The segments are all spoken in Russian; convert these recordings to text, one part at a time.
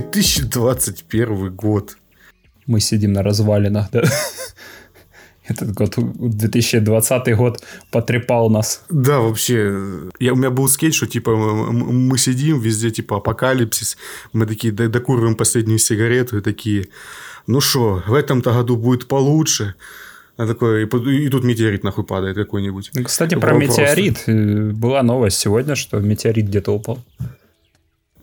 2021 год. Мы сидим на развалинах, да? Этот год, 2020 год потрепал нас. Да, вообще. Я, у меня был скетч, что типа мы сидим везде, типа апокалипсис. Мы такие докуриваем последнюю сигарету и такие, ну что, в этом-то году будет получше. А такой, и, и тут метеорит нахуй падает какой-нибудь. Кстати, про Просто. метеорит. Э, была новость сегодня, что метеорит где-то упал.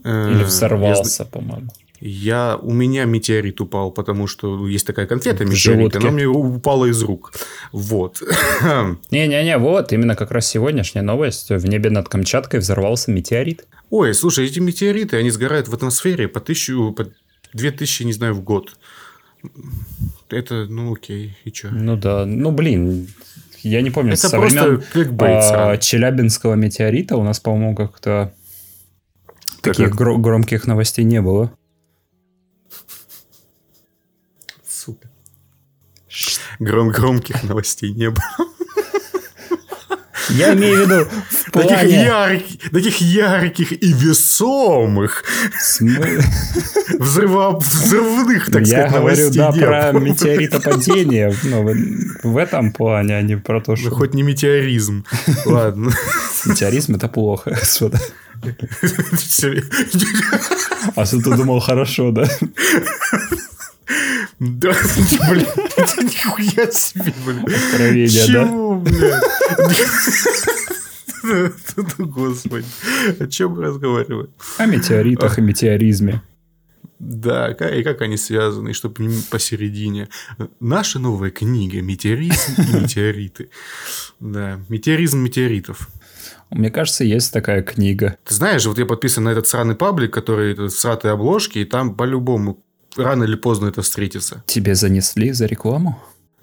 Э, Или взорвался, по-моему. Я, у меня метеорит упал, потому что есть такая конфета метеорит, она мне упала из рук. Вот. Не-не-не, вот, именно как раз сегодняшняя новость. В небе над Камчаткой взорвался метеорит. Ой, слушай, эти метеориты, они сгорают в атмосфере по тысячу, по две тысячи, не знаю, в год. Это, ну окей, и что? Ну да, ну блин, я не помню, это со времен а, Челябинского метеорита у нас, по-моему, как-то таких как? Гро- громких новостей не было. Сука. Гром громких новостей не было. Я имею в виду в плане... таких, ярких, таких ярких и весомых взрыва, взрывных, так Я сказать, говорю, да, про метеоритопадение ну, в, в этом плане, а не про то, ну, что... Ну, хоть не метеоризм. Ладно. Метеоризм – это плохо. А что ты думал хорошо, да? Да, блин, это нихуя себе, блин. Откровение, Чего, да? блядь? Господи, о чем мы разговариваем? О метеоритах и метеоризме. Да, и как они связаны, и чтобы посередине. Наша новая книга «Метеоризм и метеориты». Да, метеоризм метеоритов. Мне кажется, есть такая книга. Ты знаешь, вот я подписан на этот сраный паблик, который это сратые обложки, и там по-любому рано или поздно это встретится. Тебе занесли за рекламу?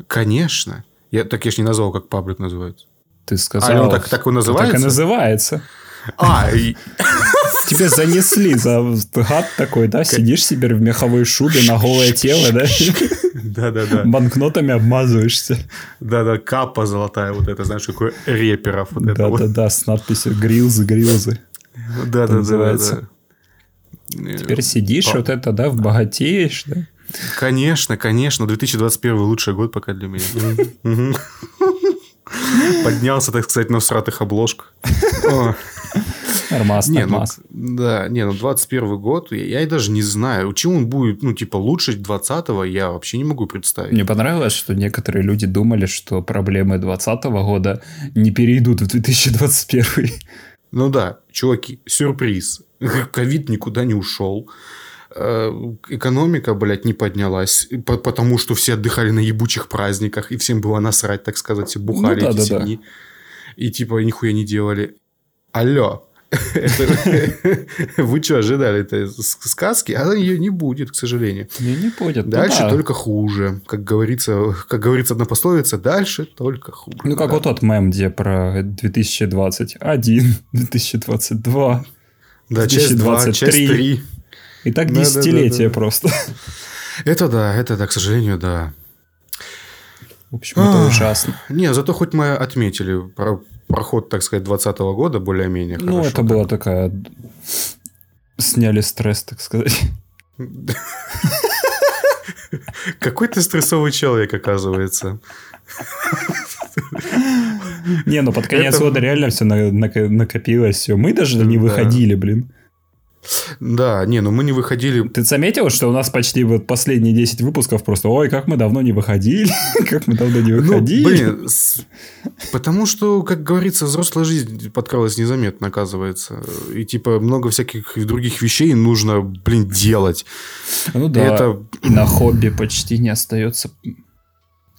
Конечно. Я, так я ж не назвал, как паблик называется. Ты сказал... А он так, так и называется? Так и называется. А, и... Тебе занесли за гад такой, да? Сидишь себе в меховой шубе на голое тело, да? Да-да-да. Банкнотами обмазываешься. Да-да, капа золотая вот это, знаешь, какой реперов. Вот Да-да-да, с надписью «Грилзы, грилзы». Да-да-да. Теперь сидишь, вот это, да, богатеешь, да? Конечно, конечно. 2021 лучший год пока для меня. Поднялся, так сказать, на сратых обложках. Нормас, не, нормас. Ну, да, не, ну 21 год, я, я даже не знаю. Чем он будет, ну, типа, лучше 20-го, я вообще не могу представить. Мне понравилось, что некоторые люди думали, что проблемы 20 года не перейдут в 2021. Ну да, чуваки, сюрприз. Ковид никуда не ушел. Э, экономика, блядь, не поднялась, потому что все отдыхали на ебучих праздниках, и всем было насрать, так сказать, все бухали ну, да, эти да, да. И типа нихуя не делали. Алло, вы что, ожидали это сказки? А ее не будет, к сожалению. Не, не будет. Ну дальше да. только хуже. Как говорится, как говорится одна пословица, дальше только хуже. Ну, как вот тот мем, где про 2021, 2022, да, 2023. Часть 2, часть 3. И так десятилетия просто. Это да, это да, к сожалению, да. В общем, это ужасно. Не, зато хоть мы отметили про проход, так сказать, 2020 года более-менее Ну, хорошо, это была такая... Сняли стресс, так сказать. Какой ты стрессовый человек, оказывается. Не, ну под конец года реально все накопилось. Все. Мы даже не выходили, блин. Да, не, ну мы не выходили... Ты заметил, что у нас почти вот последние 10 выпусков просто, ой, как мы давно не выходили, как мы давно не ну, выходили. Ну, блин, потому что, как говорится, взрослая жизнь подкралась незаметно, оказывается. И типа много всяких других вещей нужно, блин, делать. Ну да, это... на хобби почти не остается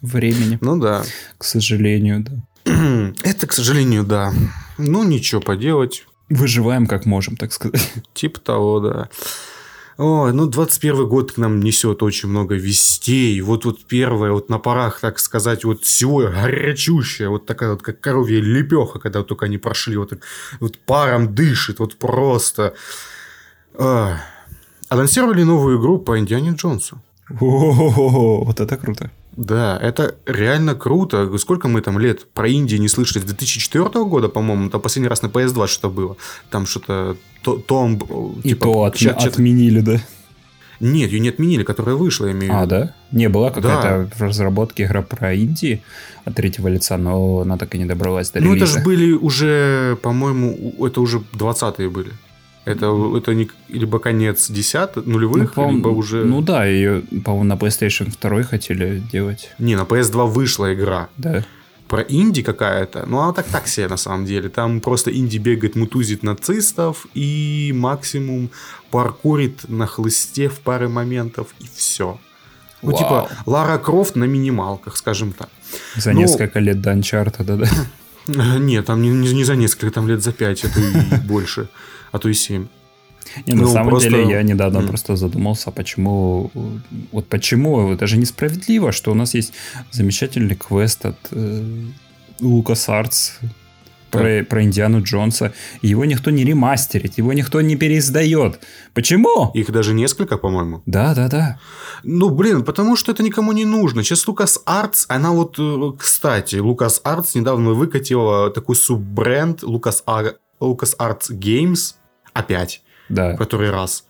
времени. Ну да. К сожалению, да. Это, к сожалению, да. Ну, ничего поделать. Выживаем как можем, так сказать. Типа того, да. Ой, ну 21 год к нам несет очень много вестей. Вот вот первое, вот на парах, так сказать, вот всего горячущая, вот такая вот, как коровья лепеха, когда вот только они прошли, вот, вот паром дышит, вот просто. А, анонсировали новую игру по Индиане Джонсу. О, вот это круто. Да, это реально круто. Сколько мы там лет про Индию не слышали? С 2004 года, по-моему, там последний раз на PS2 что-то было. Там что-то... То, том, И типа, то от, чат, отменили, да? Нет, ее не отменили, которая вышла, я имею в а, виду. А, да? Не, была какая-то да. в разработке игра про Инди от третьего лица, но она так и не добралась до релиза. Ну, это же были уже, по-моему, это уже 20-е были. Это, это не, либо конец десятых, нулевых, ну, либо уже... Ну да, ее, по-моему, на PlayStation 2 хотели делать. Не, на PS2 вышла игра. Да. Про инди какая-то. Ну, она так так себе на самом деле. Там просто инди бегает, мутузит нацистов и максимум паркурит на хлысте в паре моментов и все. Ну, типа, Вау. типа, Лара Крофт на минималках, скажем так. За ну, несколько лет до Uncharted, да? Нет, там не, не за несколько, там лет за пять, а то и больше а то и 7. Не, на ну, самом просто... деле я недавно mm. просто задумался, почему вот почему это же несправедливо, что у нас есть замечательный квест от э, LucasArts про, про Индиану Джонса. Его никто не ремастерит, его никто не переиздает. Почему? Их даже несколько, по-моему. Да, да, да. Ну, блин, потому что это никому не нужно. Сейчас LucasArts, она вот, э, кстати, LucasArts недавно выкатила такой суббренд LucasArts LucasArts Games, Опять. Да. Который раз.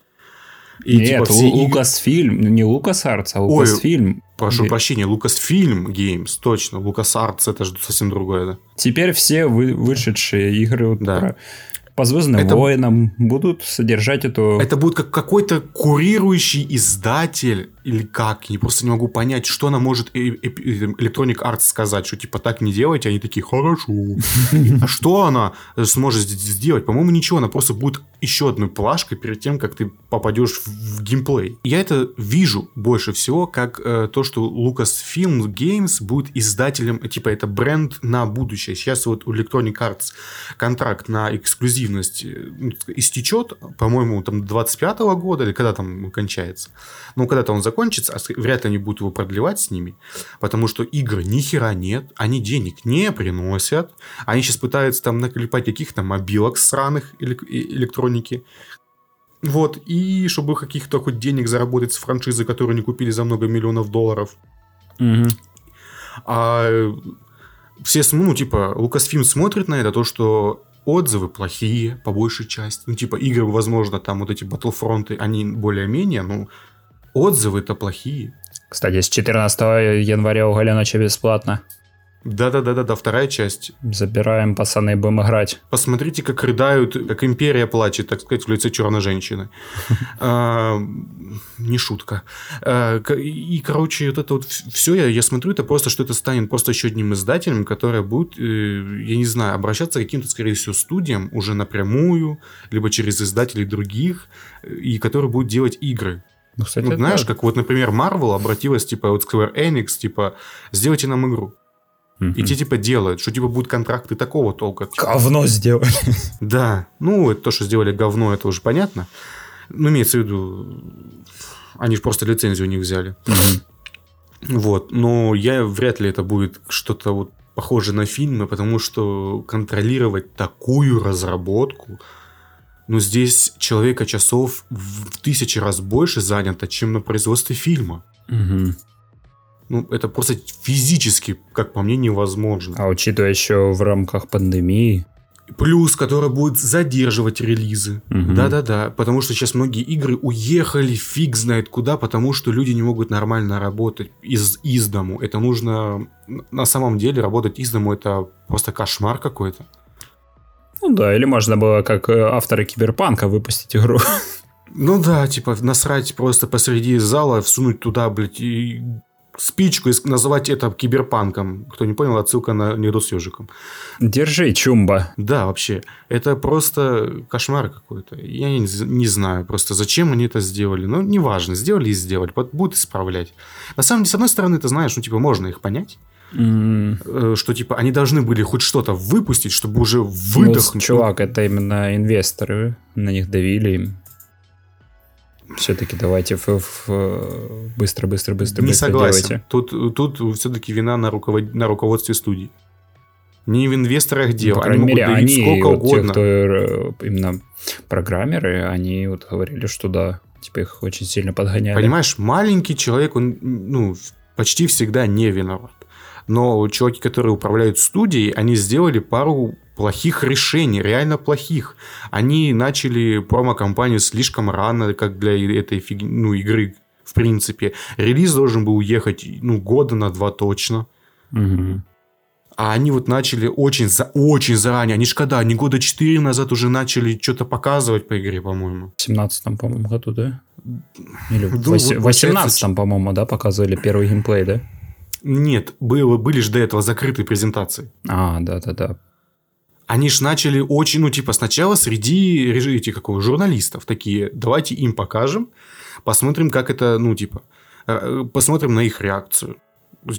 И, Нет, типа, все Лукасфильм, игры... не Лукасартс, а Лукасфильм. Прошу Г... прощения, Лукасфильм Games, точно. Лукасартс это же совсем другое, да. Теперь все вы, вышедшие игры вот да. про по Звездным это... войнам будут содержать эту... Это будет как какой-то курирующий издатель или как, я просто не могу понять, что она может Electronic Arts сказать, что типа так не делайте, они такие, хорошо. А что она сможет сделать? По-моему, ничего, она просто будет еще одной плашкой перед тем, как ты попадешь в геймплей. Я это вижу больше всего, как э, то, что Lucasfilm Games будет издателем, типа это бренд на будущее. Сейчас вот у Electronic Arts контракт на эксклюзивность э, истечет, по-моему, там 25 -го года, или когда там кончается. Ну, когда-то он закончится, а вряд ли они будут его продлевать с ними, потому что игр ни хера нет, они денег не приносят, они сейчас пытаются там наклепать каких-то мобилок сраных электроники, вот, и чтобы каких-то хоть денег заработать с франшизы, которые они купили за много миллионов долларов. Угу. А все, ну, типа, Лукасфильм смотрит на это, то, что отзывы плохие, по большей части. Ну, типа, игры, возможно, там вот эти Battlefront, они более-менее, ну, Отзывы-то плохие. Кстати, с 14 января у Галеноча бесплатно. Да-да-да-да-да, вторая часть. Забираем, пацаны, будем играть. Посмотрите, как рыдают, как империя плачет, так сказать, в лице черной женщины. А, не шутка. А, и, короче, вот это вот все, я смотрю, это просто, что это станет просто еще одним издателем, которое будет, э, я не знаю, обращаться к каким-то, скорее всего, студиям уже напрямую, либо через издателей других, и который будет делать игры. Ну, кстати, ну, знаешь, как вот, например, Marvel обратилась, типа, вот Square Enix, типа, сделайте нам игру. Mm-hmm. И те, типа, делают, что, типа, будут контракты такого толка. Типа. Говно сделали. Да. Ну, это то, что сделали говно, это уже понятно. Ну, имеется в виду, они же просто лицензию у них взяли. Mm-hmm. Вот. Но я вряд ли это будет что-то вот похоже на фильмы, потому что контролировать такую разработку, но здесь человека часов в тысячи раз больше занято, чем на производстве фильма. Угу. Ну, это просто физически, как по мне, невозможно. А учитывая еще в рамках пандемии. Плюс, который будет задерживать релизы. Угу. Да-да-да. Потому что сейчас многие игры уехали фиг знает куда, потому что люди не могут нормально работать из, из дому. Это нужно... На самом деле работать из дому это просто кошмар какой-то. Ну да, или можно было, как э, авторы Киберпанка, выпустить игру. Ну да, типа насрать просто посреди зала, всунуть туда, блядь, и спичку и называть это киберпанком. Кто не понял, отсылка на анекдот с ежиком. Держи, чумба. Да, вообще. Это просто кошмар какой-то. Я не, не знаю просто, зачем они это сделали. Ну, неважно, сделали и сделали. Будут исправлять. На самом деле, с одной стороны, ты знаешь, ну, типа, можно их понять. Mm. Что типа они должны были хоть что-то выпустить, чтобы уже выдохнуть. Ну, чувак, это именно инвесторы, на них давили им. Все-таки давайте быстро, быстро, быстро, Не быстро согласен. Делайте. Тут, тут все-таки вина на, руковод... на руководстве студии. Не в инвесторах дело. Ну, по крайней они мере, они, сколько вот угодно. Те, кто э, именно программеры, они вот говорили, что да, типа их очень сильно подгоняли. Понимаешь, маленький человек, он ну, почти всегда не виноват но чуваки, которые управляют студией, они сделали пару плохих решений, реально плохих. Они начали промо-компанию слишком рано, как для этой фиг... ну, игры, в принципе. Релиз должен был уехать, ну, года на два точно. Угу. А они вот начали очень, за, очень заранее. Они ж когда? Они года 4 назад уже начали что-то показывать по игре, по-моему. В 17 по-моему, году, да? Или в ну, 18 вот, по-моему, да, показывали первый геймплей, да? Нет, было, были же до этого закрытые презентации. А, да-да-да. Они ж начали очень, ну, типа, сначала среди этих какого, журналистов такие, давайте им покажем, посмотрим, как это, ну, типа, э, посмотрим на их реакцию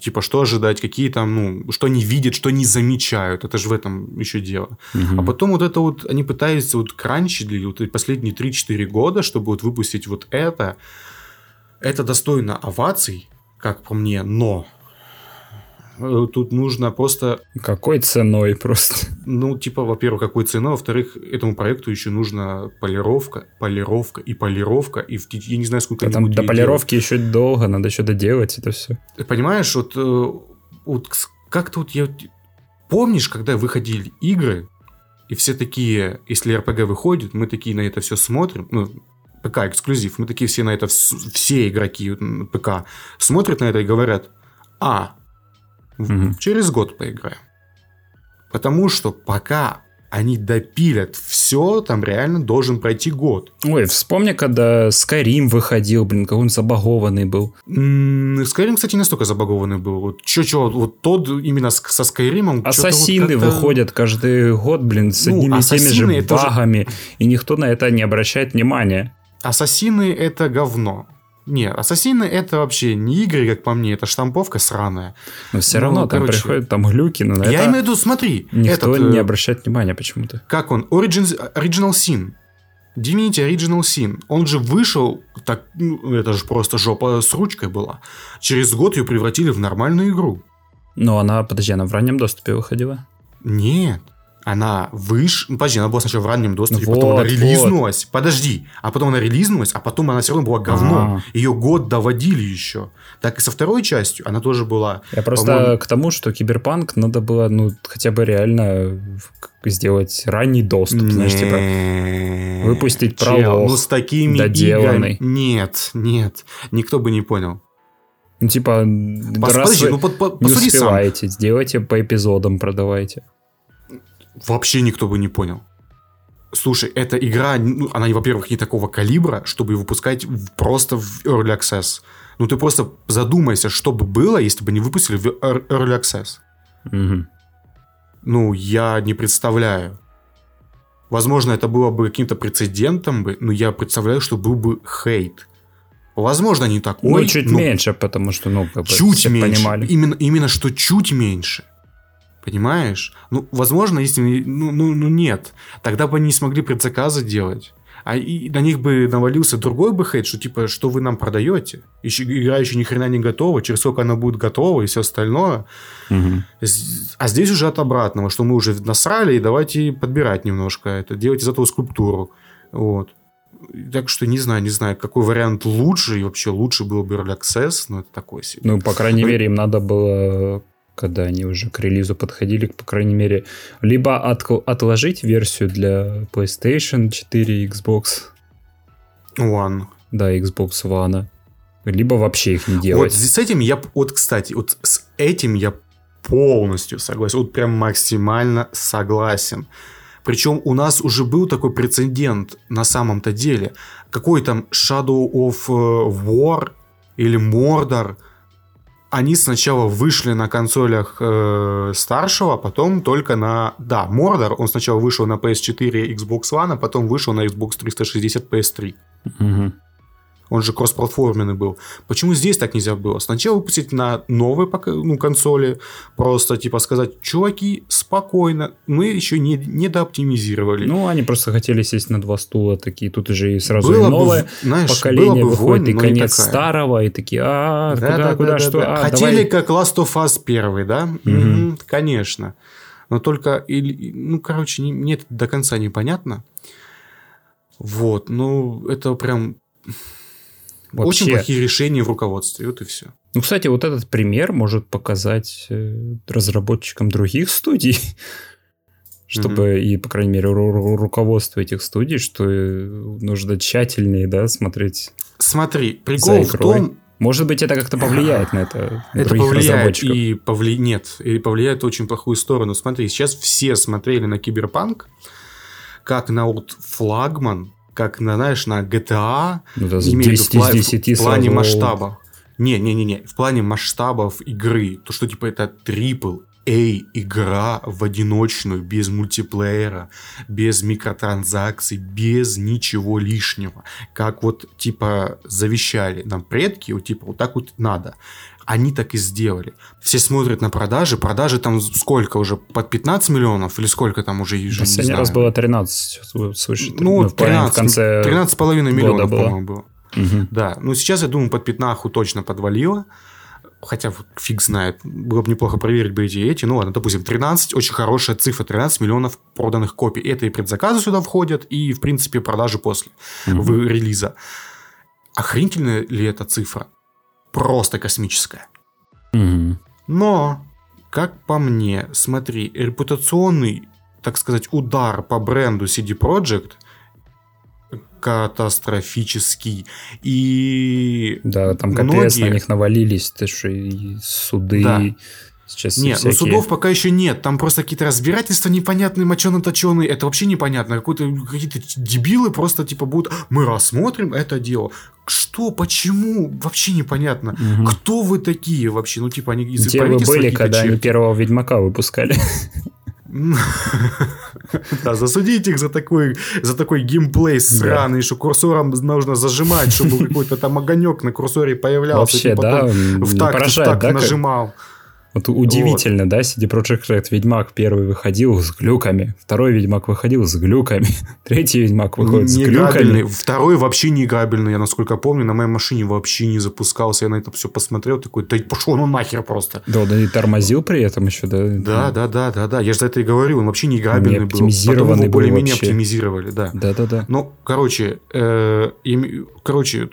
типа, что ожидать, какие там, ну, что они видят, что они замечают. Это же в этом еще дело. Угу. А потом вот это вот, они пытаются вот кранчили вот последние 3-4 года, чтобы вот выпустить вот это. Это достойно оваций, как по мне, но тут нужно просто... Какой ценой просто? Ну, типа, во-первых, какой ценой, во-вторых, этому проекту еще нужна полировка, полировка и полировка, и в, я не знаю, сколько... А там до полировки делать. еще долго, надо еще доделать это все. Ты понимаешь, вот, э, вот как-то вот я... Помнишь, когда выходили игры, и все такие, если РПГ выходит, мы такие на это все смотрим, ну, ПК эксклюзив, мы такие все на это, все игроки ПК смотрят на это и говорят, а, Угу. Через год поиграем. Потому что пока они допилят все, там реально должен пройти год. Ой, вспомни, когда Skyrim выходил, блин, какой он забагованный был. Skyrim, кстати, не настолько забагованный был. Вот чё-чё, вот тот именно со Skyrim... Ассасины вот выходят каждый год, блин, с ну, одними и теми же багами, же... и никто на это не обращает внимания. Ассасины — это говно. Не, Ассасины это вообще не игры, как по мне, это штамповка сраная. Но все ну, равно там короче, приходят там глюки, но на Я это имею в виду, смотри. Никто этот, не э, обращает внимания почему-то. Как он? Origins, Original Sin. Divinity Original Sin. Он же вышел, так, ну, это же просто жопа с ручкой была. Через год ее превратили в нормальную игру. Но она, подожди, она в раннем доступе выходила? Нет она выше... Ну, подожди, она была сначала в раннем доступе, вот, потом она релизнулась. Вот. Подожди. А потом она релизнулась, а потом она все равно была говном. А-а-а. Ее год доводили еще. Так и со второй частью она тоже была. Я просто к тому, что Киберпанк надо было, ну, хотя бы реально сделать ранний доступ, знаешь, типа выпустить пролог ну, с такими доделанный. Играми... Нет, нет, никто бы не понял. Ну, типа, Пос, раз подожди, ну, по, по, не успеваете, сам. сделайте по эпизодам, продавайте вообще никто бы не понял. Слушай, эта игра, ну, она, во-первых, не такого калибра, чтобы выпускать просто в Early Access. Ну, ты просто задумайся, что бы было, если бы не выпустили в Early Access. Угу. Ну, я не представляю. Возможно, это было бы каким-то прецедентом, бы, но я представляю, что был бы хейт. Возможно, не такой. Ну, чуть меньше, потому что, ну, как бы чуть меньше. понимали. Именно, именно что чуть меньше. Понимаешь? Ну, возможно, если... Ну, ну, ну нет. Тогда бы они не смогли предзаказы делать. А и на них бы навалился другой бы хейт, что типа, что вы нам продаете? Еще, игра еще ни хрена не готова, через сколько она будет готова и все остальное. Угу. А здесь уже от обратного, что мы уже насрали, и давайте подбирать немножко это, делать из этого скульптуру. Вот. Так что не знаю, не знаю, какой вариант лучше, и вообще лучше было бы Early Access, но это такой себе. Ну, по крайней мере, им надо было когда они уже к релизу подходили, по крайней мере, либо от, отложить версию для PlayStation 4 Xbox One. Да, Xbox One. Либо вообще их не делать. Вот с этим я, вот, кстати, вот с этим я полностью согласен. Вот прям максимально согласен. Причем у нас уже был такой прецедент на самом-то деле. Какой там Shadow of э, War или Mordor – они сначала вышли на консолях э, старшего, а потом только на... Да, Mordor, он сначала вышел на PS4 Xbox One, а потом вышел на Xbox 360 PS3. Угу он же кроссплатформенный был. Почему здесь так нельзя было? Сначала выпустить на новой ну, консоли, просто типа сказать, чуваки, спокойно, мы еще не, не дооптимизировали. Ну, они просто хотели сесть на два стула такие, тут уже и сразу было и новое бы, знаешь, поколение бы выходит, вонь, и конец старого, и такие, а, да, куда, да, куда, да, что? Да, А, Хотели давай... как Last of Us первый, да? Угу. Mm-hmm, конечно. Но только, ну, короче, не, мне это до конца непонятно. Вот, ну, это прям Вообще. Очень плохие решения в руководстве, вот и все. Ну, кстати, вот этот пример может показать э, разработчикам других студий, чтобы mm-hmm. и, по крайней мере, ру- ру- руководство этих студий, что нужно тщательнее, да, смотреть. Смотри, прикол в том, может быть, это как-то повлияет на это. На это повлияет и повли... нет, и повлияет в очень плохую сторону. Смотри, сейчас все смотрели на Киберпанк как на вот флагман, как на, знаешь, на GTA, ну, да, имею 10 в, пла- 10 в плане масштаба. Не, не, не, не, в плане масштабов игры, то что типа это трипл Эй, игра в одиночную, без мультиплеера, без микротранзакций, без ничего лишнего. Как вот, типа, завещали нам предки, вот, типа, вот так вот надо. Они так и сделали. Все смотрят на продажи. Продажи там сколько уже? Под 15 миллионов? Или сколько там уже? Последний раз было 13. Слушай, ну, 13, в конце 13,5 миллионов, по-моему, было. Угу. Да, ну сейчас, я думаю, под пятнаху точно подвалило хотя фиг знает, было бы неплохо проверить бы эти эти, ну ладно, допустим, 13, очень хорошая цифра, 13 миллионов проданных копий. Это и предзаказы сюда входят, и, в принципе, продажи после в релиза. Охренительная ли эта цифра? Просто космическая. Mm-hmm. Но, как по мне, смотри, репутационный, так сказать, удар по бренду CD Projekt – катастрофический. И да, там капец многие... на них навалились, ты что, суды. Да. Сейчас нет, ну, всякие... ну судов пока еще нет. Там просто какие-то разбирательства непонятные, мочено-точеные. Это вообще непонятно. Какие-то дебилы просто типа будут... Мы рассмотрим это дело. Что, почему? Вообще непонятно. Угу. Кто вы такие вообще? Ну, типа, они из Где вы были, когда черти. они первого Ведьмака выпускали? Да, засудить их за такой, за такой геймплей сраный, что курсором нужно зажимать, чтобы какой-то там огонек на курсоре появлялся. Вообще, да, в такт, в такт нажимал. Вот удивительно, вот. да, CD Projekt Red Ведьмак первый выходил с глюками, второй Ведьмак выходил с глюками, третий Ведьмак выходит с глюками. Второй вообще не играбельный, я насколько помню, на моей машине вообще не запускался, я на это все посмотрел, такой, да пошел ну нахер просто. Да, да и тормозил при этом еще, да? Да, да, да, да, да, я же за это и говорю, он вообще не играбельный не был. Потом его более-менее оптимизировали, да. Да, да, да. Ну, короче, э, им, короче,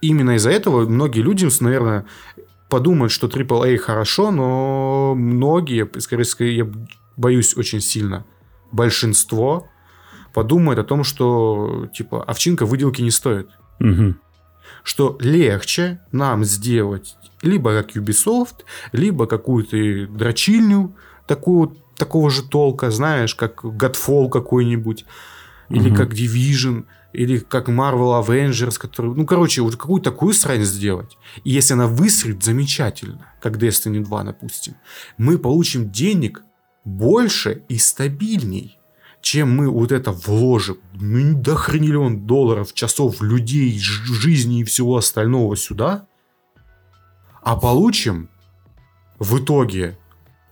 именно из-за этого многие люди, наверное, подумают, что AAA хорошо, но многие, скорее, скорее я боюсь очень сильно, большинство подумает о том, что типа овчинка выделки не стоит. Угу. Что легче нам сделать либо как Ubisoft, либо какую-то дрочильню такую, такого же толка, знаешь, как Godfall какой-нибудь, или угу. как Division, или как Marvel Avengers, который, ну, короче, вот какую такую срань сделать. И если она выстрелит, замечательно, как Destiny 2, допустим, мы получим денег больше и стабильней, чем мы вот это вложим ну, до хрениллион долларов, часов, людей, жизни и всего остального сюда, а получим в итоге,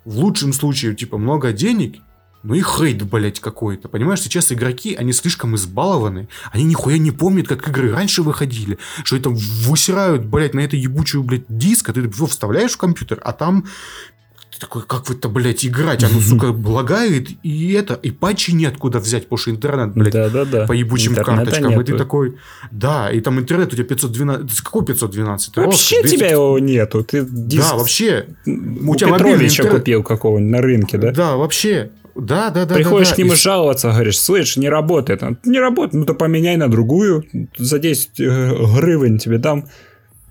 в лучшем случае, типа, много денег – ну и хейт, блять, какой-то. Понимаешь, сейчас игроки, они слишком избалованы. Они нихуя не помнят, как игры раньше выходили. Что это высирают, блять, на это ебучую, блядь, диск, а ты его вставляешь в компьютер, а там такой, как в это, блядь, играть? Оно, сука, лагает, и это, и патчи неоткуда взять, потому что интернет, блядь, да, да, да. по ебучим Интернета карточкам. Нету. И ты такой, да, и там интернет у тебя 512, какой 512? Вообще тебя его нету. Ты диск... Да, вообще. У, у тебя Петровича интернет... купил какого-нибудь на рынке, да? Да, вообще. Да, да, да. Приходишь да, да. к нему и... жаловаться, говоришь, слышь, не работает. Не работает, ну то поменяй на другую. За 10 э, гривен тебе дам.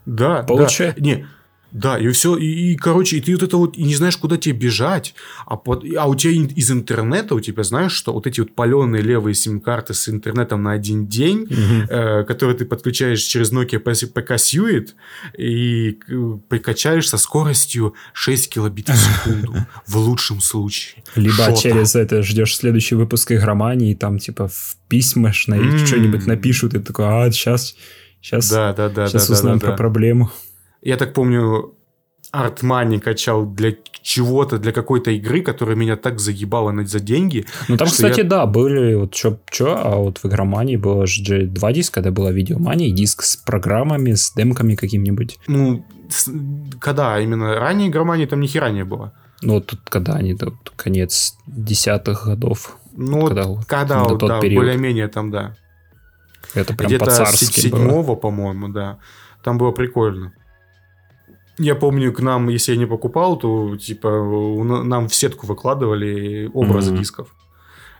Да, Получай. да. Не, да, и все, и, и, короче, и ты вот это вот и не знаешь, куда тебе бежать, а, под, а у тебя из интернета, у тебя, знаешь, что вот эти вот паленые левые сим-карты с интернетом на один день, угу. э, которые ты подключаешь через Nokia PK Suite и прикачаешь со скоростью 6 килобитов в секунду, в лучшем случае. Либо Шо через там? это ждешь следующий выпуск игромании, и там типа в письмах на mm. что-нибудь напишут, и ты такой, а, сейчас, сейчас, да, да, да, сейчас да, узнаем да, да, про да. проблему. Я так помню, Артмани качал для чего-то, для какой-то игры, которая меня так загибала за деньги. Ну, там, кстати, я... да, были вот чё, чё, а вот в игромании было же два диска, когда была видеомания, диск с программами, с демками каким-нибудь. Ну, с... когда? Именно ранее игромании там ни хера не было. Ну, вот тут когда они, да, конец десятых годов. Ну, когда, вот, когда вот, да, более-менее там, да. Это прям Где-то по-царски седьмого, по-моему, да. Там было прикольно. Я помню, к нам, если я не покупал, то типа нам в сетку выкладывали образы mm-hmm. дисков.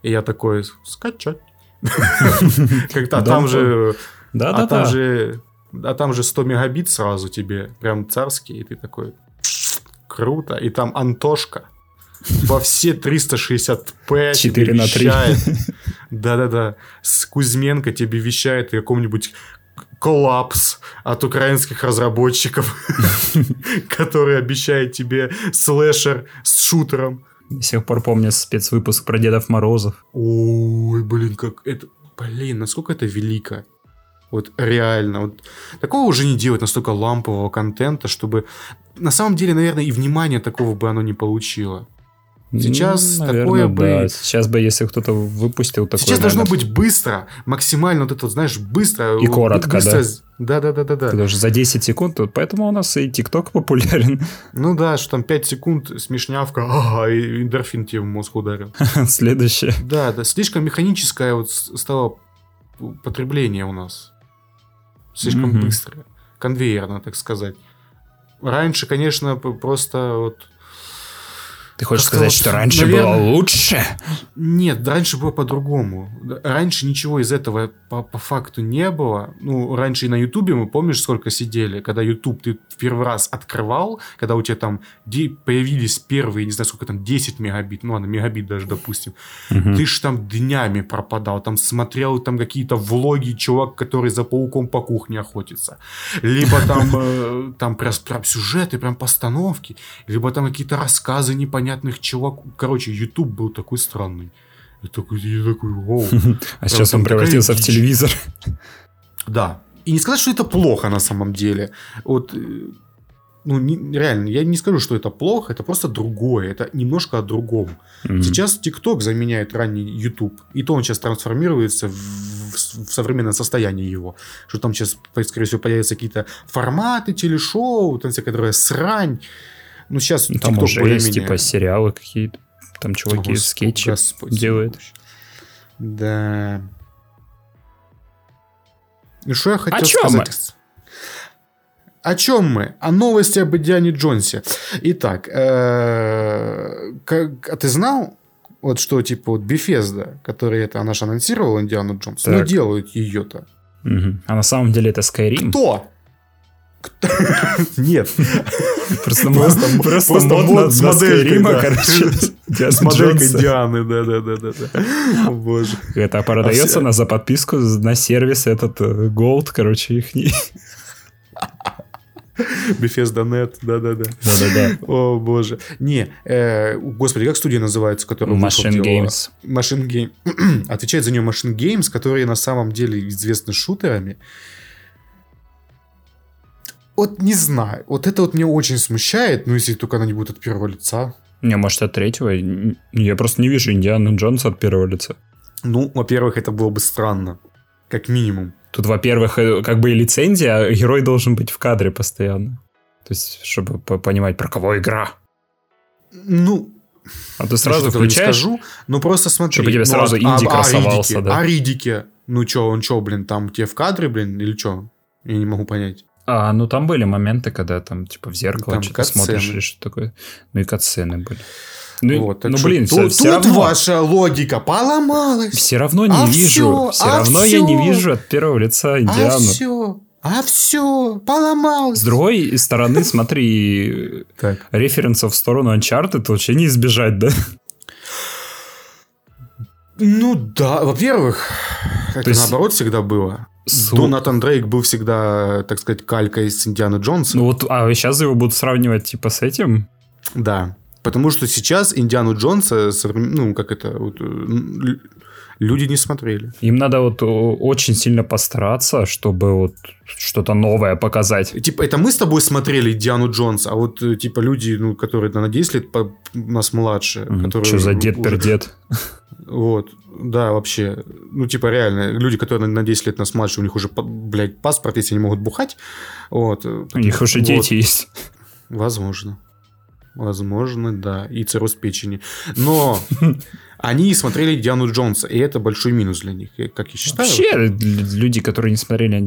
И я такой, скачать. Как-то там же... Да, да, а там же... А там же 100 мегабит сразу тебе, прям царский, и ты такой, круто. И там Антошка во все 360p 4 на 3. Да-да-да. С Кузьменко тебе вещает о каком-нибудь коллапс от украинских разработчиков, который обещает тебе слэшер с шутером. До сих пор помню спецвыпуск про Дедов Морозов. Ой, блин, как это... Блин, насколько это велико. Вот реально. Вот такого уже не делать настолько лампового контента, чтобы... На самом деле, наверное, и внимания такого бы оно не получило. Сейчас ну, наверное, такое бы... Да. Сейчас бы, если кто-то выпустил такое... Сейчас наверное... должно быть быстро, максимально вот это, знаешь, быстро. И коротко, быстро... да? Да-да-да-да. Даже за 10 секунд, вот поэтому у нас и ТикТок популярен. Ну да, что там 5 секунд смешнявка, и эндорфин тебе в мозг ударил. Следующее. Да, да, слишком механическое вот стало потребление у нас. Слишком mm-hmm. быстрое. Конвейерно, так сказать. Раньше, конечно, просто вот ты хочешь сказать, вот, что раньше наверное... было лучше? Нет, раньше было по-другому. Раньше ничего из этого по, по факту не было. Ну, раньше и на Ютубе мы помнишь, сколько сидели, когда Ютуб ты в первый раз открывал, когда у тебя там появились первые, не знаю, сколько там, 10 мегабит, ну ладно, мегабит даже, допустим. Угу. Ты ж там днями пропадал, там смотрел там какие-то влоги, чувак, который за пауком по кухне охотится. Либо там, э, там прям, прям сюжеты, прям постановки, либо там какие-то рассказы непонятные непонятных чуваков. Короче, YouTube был такой странный. Я такой, я такой, вау. А сейчас он превратился в телевизор. Да. И не сказать, что это плохо на самом деле. Вот э, ну, не, реально, я не скажу, что это плохо, это просто другое, это немножко о другом. Mm-hmm. Сейчас TikTok заменяет ранний YouTube, и то он сейчас трансформируется в, в, в современное состояние его. Что там сейчас, скорее всего, появятся какие-то форматы телешоу, там всякая срань. Ну, сейчас ну, там уже есть, типа, сериалы какие-то. Там чуваки О, скетчи Господь, делают. Да. Ну, что я хотел О чем сказать? Мы? О чем мы? О новости об Индиане Джонсе. Итак, э, а ты знал, вот что, типа, вот Bethesda, которая это, она же анонсировала Индиану Джонс, ну, делают ее-то. Угу. А на самом деле это Skyrim. Кто? Нет. Просто, мод с моделькой, короче. С моделькой Дианы, да-да-да. Боже. Это продается а на за подписку на сервис этот э, Gold, короче, их не... Bethesda.net, да-да-да. Да-да-да. О, боже. Не, э, господи, как студия называется, которая Machine Games. Machine Games. Отвечает за нее Machine Games, которые на самом деле известны шутерами. Вот не знаю. Вот это вот меня очень смущает, ну, если только она не будет от первого лица. Не, может, от третьего? Я просто не вижу Индианы Джонса от первого лица. Ну, во-первых, это было бы странно. Как минимум. Тут, во-первых, э, как бы и лицензия, а герой должен быть в кадре постоянно. То есть, чтобы понимать, про кого игра. Ну, а ты сразу я включаешь? Не скажу, ну просто смотри. Чтобы тебе ну, сразу ну, инди а, красовался, а, да. А Ридике? Ну что, он что, блин, там тебе в кадре, блин, или что? Я не могу понять. А, ну там были моменты, когда там типа в зеркало что-то смотришь или что такое. Ну и катсцены были. Ну, вот, ну блин, тут, все тут равно... ваша логика поломалась. Все равно не а вижу. Все, все а равно все. я не вижу от первого лица Индиану. А все. А все, поломалось. С другой стороны, смотри, референсов в сторону Uncharted вообще не избежать, да? Ну да, во-первых, это есть... наоборот всегда было. Су... Донатан Дрейк был всегда, так сказать, калькой с Индиана Джонса. Ну вот, а сейчас его будут сравнивать типа с этим? Да. Потому что сейчас Индиану Джонса, ну, как это, вот, люди не смотрели. Им надо вот очень сильно постараться, чтобы вот что-то новое показать. Типа, это мы с тобой смотрели Диану Джонс, а вот, типа, люди, ну, которые на 10 лет по, нас младше. Mm, которые что за дед-пердед? Вот, да, вообще. Ну, типа, реально, люди, которые на 10 лет нас младше, у них уже, блядь, паспорт, если они могут бухать. Вот. У них уже вот. дети есть. Возможно. Возможно, да. И цирроз печени. Но они смотрели Диану Джонса, и это большой минус для них, как я считаю. Вообще, люди, которые не смотрели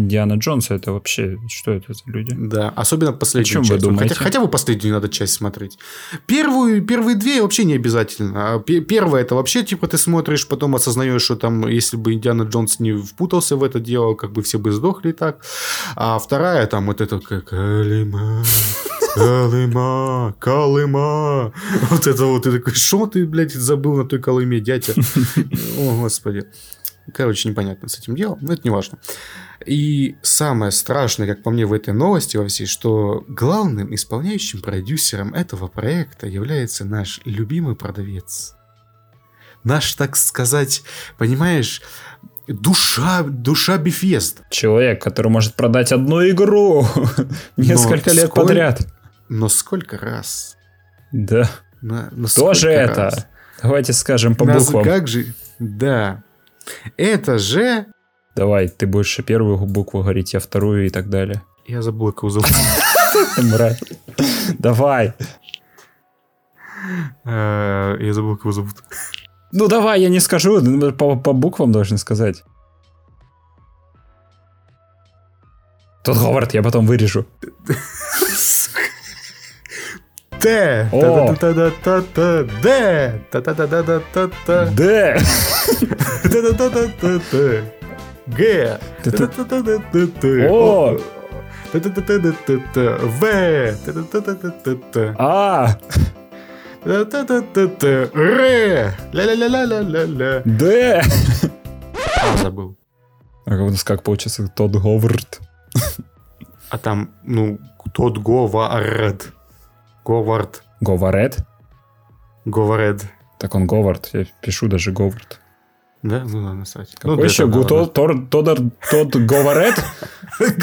Диана Джонса, это вообще, что это за люди? Да, особенно последнюю часть. Вы думаете? Хотя, хотя бы последнюю надо часть смотреть. Первую, первые две вообще не обязательно. А первая это вообще, типа, ты смотришь, потом осознаешь, что там, если бы Диана Джонс не впутался в это дело, как бы все бы сдохли так. А вторая, там, вот это как Алима. Колыма, Колыма. Вот это вот, ты такой, что ты, блядь, забыл на той Колыме, дядя? О, господи. Короче, непонятно с этим делом, но это не важно. И самое страшное, как по мне, в этой новости во всей, что главным исполняющим продюсером этого проекта является наш любимый продавец. Наш, так сказать, понимаешь, душа, душа Бефест. Человек, который может продать одну игру несколько лет сколь... подряд. Но сколько раз? Да. На, на Кто же это? Раз? Давайте скажем по Нас, буквам. Как же? Да. Это же... Давай, ты будешь первую букву говорить, я вторую и так далее. Я забыл, как зовут. Давай. Э, я забыл, как зовут. Ну давай, я не скажу, по, по буквам должен сказать. Тот Говард, я потом вырежу. Д. Д. Д. Г. О. В. А. Р. Ля-ля-ля-ля-ля-ля. Д. А, забыл. А у нас как получится? Тот Говард. А там, ну, тот Говард. Говард. Говаред? Говаред. Так он Говард, я пишу даже Говард. Да? Ну ладно, кстати. Какой ну, еще? Гу, тор, Тодор, тот Говаред?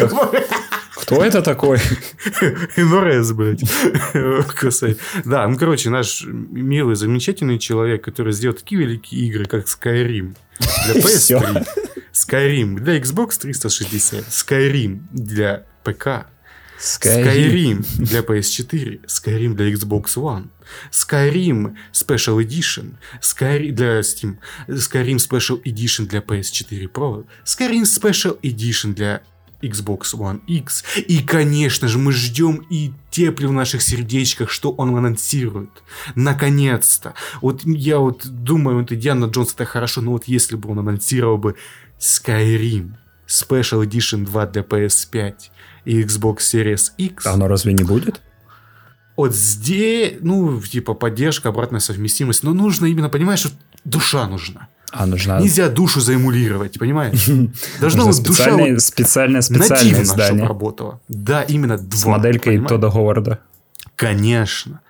Кто это такой? Инорез, блядь. Да, ну, короче, наш милый, замечательный человек, который сделал такие великие игры, как Skyrim для PS3, Skyrim для Xbox 360, Skyrim для ПК, Skyrim для PS4, Skyrim для Xbox One, Skyrim Special Edition, Skyrim для Steam, Skyrim Special Edition для PS4 Pro, Skyrim Special Edition для Xbox One X. И, конечно же, мы ждем и теплим в наших сердечках, что он анонсирует. Наконец-то. Вот я вот думаю, вот Диана Джонс это хорошо, но вот если бы он анонсировал бы Skyrim Special Edition 2 для PS5, и Xbox Series X. А оно разве не будет? Вот здесь, ну, типа, поддержка, обратная совместимость. Но нужно именно, понимаешь, что душа нужна. А нужна... Нельзя душу заэмулировать, понимаешь? Должно быть душа вот специальное, специальное издание. работала. Да, именно два. С моделькой понимаешь? Тодда Говарда. Конечно.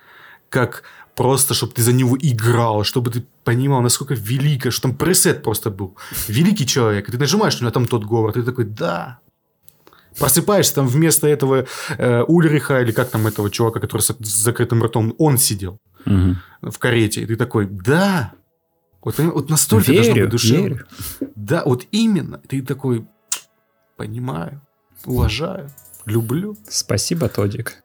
Как просто, чтобы ты за него играл, чтобы ты понимал, насколько велико, что там пресет просто был. Великий человек. И ты нажимаешь, у него там тот Говард, и ты такой, да, Просыпаешься, там вместо этого э, Ульриха, или как там этого чувака, который с, с закрытым ртом, он сидел угу. в карете. И ты такой, да, вот, вот настолько верю, должно быть душевно. Верю. Да, вот именно. Ты такой, понимаю, уважаю, люблю. Спасибо, Тодик.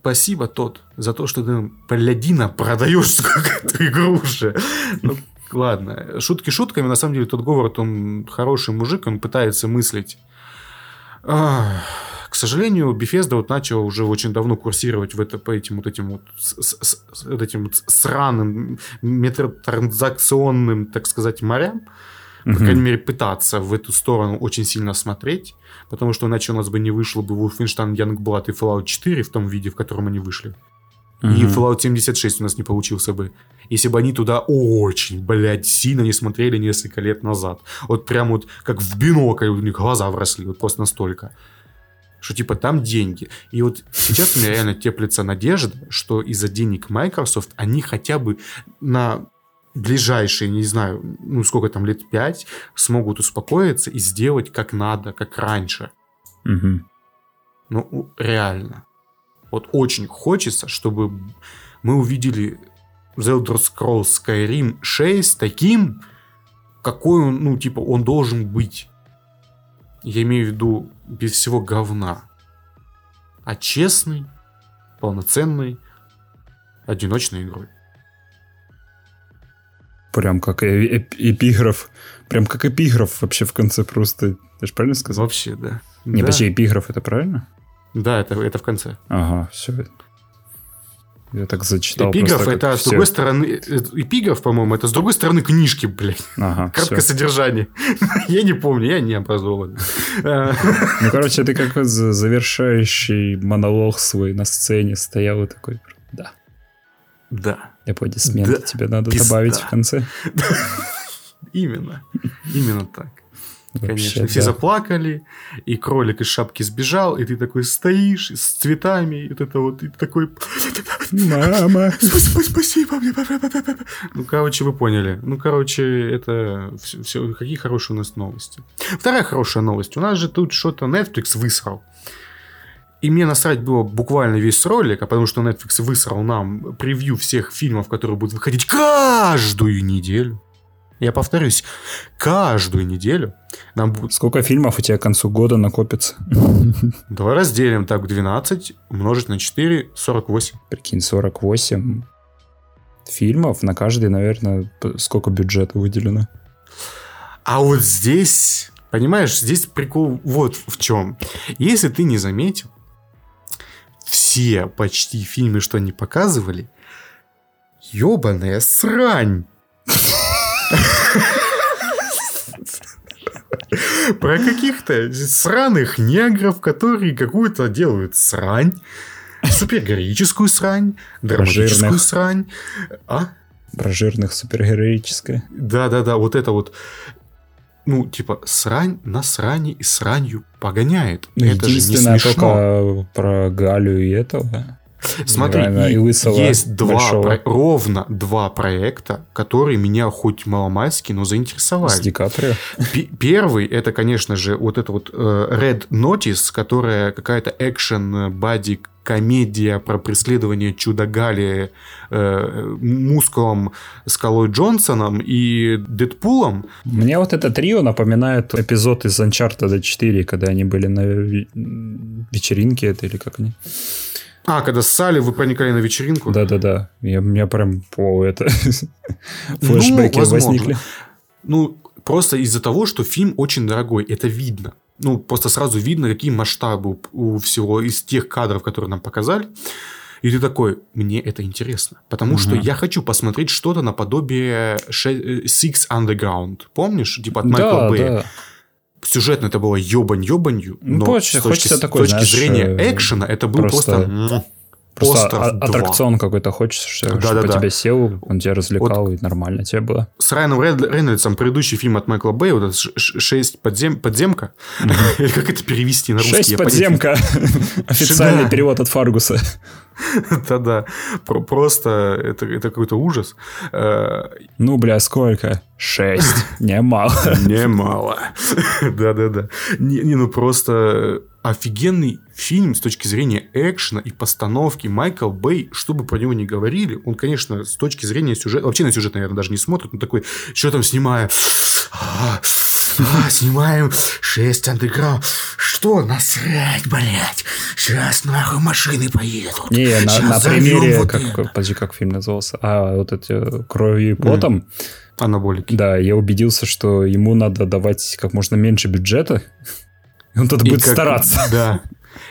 Спасибо, Тод, за то, что ты палядина продаешь эту игру уже. Ну, ладно, шутки шутками, на самом деле тот Говард, он хороший мужик, он пытается мыслить к сожалению, Bethesda вот начала уже очень давно курсировать в это, по этим вот этим вот, с, с, с, этим вот сраным метротранзакционным, так сказать, морям. По крайней мере, пытаться в эту сторону очень сильно смотреть, потому что иначе у нас бы не вышло бы Wolfenstein Youngblood и Fallout 4 в том виде, в котором они вышли. Uh-huh. И Fallout 76 у нас не получился бы, если бы они туда очень, блядь, сильно не смотрели несколько лет назад. Вот прям вот как в бинокль у них глаза вросли, вот просто настолько. Что типа там деньги. И вот сейчас у меня реально теплится надежда, что из-за денег Microsoft они хотя бы на ближайшие, не знаю, ну сколько там, лет пять, смогут успокоиться и сделать как надо, как раньше. Угу. Ну, реально. Вот очень хочется, чтобы мы увидели The Elder Scrolls Skyrim 6 таким, какой он, ну, типа, он должен быть. Я имею в виду без всего говна. А честный, полноценный одиночной игрой. Прям как эпиграф. Прям как эпиграф вообще в конце просто. Ты же правильно сказал? Вообще, да. Не, да. подожди, эпиграф это правильно? Да, это, это в конце. Ага, все. Я так зачитал. Эпиграф это с другой стороны... Эпиграф, по-моему, это с другой стороны книжки, блядь. Ага, Краткое содержание. я не помню, я не образован. ну, короче, ты как завершающий монолог свой на сцене стоял и такой... Да. Да. Аплодисменты да. тебе надо Пизда. добавить в конце. Именно. Именно так. Конечно, все да. заплакали, и кролик из шапки сбежал, и ты такой стоишь с цветами, и вот это вот, и такой... Мама! Спасибо! Ну, короче, вы поняли. Ну, короче, это все, все... Какие хорошие у нас новости. Вторая хорошая новость. У нас же тут что-то Netflix высрал. И мне насрать было буквально весь ролик, а потому что Netflix высрал нам превью всех фильмов, которые будут выходить каждую неделю. Я повторюсь, каждую неделю нам будет... Сколько фильмов у тебя к концу года накопится? Давай разделим так 12 умножить на 4, 48. Прикинь, 48 фильмов, на каждый, наверное, сколько бюджета выделено? А вот здесь, понимаешь, здесь прикол вот в чем. Если ты не заметил, все почти фильмы, что они показывали, ебаная срань. Про каких-то сраных негров, которые какую-то делают срань. Супергероическую срань, драматическую срань. А? Про жирных супергероическое. Да-да-да, вот это вот ну, типа, срань на сране и сранью погоняет. Ну, это же не смешно. только про Галю и этого. Смотри, и есть два, про, ровно два проекта, которые меня хоть маломальски, но заинтересовали. С Ди Каприо? Первый, это, конечно же, вот это вот uh, Red Notice, которая какая-то экшен бади комедия про преследование чудо Гали э, мускулом Скалой Джонсоном и Дэдпулом. Мне вот это трио напоминает эпизод из Uncharted 4, когда они были на вечеринке это или как они? А, когда ссали, вы проникали на вечеринку? Да-да-да. Я, у меня прям по это флешбеки ну, возникли. Ну, просто из-за того, что фильм очень дорогой, это видно ну, просто сразу видно, какие масштабы у всего из тех кадров, которые нам показали. И ты такой, мне это интересно. Потому угу. что я хочу посмотреть что-то наподобие э, Six Underground. Помнишь? Типа от Майкла да, Бэя. Да. Сюжетно это было ебань-ебанью, ну, но хочется, с точки, такой, с точки знаешь, зрения э, экшена это был просто... просто Просто а- аттракцион какой-то хочется, что, да, чтобы да, да. тебя сел, он тебя развлекал, вот и нормально тебе было. С Райаном Рейнольдсом предыдущий фильм от Майкла Бэя, вот этот «Шесть подзем... подземка», или как это перевести на русский? «Шесть подземка», официальный перевод от Фаргуса. Да-да, просто это, это какой-то ужас. Э, ну, бля, сколько? Шесть. Немало. Немало. Да-да-да. Не, не, ну просто офигенный фильм с точки зрения экшена и постановки. Майкл Бэй, что бы про него ни говорили, он, конечно, с точки зрения сюжета, вообще на сюжет, наверное, даже не смотрит, но такой, что там снимаю? А, а, снимаем 6 андеграунд. Что насрать, блядь? Сейчас нахуй машины поедут. Не, на, на примере, вот как, это. подожди, как фильм назывался? А, вот эти кровью и потом. Mm. Анаболики. Да, я убедился, что ему надо давать как можно меньше бюджета. Он тут будет как, стараться. Да.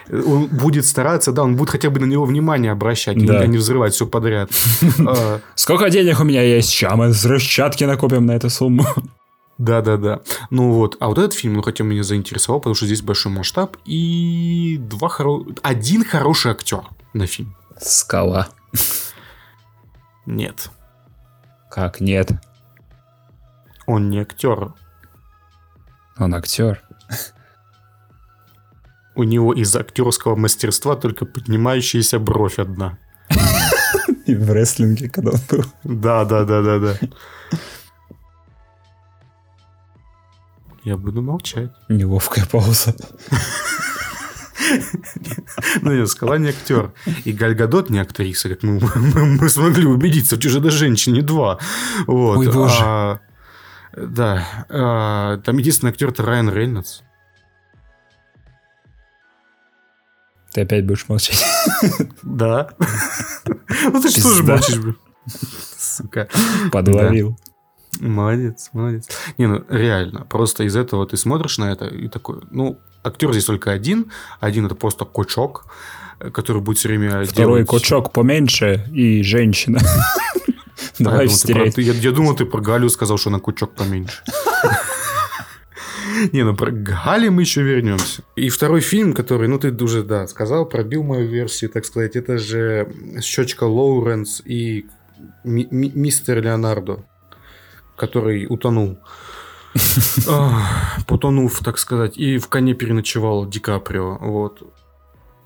Он будет стараться, да, он будет хотя бы на него внимание обращать, да. а не взрывать все подряд. А. Сколько денег у меня есть? Сейчас мы взрывчатки накопим на эту сумму. Да, да, да. Ну вот, а вот этот фильм, ну хотя меня заинтересовал, потому что здесь большой масштаб и два хоро... один хороший актер на фильм. Скала. Нет. Как нет? Он не актер. Он актер. У него из актерского мастерства только поднимающаяся бровь одна. И в рестлинге, когда он был. Да, да, да, да, да. Я буду молчать. Неловкая пауза. Ну, я сказала, не актер. И Гальгадот не актриса, как мы, мы, мы смогли убедиться в «Чужой женщине 2». Вот. Ой, боже. А, да. А, там единственный актер это Райан Рейнольдс. Ты опять будешь молчать. Да. Ну ты что же молчишь, блин? Сука. Подловил. Молодец, молодец. Не, ну реально, просто из этого ты смотришь на это и такой, ну, актер здесь только один. Один это просто кочок, который будет все время Второй делать... кочок поменьше и женщина. Давай стереть. Я, я думал, ты про Галю сказал, что она кучок поменьше. Не, ну про Гали мы еще вернемся. И второй фильм, который, ну ты уже, да, сказал, пробил мою версию, так сказать, это же Щечка Лоуренс и мистер Леонардо, который утонул. Потонув, так сказать, и в коне переночевал Ди Каприо. Вот.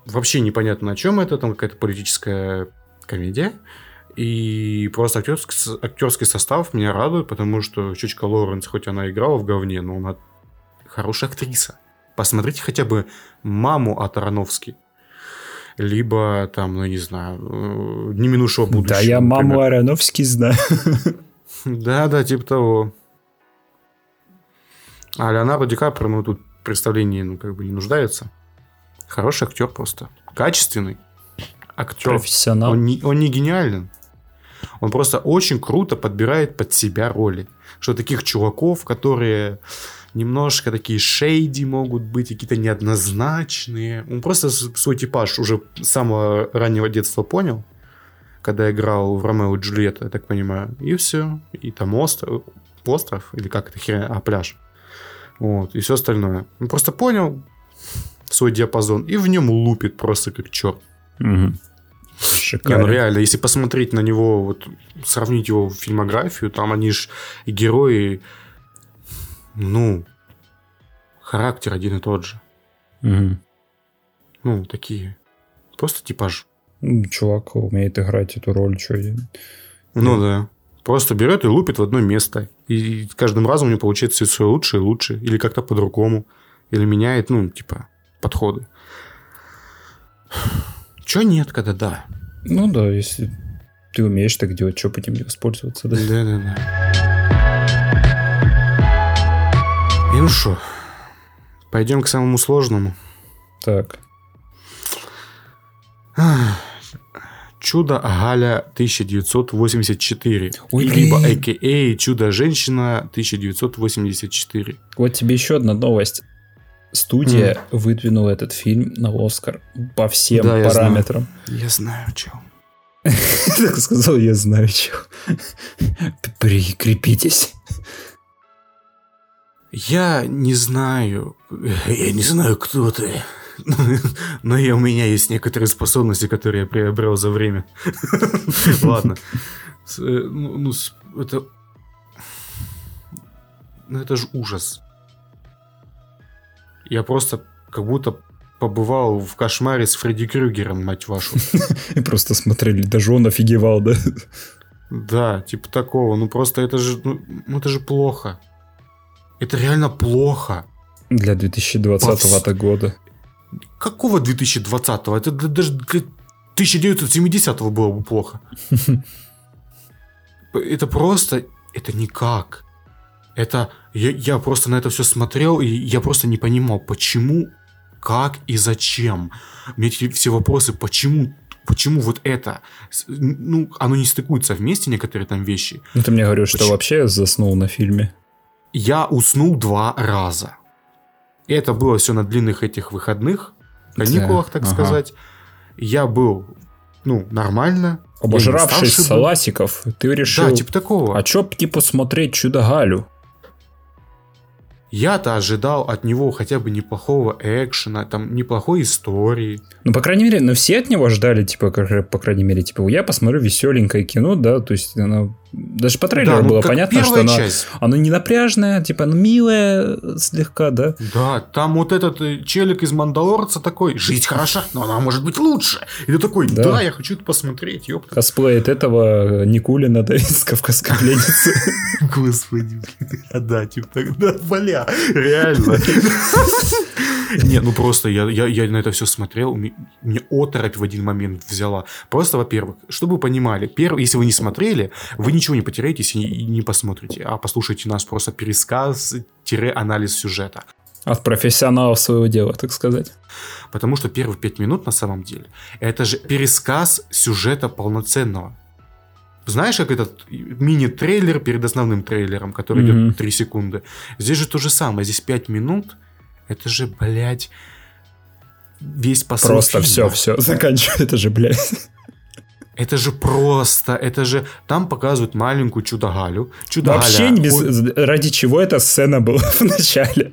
Вообще непонятно, о чем это, там какая-то политическая комедия. И просто актерский, актерский состав меня радует, потому что Чучка Лоуренс, хоть она играла в говне, но она хорошая актриса. Посмотрите хотя бы «Маму» от Ароновски. Либо там, ну, не знаю, э, «Не минувшего будущего». Да, я например. «Маму» Ароновски знаю. Да-да, типа того. А Леонардо Ди Каприо, ну, тут представление, ну, как бы не нуждается. Хороший актер просто. Качественный актер. Профессионал. Он не, он не гениален. Он просто очень круто подбирает под себя роли. Что таких чуваков, которые немножко такие шейди могут быть, какие-то неоднозначные. Он просто свой типаж уже с самого раннего детства понял, когда играл в Ромео и Джульетта, я так понимаю. И все. И там остров, остров или как это херня, а пляж. Вот, и все остальное. Он просто понял свой диапазон и в нем лупит просто как черт. Угу. Не, ну реально, если посмотреть на него, вот сравнить его фильмографию, там они и герои, ну, характер один и тот же. Угу. Ну, такие. Просто типаж. Ну, чувак умеет играть эту роль, что я... Ну да. Просто берет и лупит в одно место. И каждым разом у него получается все лучше и лучше. Или как-то по-другому. Или меняет, ну, типа, подходы. Чё нет, когда да? Ну да, если ты умеешь так делать, что этим не воспользоваться, да? Да, И ну что, пойдем к самому сложному. Так. Чудо Галя 1984. Ой, либо а.к.а. Чудо-женщина 1984. Вот тебе еще одна новость студия mm. выдвинула этот фильм на Оскар по всем да, параметрам. Я знаю, я чем. Так сказал, я знаю, чем. Прикрепитесь. Я не знаю, я не знаю, кто ты, но я, у меня есть некоторые способности, которые я приобрел за время. Ладно. Э, ну, ну, это... Ну, это же ужас. Я просто как будто побывал в кошмаре с Фредди Крюгером, мать вашу. И просто смотрели, даже он офигевал, да? Да, типа такого. Ну просто это же, ну, ну это же плохо. Это реально плохо. Для 2020 Повс... года. Какого 2020-го? Это даже для 1970-го было бы плохо. Это просто... Это никак. Это я, я просто на это все смотрел, и я просто не понимал, почему, как и зачем. Мне эти все вопросы, почему почему вот это, ну, оно не стыкуется вместе, некоторые там вещи. Ну, ты мне говоришь, что вообще заснул на фильме. Я уснул два раза. И это было все на длинных этих выходных, каникулах, так ага. сказать. Я был, ну, нормально. Обожравшись саласиков, ты решил... Да, типа такого. А чё, типа, смотреть Чудо-Галю? Я-то ожидал от него хотя бы неплохого экшена, там, неплохой истории. Ну, по крайней мере, но все от него ждали, типа, как, по крайней мере, типа, я посмотрю веселенькое кино, да, то есть оно... Даже по трейлеру да, ну, было понятно, что часть. оно не напряжное, типа, оно милое слегка, да. Да, там вот этот э, челик из Мандалорца такой, жизнь хороша, но она может быть лучше. И ты такой, да, да я хочу это посмотреть, ёпта. Косплей от этого Никулина, да, из Кавказской пленницы. Господи, да, типа, да, бля, реально. Не, ну просто я, я, я на это все смотрел, мне оторопь в один момент взяла. Просто, во-первых, чтобы вы понимали, перв, если вы не смотрели, вы ничего не потеряете, если не, посмотрите, а послушайте нас просто пересказ-анализ сюжета. От профессионалов своего дела, так сказать. Потому что первые пять минут на самом деле это же пересказ сюжета полноценного. Знаешь, как этот мини-трейлер перед основным трейлером, который mm-hmm. идет 3 секунды. Здесь же то же самое. Здесь 5 минут. Это же, блядь, весь посыл Просто фильма. все, все, заканчивай. Это же, блядь. Это же просто, это же... Там показывают маленькую чудо-Галю. Чудо Вообще без... ради чего эта сцена была в начале.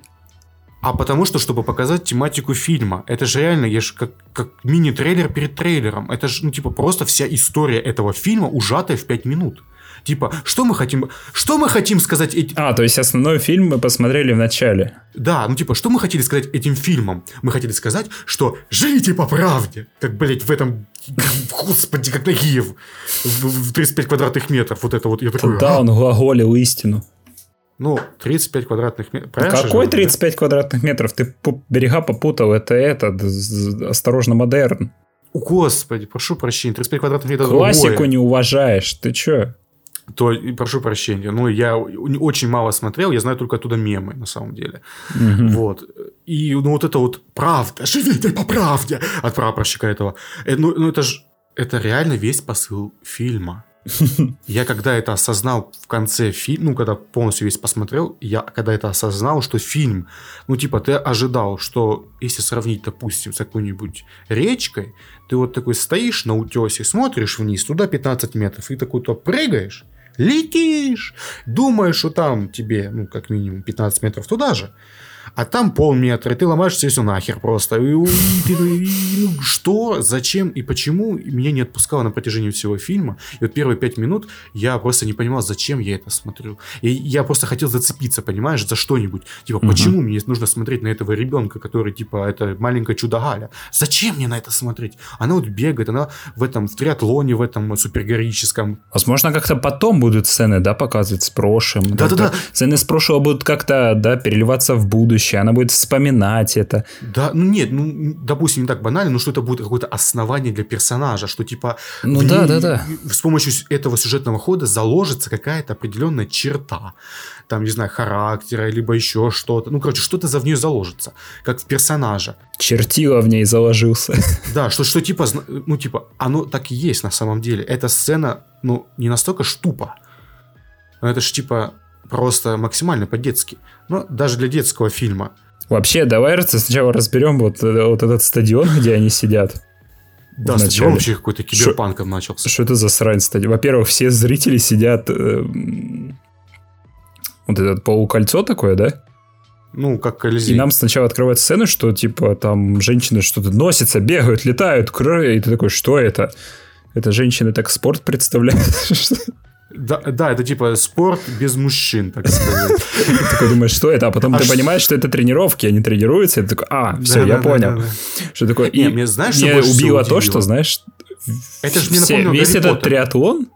А потому что, чтобы показать тематику фильма. Это же реально, я же как, как мини-трейлер перед трейлером. Это же, ну, типа, просто вся история этого фильма ужатая в 5 минут. Типа, что мы хотим, что мы хотим сказать этим... А, то есть основной фильм мы посмотрели в начале. Да, ну типа, что мы хотели сказать этим фильмом? Мы хотели сказать, что живите по правде. Как, блядь, в этом... Господи, как Нагиев. В, в 35 квадратных метров. Вот это вот. Я такой, да, он глаголил истину. Ну, 35 квадратных метров. Какой 35 квадратных метров? Ты берега попутал. Это это. Осторожно, модерн. Господи, прошу прощения. 35 квадратных метров Классику другое. не уважаешь. Ты чё? То, прошу прощения, ну, я очень мало смотрел, я знаю только оттуда мемы, на самом деле. Угу. Вот. И, ну, вот это вот правда, живите по правде от прапорщика этого. Э, ну, ну это же, это реально весь посыл фильма. Я когда это осознал в конце фильма, ну, когда полностью весь посмотрел, я когда это осознал, что фильм, ну, типа, ты ожидал, что если сравнить, допустим, с какой-нибудь речкой, ты вот такой стоишь на утесе, смотришь вниз, туда 15 метров, и такой то прыгаешь, летишь, думаешь, что там тебе, ну, как минимум 15 метров туда же, а там полметра, и ты ломаешь все нахер просто. И, и, и, ну, что, зачем и почему меня не отпускало на протяжении всего фильма. И вот первые пять минут я просто не понимал, зачем я это смотрю. И я просто хотел зацепиться, понимаешь, за что-нибудь. Типа, угу. почему мне нужно смотреть на этого ребенка, который, типа, это маленькая чудо Галя? Зачем мне на это смотреть? Она вот бегает, она в этом, в триатлоне, в этом супергероическом. Возможно, как-то потом будут сцены, да, показывать с прошлым. Да-да-да. Сцены с прошлого будут как-то, да, переливаться в будущее будущее, она будет вспоминать это. Да, ну нет, ну, допустим, не так банально, но что это будет какое-то основание для персонажа, что типа ну, да, да, да. с помощью этого сюжетного хода заложится какая-то определенная черта, там, не знаю, характера, либо еще что-то. Ну, короче, что-то за в нее заложится, как в персонажа. Чертила в ней заложился. Да, что, что типа, ну, типа, оно так и есть на самом деле. Эта сцена, ну, не настолько штупа. Но это ж типа просто максимально по-детски. Ну, даже для детского фильма. Вообще, давай сначала разберем вот, э, вот этот стадион, где они сидят. Да, стадион вообще какой-то киберпанком начался. Что это за срань стадион? Во-первых, все зрители сидят... Э, вот этот полукольцо такое, да? Ну, как Колизей. И нам сначала открывают сцену, что, типа, там женщины что-то носятся, бегают, летают, кроют. И ты такой, что это? Это женщины так спорт представляют? Да, да, это типа спорт без мужчин, так сказать. Ты такой думаешь, что это? А потом ты понимаешь, что это тренировки, они тренируются, и ты такой, а, все, я понял. Что такое? И мне убило то, что, знаешь, это же мне напомнило Весь этот триатлон,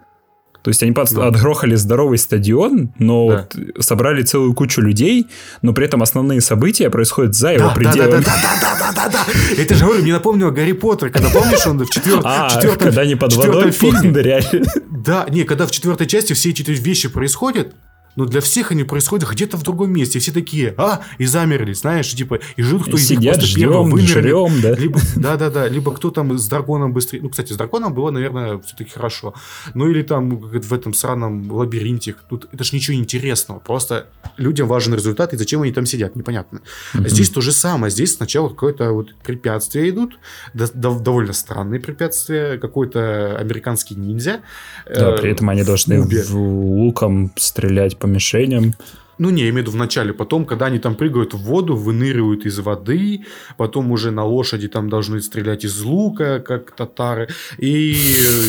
то есть они да. отгрохали здоровый стадион, но да. вот собрали целую кучу людей, но при этом основные события происходят за его да, пределами. Да, да, да, да, да, да, да. Это же, говорю, мне напомнило Гарри Поттер, когда, помнишь, он в четвертом, а, четвертом, когда они под водой фильме. Да, не, когда в четвертой части все эти вещи происходят, но для всех они происходят где-то в другом месте. Все такие, а, и замерли, знаешь, типа, и ждут, кто из них просто ждем, вымерли. Жрем, да? Либо, да, да, да, либо кто там с драконом быстрее. Ну, кстати, с драконом было, наверное, все-таки хорошо. Ну, или там в этом сраном лабиринте. Тут это же ничего интересного. Просто людям важен результат, и зачем они там сидят, непонятно. Mm-hmm. Здесь то же самое. Здесь сначала какое-то вот препятствие идут, да, довольно странные препятствия, какой-то американский ниндзя. Да, при этом они должны в луком стрелять по мишеням. Ну, не, я имею в виду в начале. Потом, когда они там прыгают в воду, выныривают из воды, потом уже на лошади там должны стрелять из лука, как татары. И,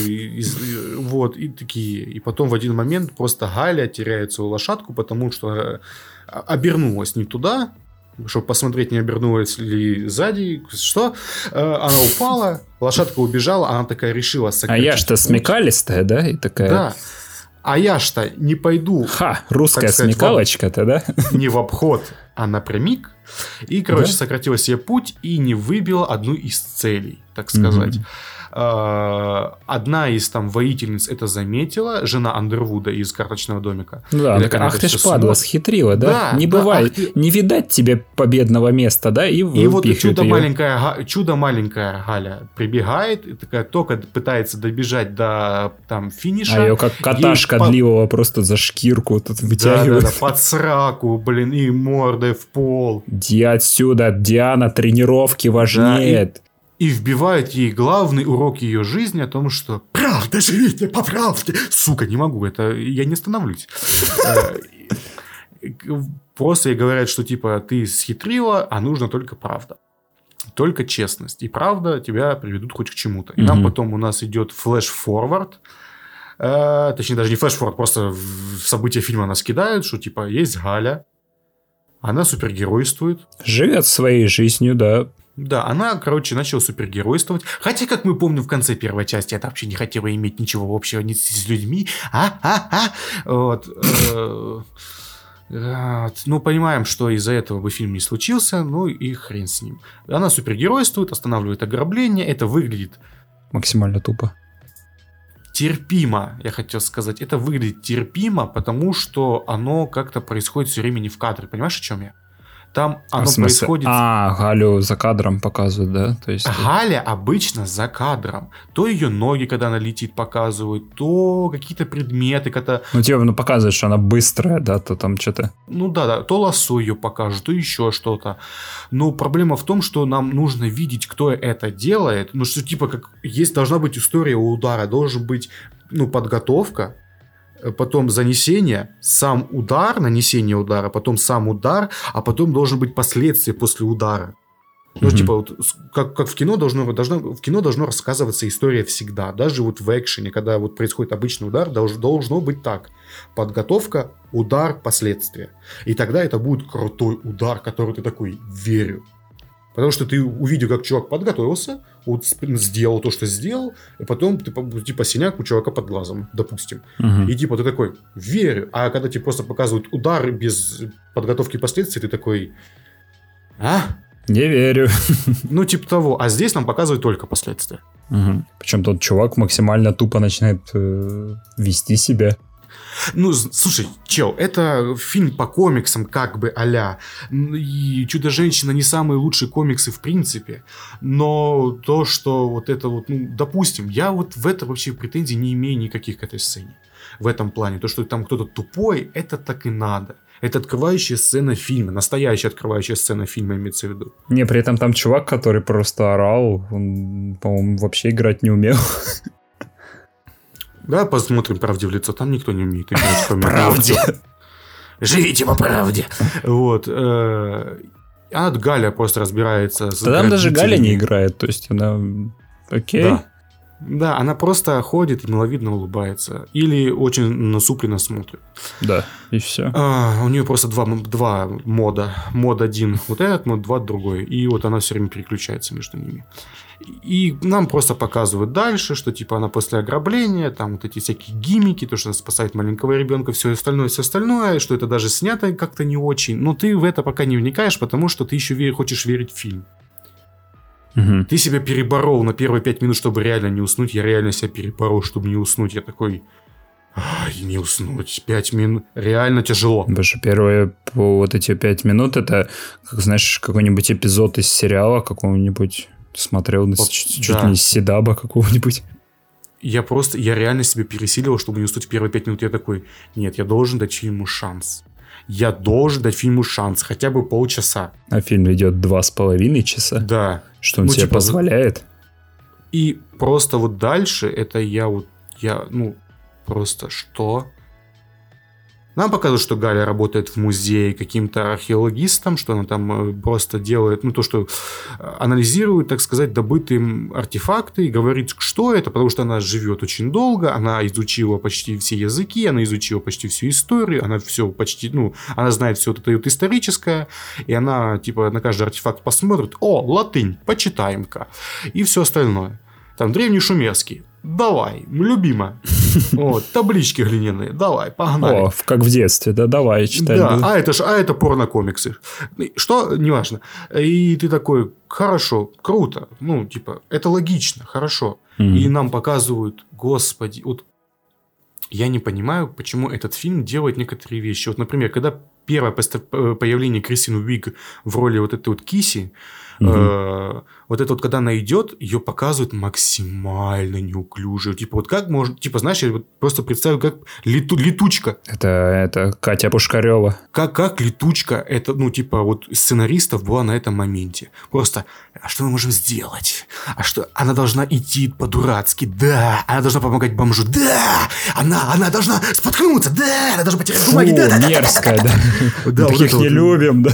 и вот, и такие. И потом в один момент просто Галя теряет свою лошадку, потому что э, обернулась не туда, чтобы посмотреть, не обернулась ли сзади, что. Э, она упала, лошадка убежала, она такая решила сократить. А я что, смекалистая, да? И такая... Да а я что не пойду... Ха, русская смекалочка-то, да? Не в обход, а напрямик. И, короче, да? сократила себе путь и не выбила одну из целей, так сказать. э, одна из там воительниц это заметила, жена Андервуда из карточного домика. Да, так, ах ты ж падла, схитрила, да? да не да, бывает, ты... не видать тебе победного места, да? И, и вот чудо ее. маленькая, чудо маленькая Галя прибегает, и такая только пытается добежать до там финиша. А ее как кота шкодливого по... просто за шкирку тут вытягивают. Да, да, да, под сраку, блин, и мордой в пол. Ди отсюда, Диана, тренировки важнее. Да, и, и вбивает ей главный урок ее жизни о том, что правда, живите по правде. Сука, не могу, это я не остановлюсь. Э, просто ей говорят, что типа ты схитрила, а нужно только правда. Только честность. И правда тебя приведут хоть к чему-то. И нам потом у нас идет флеш-форвард. Э, точнее, даже не флеш-форвард, просто в события фильма нас кидают, что типа есть Галя, она супергеройствует. Живет своей жизнью, да. Да, она, короче, начала супергеройствовать. Хотя, как мы помним в конце первой части, это вообще не хотела иметь ничего общего ни с людьми. А, а, а. Вот. Э, ну, понимаем, что из-за этого бы фильм не случился, ну и хрен с ним. Она супергеройствует, останавливает ограбление, это выглядит... Максимально тупо терпимо, я хотел сказать. Это выглядит терпимо, потому что оно как-то происходит все время не в кадре. Понимаешь, о чем я? Там а оно а происходит... А, Галю за кадром показывают, да? То есть... Галя обычно за кадром. То ее ноги, когда она летит, показывают, то какие-то предметы, когда... Ну, тебе ну, показывают, что она быстрая, да, то там что-то... Ну да, да, то лосо ее покажут, то еще что-то. Но проблема в том, что нам нужно видеть, кто это делает. Ну, что типа, как есть, должна быть история у удара, должен быть ну, подготовка, Э, потом занесение, сам удар, нанесение удара, потом сам удар, а потом должен быть последствия после удара. Ну, mm-hmm. типа, вот, как, как в кино должно, должно, в кино должно рассказываться история всегда. Даже вот в экшене, когда вот происходит обычный удар, долж, должно быть так. Подготовка, удар, последствия. И тогда это будет крутой удар, который ты такой, верю. Потому что ты увидел, как чувак подготовился, вот сделал то, что сделал, и потом ты, типа, синяк у чувака под глазом, допустим. Угу. И типа ты такой, верю. А когда тебе просто показывают удар без подготовки последствий, ты такой, а? Не верю. Ну, типа того. А здесь нам показывают только последствия. Угу. Причем тот чувак максимально тупо начинает э, вести себя. Ну, слушай, чел, это фильм по комиксам, как бы а И Чудо-женщина не самые лучшие комиксы в принципе. Но то, что вот это вот, ну, допустим, я вот в это вообще претензий не имею никаких к этой сцене. В этом плане. То, что там кто-то тупой, это так и надо. Это открывающая сцена фильма, настоящая открывающая сцена фильма имеется в виду. Не, при этом там чувак, который просто орал, он, по-моему, вообще играть не умел. Да, посмотрим правде в лицо. Там никто не умеет играть, кроме Правде. Живите по правде. Вот. Э, а Галя просто разбирается с Да там даже Галя не играет, то есть она... Окей. Да. Да, она просто ходит и миловидно улыбается. Или очень насупленно смотрит. Да, и все. А, у нее просто два, два мода. Мод один вот этот, мод два другой. И вот она все время переключается между ними. И нам просто показывают дальше, что типа она после ограбления, там вот эти всякие гимики, то, что она спасает маленького ребенка, все остальное, все остальное, что это даже снято как-то не очень. Но ты в это пока не вникаешь, потому что ты еще вер- хочешь верить в фильм. Угу. Ты себя переборол на первые пять минут, чтобы реально не уснуть. Я реально себя переборол, чтобы не уснуть. Я такой... Ай, не уснуть. Пять минут. Реально тяжело. Даже первые вот эти пять минут, это, как знаешь, какой-нибудь эпизод из сериала какого-нибудь смотрел вот, чуть, да. ли не Седаба какого-нибудь. Я просто, я реально себя пересиливал, чтобы не уснуть первые пять минут. Я такой, нет, я должен дать фильму шанс я должен дать фильму шанс, хотя бы полчаса. А фильм идет два с половиной часа? Да. Что он ну, себе типа, позволяет? И просто вот дальше это я вот, я, ну, просто что? Нам показывают, что Галя работает в музее каким-то археологистом, что она там э, просто делает, ну, то, что э, анализирует, так сказать, добытые артефакты и говорит, что это, потому что она живет очень долго, она изучила почти все языки, она изучила почти всю историю, она все почти, ну, она знает все это вот историческое, и она, типа, на каждый артефакт посмотрит, о, латынь, почитаем-ка, и все остальное. Там древний шумерский, давай, любимо. Вот, таблички глиняные. Давай, погнали. О, как в детстве, да, давай, читай. Да, а это, ж, а это порно-комиксы. Что? Неважно. И ты такой, хорошо, круто. Ну, типа, это логично, хорошо. Mm. И нам показывают, господи, вот я не понимаю, почему этот фильм делает некоторые вещи. Вот, например, когда первое появление Кристин Уиг в роли вот этой вот Киси, Угу. Э, вот это вот, когда она идет, ее показывают максимально неуклюже. Типа, вот как можно, типа, знаешь, я вот просто представил, как лету, летучка. Это, это Катя Пушкарева. Как, как летучка, это, ну, типа, вот сценаристов была на этом моменте. Просто, а что мы можем сделать? А что, она должна идти по-дурацки, да. Она должна помогать бомжу, да. Она, она должна споткнуться, да. Она должна потерять бумаги, да, мерзкая, да. Да, таких не любим, да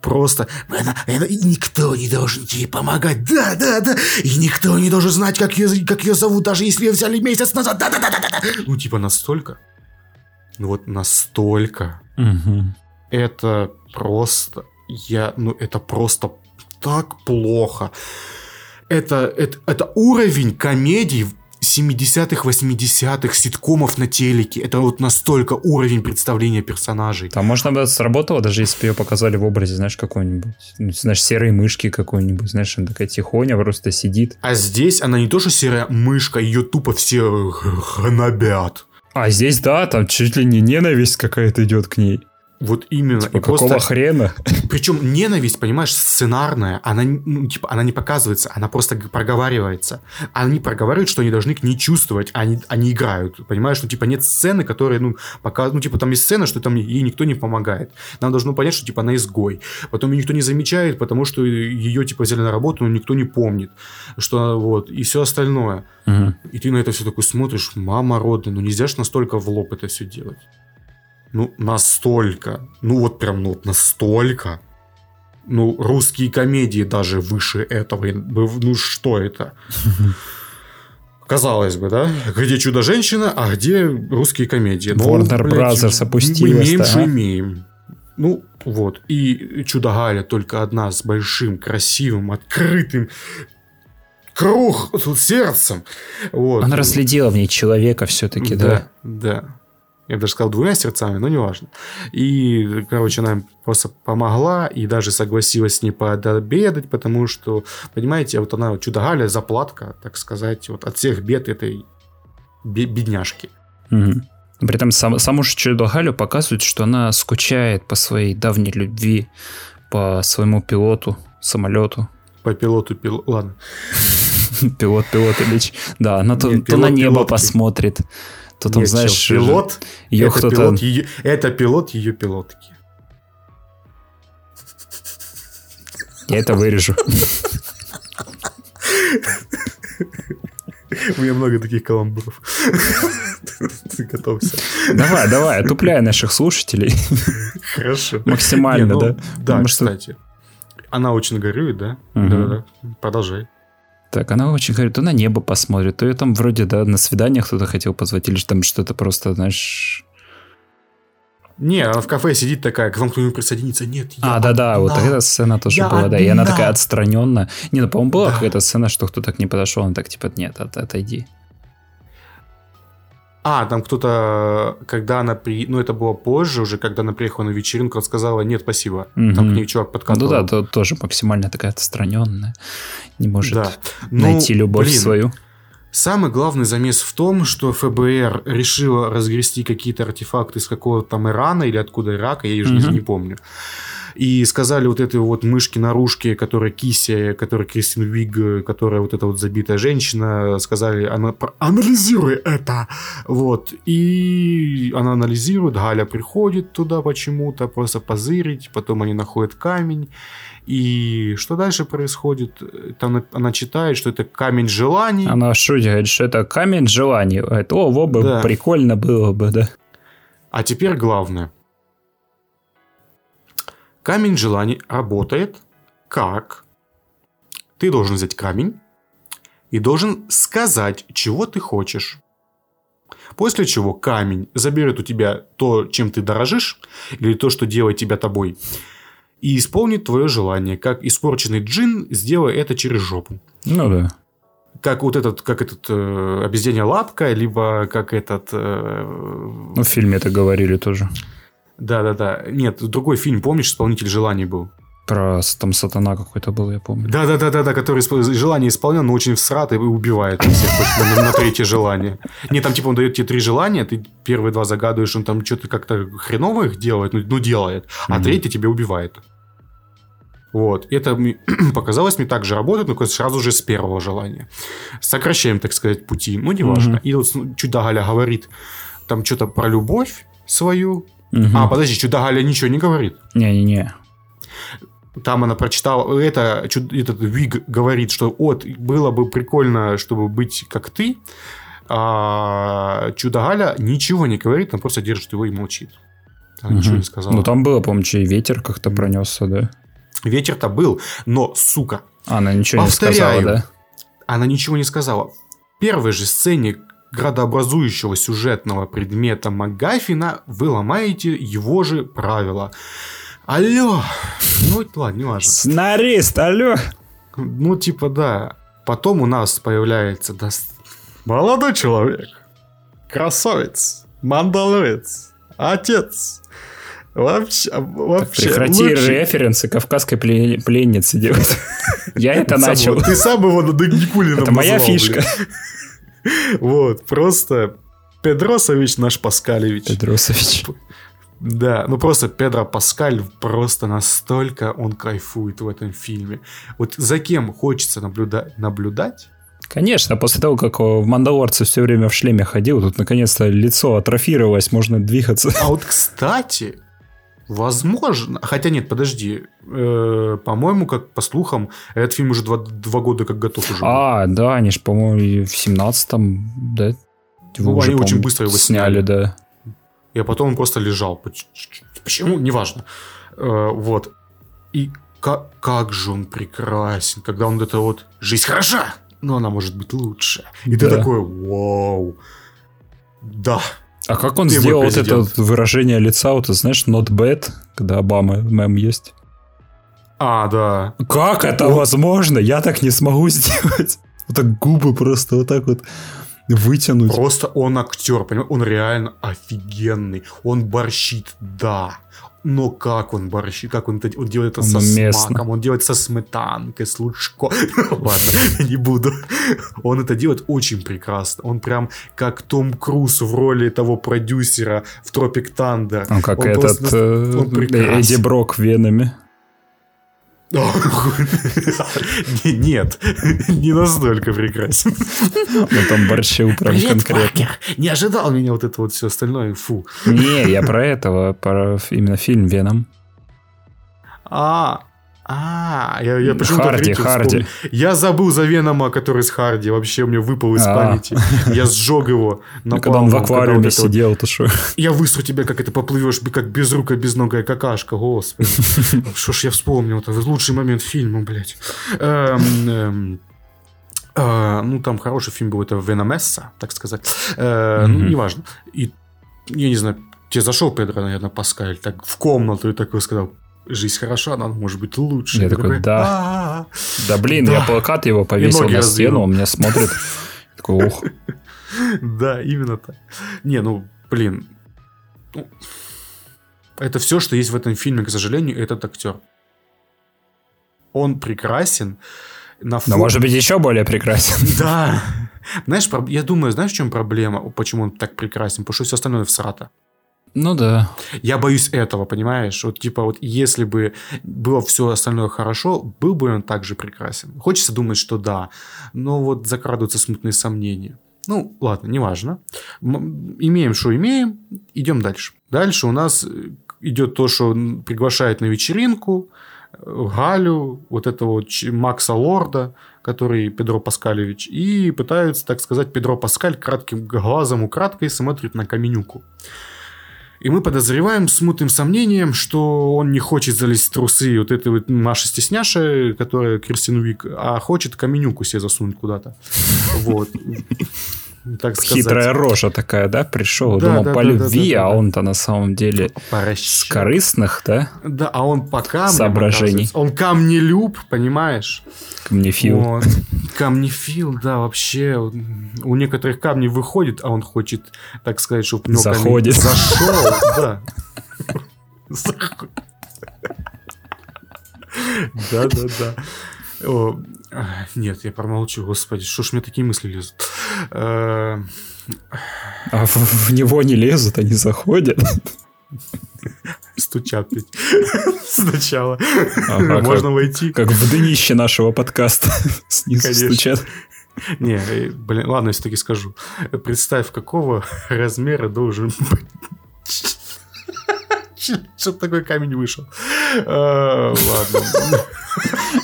просто она, она, никто не должен ей помогать, да, да, да, и никто не должен знать, как ее, как ее зовут, даже если ее взяли месяц назад, да, да, да, да, да. Ну, типа настолько, ну вот настолько, угу. это просто, я, ну это просто так плохо. Это, это, это уровень комедий 70-х, 80-х ситкомов на телеке. Это вот настолько уровень представления персонажей. Там, можно бы сработало, даже если бы ее показали в образе, знаешь, какой-нибудь, ну, знаешь, серой мышки какой-нибудь, знаешь, она такая тихоня просто сидит. А здесь она не то, что серая мышка, ее тупо все гнобят. А здесь, да, там чуть ли не ненависть какая-то идет к ней. Вот именно. Типа, и какого просто... хрена? Причем ненависть, понимаешь, сценарная, она, ну, типа, она не показывается, она просто проговаривается. Они проговаривают, что они должны к ней чувствовать, а они, они играют. Понимаешь, ну, типа, нет сцены, которые, ну, пока, ну, типа, там есть сцена, что там ей никто не помогает. Нам должно понять, что, типа, она изгой. Потом ее никто не замечает, потому что ее, типа, взяли на работу, но никто не помнит. Что, вот, и все остальное. Угу. И ты на это все такой смотришь, мама родная, ну, нельзя же настолько в лоб это все делать. Ну, настолько. Ну, вот прям, ну, вот настолько. Ну, русские комедии даже выше этого. Ну, что это? Казалось бы, да? Где Чудо-женщина, а где русские комедии? Ну, Warner Brothers опустилась. Мы меньше а? имеем. Ну, вот. И Чудо-Галя только одна с большим, красивым, открытым круг сердцем. Вот. Она расследила в ней человека все-таки, да? Да, да я бы даже сказал двумя сердцами, но неважно. И, короче, она просто помогла и даже согласилась с ней пообедать, потому что, понимаете, вот она, чудо-Галя, заплатка, так сказать, вот от всех бед этой бедняжки. Угу. При этом сам, саму же чудо-Галю показывают, что она скучает по своей давней любви, по своему пилоту, самолету. По пилоту, пил... ладно. Пилот, пилот Ильич. Да, она то на небо посмотрит, то там, Нет, знаешь, чел, пилот, ее это кто-то... Пилот, ее, это пилот ее пилотки. Я это вырежу. У меня много таких каламбуров. Готовься. Давай, давай, отупляй наших слушателей. Хорошо. Максимально, Не, ну, да? Да, Потому кстати. Что... Она очень горюет, да? Да-да-да. Продолжай. Так, она очень говорит, то на небо посмотрит, то ее там вроде, да, на свидание кто-то хотел позвать, или там что-то просто, знаешь... Не, она в кафе сидит такая, к вам кто-нибудь присоединится. Нет, я А, да-да, вот эта сцена тоже я была, одна. да. И она такая отстраненная. Не, ну, по-моему, была да. какая-то сцена, что кто-то к ней подошел, он так, типа, нет, от, отойди. А, там кто-то, когда она при... Ну, это было позже уже, когда она приехала на вечеринку, она сказала, нет, спасибо. Угу. Там к ней чувак подкатывал. Ну да, то, тоже максимально такая отстраненная. Не может да. найти ну, любовь блин, свою. Самый главный замес в том, что ФБР решила разгрести какие-то артефакты из какого-то там Ирана или откуда Ирака, я уже угу. не помню и сказали вот этой вот мышки-наружки, которая Кися, которая Кристин Виг, которая вот эта вот забитая женщина, сказали, она анализируй это, вот, и она анализирует, Галя приходит туда почему-то, просто позырить, потом они находят камень, и что дальше происходит? Там она читает, что это камень желаний. Она шутит, говорит, что это камень желаний. Это, о, во бы, да. прикольно было бы, да. А теперь главное. Камень желаний работает как? Ты должен взять камень и должен сказать, чего ты хочешь. После чего камень заберет у тебя то, чем ты дорожишь, или то, что делает тебя тобой, и исполнит твое желание. Как испорченный джин, сделай это через жопу. Ну да. как вот этот, как этот э, обезьянья лапка, либо как этот... Э, ну, в фильме это говорили тоже. Да-да-да. Нет, другой фильм, помнишь, «Исполнитель желаний» был? Про там сатана какой-то был, я помню. Да-да-да-да, который желание исполнял, но очень всрат и убивает всех на, на третье желание. Не, там типа он дает тебе три желания, ты первые два загадываешь, он там что-то как-то хреново их делает, ну, ну делает, а mm-hmm. третье тебя убивает. Вот. Это показалось мне так же работает, но сразу же с первого желания. Сокращаем, так сказать, пути. Ну, неважно. Mm-hmm. И вот Чудо Галя говорит там что-то про любовь свою. Mm-hmm. А, подожди, Чудо Галя ничего не говорит. Не-не-не. Там она прочитала, это, этот Виг говорит, что вот, было бы прикольно, чтобы быть как ты. А Чудо Галя ничего не говорит, она просто держит его и молчит. Она угу. ничего не сказала. Ну, там было, помню, и ветер как-то пронесся, да? Ветер-то был, но, сука. Она ничего повторяю, не сказала, да? Она ничего не сказала. В первой же сцене градообразующего сюжетного предмета Магафина вы ломаете его же правила. Алло! Ну, ладно, не важно. Сценарист, алло! Ну, типа, да. Потом у нас появляется да, молодой человек, красавец, мандаловец, отец, Вообще, вообще. Так прекрати лучше... референсы кавказской пленницы делать. Я это начал. Ты сам его на Никулина Это моя фишка. Вот, просто Педросович наш Паскалевич. Педросович. Да, ну просто Педро Паскаль просто настолько он кайфует в этом фильме. Вот за кем хочется наблюдать? наблюдать? Конечно, после того, как в Мандалорце все время в шлеме ходил, тут наконец-то лицо атрофировалось, можно двигаться. А вот, кстати, Возможно. Хотя нет, подожди. Э, по-моему, как по слухам, этот фильм уже два, два года как готов уже. А, да, они же, по-моему, в семнадцатом, да? Ну, уже, они очень быстро его сняли. сняли, да. И потом он просто лежал. Почему? Неважно. Э, вот. И как, как же он прекрасен, когда он это вот «Жизнь хороша, но она может быть лучше». И да. ты такой «Вау». Да, а как он сделал вот это выражение лица, вот знаешь, not bad, когда Обама мем есть? А, да. Как это вот. возможно? Я так не смогу сделать. Вот так губы просто вот так вот вытянуть. Просто он актер, понимаешь? Он реально офигенный. Он борщит, да но как он борщит, как он, это, он делает это он со смаком, он делает со сметанкой, с лучком. Ладно, не буду. Он это делает очень прекрасно. Он прям как Том Круз в роли того продюсера в Тропик Тандер. Он как этот э, Эдди Брок Венами. Нет, не настолько прекрасен. Ну там борщил прям конкретно. Не ожидал меня вот это вот все остальное, фу. Не, я про этого, про именно фильм «Веном». А, а, я, я почему-то Харди, Харди. Я забыл за Венома, который с Харди. Вообще у меня выпал из а. памяти. Я сжег его на Когда он в аквариуме сидел, то что? Я высру тебя, как это поплывешь, как безрукая, безногая какашка, господи. Что ж я вспомнил, это лучший момент фильма, блядь. Эм, эм, э, ну, там хороший фильм был, это Веномесса, так сказать. Э, ну, неважно. И, я не знаю, тебе зашел Педро, наверное, Паскаль, так в комнату и такой сказал, жизнь хороша, она может быть лучше. Я такой, да. Да блин, я плакат его повесил на стену, он меня смотрит. Такой, ух. Да, именно так. Не, ну, блин. Ну, это все, что есть в этом фильме, к сожалению, этот актер. Он прекрасен. На фон... Но может быть еще более прекрасен. Да. Знаешь, я думаю, знаешь, в чем проблема? Почему он так прекрасен? Потому что все остальное в срата. Ну да. Я боюсь этого, понимаешь? Вот типа вот если бы было все остальное хорошо, был бы он также прекрасен. Хочется думать, что да, но вот закрадываются смутные сомнения. Ну, ладно, неважно. Имеем, что имеем, идем дальше. Дальше у нас э, идет то, что приглашает на вечеринку э, Галю, вот этого Макса Лорда, который Педро Паскалевич, и пытаются, так сказать, Педро Паскаль кратким глазом украдкой смотрит на Каменюку. И мы подозреваем смутным сомнением, что он не хочет залезть в трусы вот этой вот Маши Стесняша, которая Кристин Вик, а хочет каменюку себе засунуть куда-то. Вот. Так сказать. Хитрая рожа такая, да, пришел, да, думал да, по да, любви, да, да, а он-то на самом деле с корыстных, да? Да, а он по камням соображений. Он камнелюб, понимаешь? Камнефил. Вот. Камнефил, да, вообще. У некоторых камней выходит, а он хочет, так сказать, чтобы у него Заходит. зашел. Да. Да, да, да. О, нет, я промолчу, господи, что ж мне такие мысли лезут. Э, а в, в него не лезут, они заходят. Стучат ведь сначала. Ага, Можно как, войти. Как в днище нашего подкаста. Снизу Конечно. стучат. Не, э, блин, ладно, если таки скажу. Представь, какого размера должен быть чтобы такой камень вышел. А, ладно.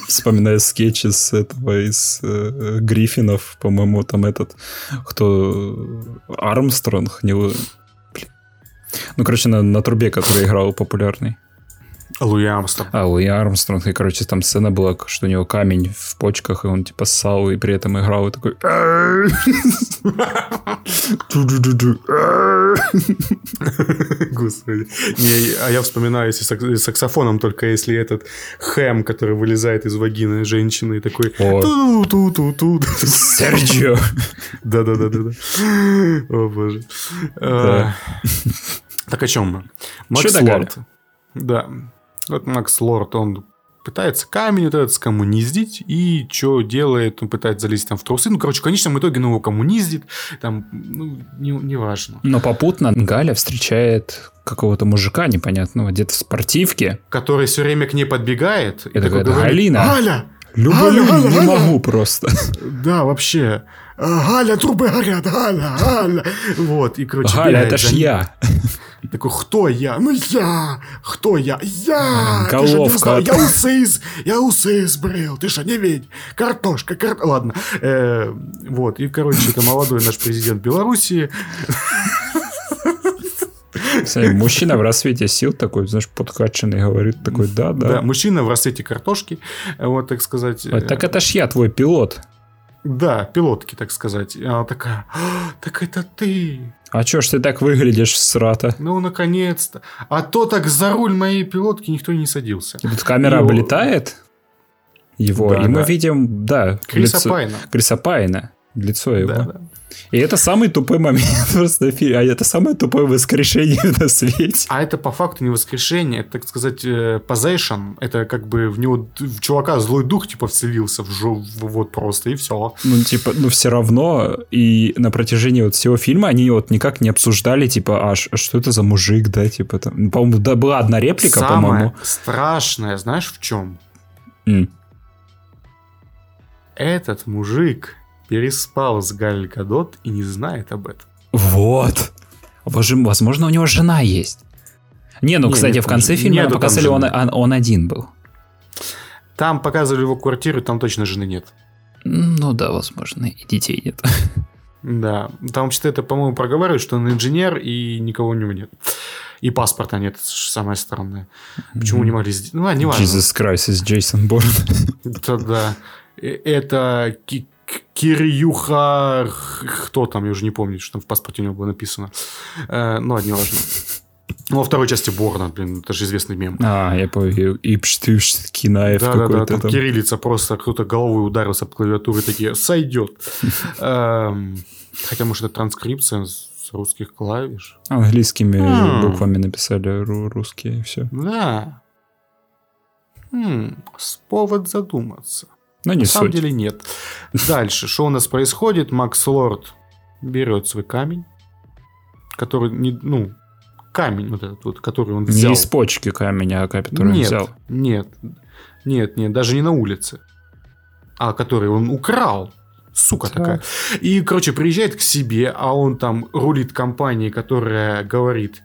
Вспоминаю скетчи с этого, из э, Гриффинов, по-моему, там этот, кто Армстронг, не... Ну, короче, на, на трубе, который играл популярный. Луи Армстронг. А, Луи Армстронг. И, короче, там сцена была, что у него камень в почках, и он, типа, ссал, и при этом играл, и такой... Господи. Не, а я вспоминаю, если саксофоном, только если этот хэм, который вылезает из вагины женщины, такой... Ту-ту-ту-ту. Серджио. Да-да-да-да. О, боже. А, так о чем мы? Макс Лорд. Да. Вот Макс Лорд, он пытается камень вот этот скоммуниздить, и что делает, он пытается залезть там в трусы. Ну, короче, в конечном итоге он его коммуниздит, там, ну, не, не важно. Но попутно Галя встречает какого-то мужика непонятного, где-то в спортивке. Который все время к ней подбегает. И, и такой, говорит, Галина. Галя! Люблю, Галя, Галя, не Галя. могу просто. Да, вообще. Галя, трубы горят, Галя, Галя. Вот, и, короче, Галя, это ж я. Такой, кто я? Ну я! Кто я? Я! Головка. Я усы, я усы сбрил. Ты что, не видь? Картошка, кар... Ладно. Э, вот, и, короче, это молодой наш президент Белоруссии. Кстати, мужчина в рассвете сил такой, знаешь, подкачанный, говорит такой, да, да. Да, мужчина в рассвете картошки, вот, так сказать. Так это ж я, твой пилот. Да, пилотки, так сказать. И она такая, «А, так это ты. А чё ж ты так выглядишь срата? Ну, наконец-то. А то так за руль моей пилотки никто не садился. И тут камера Его... облетает его, да, и мы видим, да, Криса лицо... Пайна. Криса Пайна, лицо его. Да, да. И это самый тупой момент просто а это самое тупое воскрешение на свете. А это по факту не воскрешение, это, так сказать, э, possession. Это как бы в него, в чувака злой дух, типа, вцелился в, жо, вот просто, и все. Ну, типа, ну, все равно, и на протяжении вот всего фильма они вот никак не обсуждали, типа, а, а что это за мужик, да, типа, там, ну, по-моему, да, была одна реплика, Самое по-моему. страшное, знаешь, в чем? Mm. Этот мужик переспал с Галь Гадот и не знает об этом. Вот. Возможно, у него жена есть. Не, ну, не, кстати, в конце фильма нету показали, он, он, он один был. Там показывали его квартиру, там точно жены нет. Ну да, возможно, и детей нет. Да, там вообще-то это, по-моему, проговаривают, что он инженер и никого у него нет. И паспорта нет, это самое странное. Почему mm-hmm. не могли сделать? Ну, а, не важно. Jesus Christ is Jason Bourne. Это да. Э, это Кирюха... Кто там, я уже не помню, что там в паспорте у него было написано. Э, ну, не важно. Ну, во второй части Борна, блин, это же известный мем. А, я понял. Ипштыш, Кинаев да, какой-то. Да, да, там, там кириллица просто, кто-то головой ударился об клавиатуру, такие, сойдет. Эм, хотя, может, это транскрипция с русских клавиш. Английскими буквами написали русские, и все. Да. Повод задуматься. Но не На суть. самом деле нет. Дальше, что у нас происходит? Макс Лорд берет свой камень, который, не, ну, камень вот этот вот, который он взял. Не из почки камень, а который нет, он взял. Нет, нет, нет, даже не на улице, а который он украл. Сука так. такая. И, короче, приезжает к себе, а он там рулит компанией, которая говорит...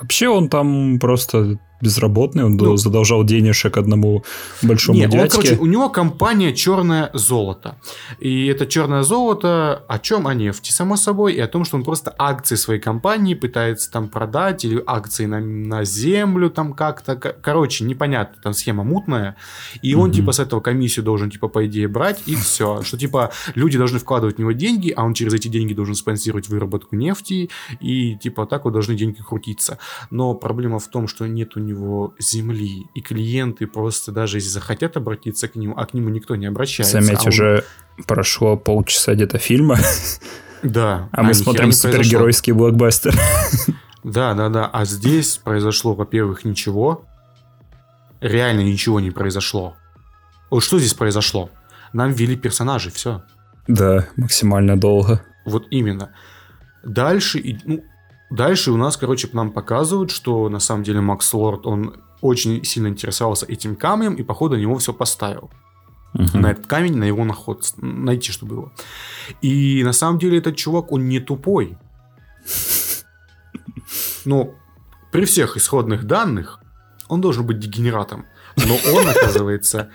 Вообще он там просто безработный, он ну, задолжал денежек одному большому нет, дядьке. Он, короче, у него компания «Черное золото». И это «Черное золото» о чем? О нефти, само собой, и о том, что он просто акции своей компании пытается там продать, или акции на, на землю там как-то. Короче, непонятно, там схема мутная. И он, угу. типа, с этого комиссию должен, типа, по идее, брать, и все. Что, типа, люди должны вкладывать в него деньги, а он через эти деньги должен спонсировать выработку нефти, и, типа, так вот должны деньги крутиться. Но проблема в том, что нет у него него земли, и клиенты просто даже если захотят обратиться к нему, а к нему никто не обращается. Заметь, а уже прошло полчаса где-то фильма. Да. А, а мы смотрим супергеройский блокбастер. Да, да, да. А здесь произошло, во-первых, ничего. Реально ничего не произошло. Вот что здесь произошло? Нам ввели персонажей, все. Да, максимально долго. Вот именно. Дальше, ну, дальше у нас, короче, нам показывают, что на самом деле Макс Лорд, он очень сильно интересовался этим камнем и, походу, на него все поставил. Угу. На этот камень, на его наход, найти, что было. И на самом деле этот чувак, он не тупой. Ну, при всех исходных данных, он должен быть дегенератом. Но он, оказывается,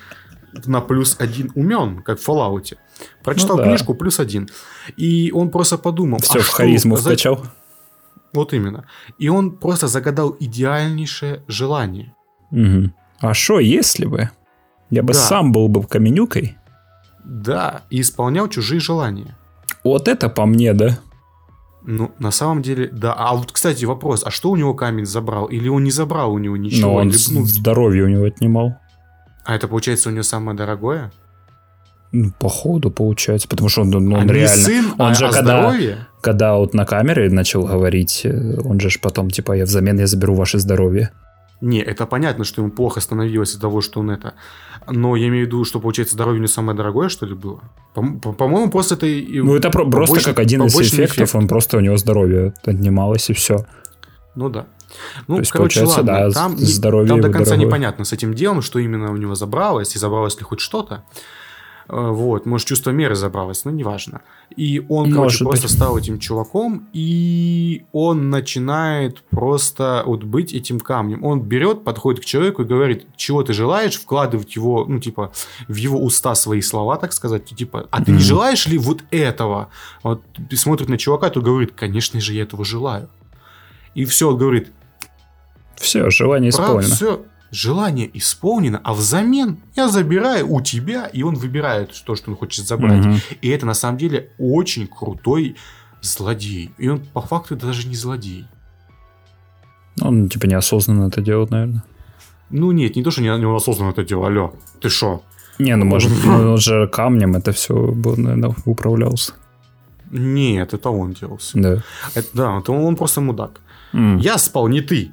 на плюс один умен, как в Fallout. Прочитал ну, да. книжку плюс один. И он просто подумал... Все, а в харизму сказать... вкачал. Вот именно. И он просто загадал идеальнейшее желание. Угу. А что, если бы? Я бы да. сам был бы каменюкой. Да, и исполнял чужие желания. Вот это по мне, да? Ну, на самом деле, да. А вот, кстати, вопрос, а что у него камень забрал? Или он не забрал у него ничего? Но он Или, ну... здоровье у него отнимал. А это, получается, у него самое дорогое? Ну, походу, получается, потому что он, он, он а реально... сын, он а, же а когда, здоровье? Когда вот на камере начал говорить, э, он же потом, типа, я взамен я заберу ваше здоровье. Не, это понятно, что ему плохо становилось из-за того, что он это. Но я имею в виду, что, получается, здоровье не самое дорогое, что ли, было? По-моему, просто это... Ну, это просто как один из эффектов, эффект. он просто у него здоровье отнималось, и все. Ну да. Ну, То есть, короче, ладно, да, там, здоровье там до конца дорогое. непонятно с этим делом, что именно у него забралось, и забралось ли хоть что-то. Э, вот, может, чувство меры забралось, но неважно. И он, может короче, быть. просто стал этим чуваком, и он начинает просто вот быть этим камнем. Он берет, подходит к человеку и говорит, чего ты желаешь, вкладывать его, ну, типа, в его уста свои слова, так сказать, типа, а ты mm-hmm. не желаешь ли вот этого? Вот смотрит на чувака, то говорит, конечно же, я этого желаю. И все, он говорит, все, желание исполнено. Все, желание исполнено, а взамен я забираю у тебя, и он выбирает то, что он хочет забрать. Угу. И это на самом деле очень крутой злодей. И он по факту даже не злодей. Он типа неосознанно это делает, наверное. Ну нет, не то, что не, осознанно это делал, алло, ты шо? Не, ну может, он же камнем это все, наверное, управлялся. Нет, это он делался. Да. Это, да, это он, он просто мудак. Mm. Я спал, не ты.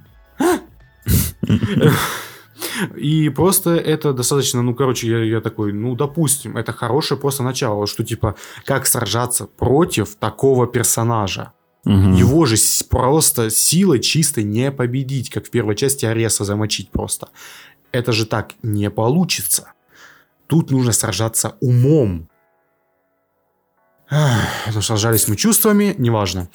И просто это достаточно, ну, короче, я, я такой, ну, допустим, это хорошее просто начало, что типа, как сражаться против такого персонажа. Угу. Его же просто силой чистой не победить, как в первой части Ареса замочить просто. Это же так не получится. Тут нужно сражаться умом. Ну, сражались мы чувствами, неважно.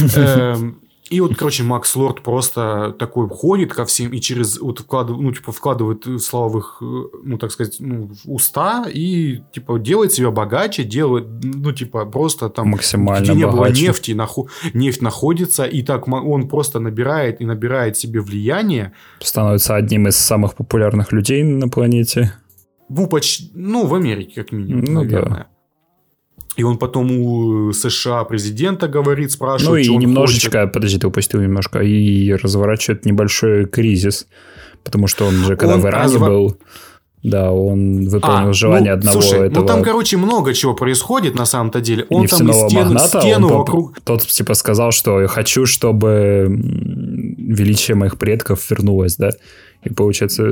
Эм, и вот, короче, Макс Лорд просто такой ходит ко всем и через вот вкладывает, ну, типа, вкладывает слова в их, ну, так сказать, ну, в уста и, типа, делает себя богаче, делает, ну, типа, просто там... Максимально Где не богаче. было нефти, наху... нефть находится, и так он просто набирает и набирает себе влияние. Становится одним из самых популярных людей на планете. Ну, почти, ну, в Америке, как минимум, ну, наверное. Да. И он потом у США президента говорит, спрашивает, Ну и немножечко, хочет. подожди, ты упустил немножко, и разворачивает небольшой кризис. Потому что он же, когда он, в Иране а, был, да, он выполнил а, желание ну, одного слушай, этого... ну там, короче, много чего происходит на самом-то деле. Он там и стену, магната, стену он вокруг... Тот, типа, сказал, что я хочу, чтобы величие моих предков вернулось, да? И получается...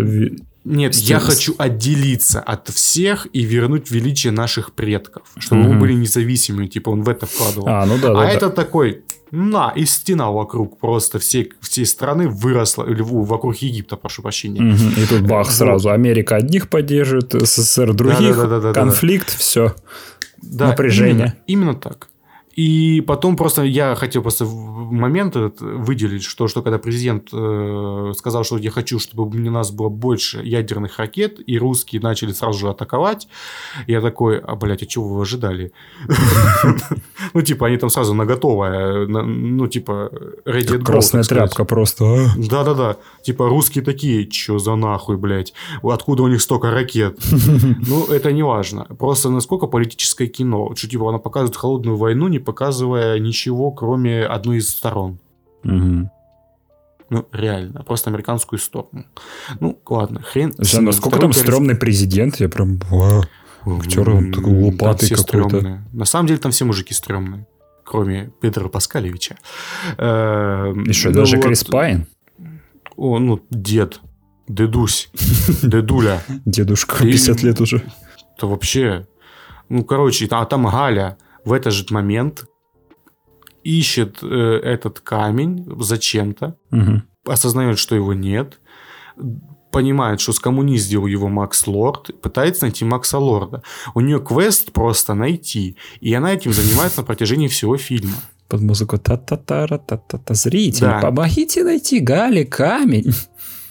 Нет, Стив... я хочу отделиться от всех и вернуть величие наших предков, чтобы mm-hmm. мы были независимыми, типа он в это вкладывал. А, ну да, да. А да. это такой, на, и стена вокруг просто всей, всей страны выросла, или вокруг Египта, прошу прощения. Mm-hmm. И тут бах, сразу Америка одних поддерживает, СССР других, да, да, да, да, конфликт, да, да. все. Да, Напряжение. Именно, именно так. И потом просто я хотел просто момент этот выделить, что, что когда президент э, сказал, что я хочу, чтобы у нас было больше ядерных ракет, и русские начали сразу же атаковать, я такой, а, блядь, а чего вы ожидали? Ну, типа, они там сразу наготовое, ну, типа, ready Красная тряпка просто. А? Да-да-да. Типа, русские такие, чё за нахуй, блядь? Откуда у них столько ракет? Ну, это не важно. Просто насколько политическое кино. Что, типа, она показывает холодную войну, не показывая ничего, кроме одной из сторон. Угу. Ну, реально, просто американскую сторону. Ну, ладно, хрен. Слушай, насколько там президент. стрёмный президент, я прям... Актер он такой лопатый какой-то. На самом деле там все мужики стрёмные. Кроме Петра Паскалевича. Эм, И что, даже ну Крис Пайн? О, ну, дед. Дедусь. Дедуля. Дедушка, 50 лет уже. То вообще... Ну, короче, а там Галя в этот же момент ищет э, этот камень зачем-то, угу. осознает, что его нет, понимает, что скоммуниздил его Макс Лорд, пытается найти Макса Лорда. У нее квест просто найти, и она этим занимается на протяжении всего фильма. Под музыку та-та-та-та-та-та. та та Зрители, да. помогите найти Гали камень.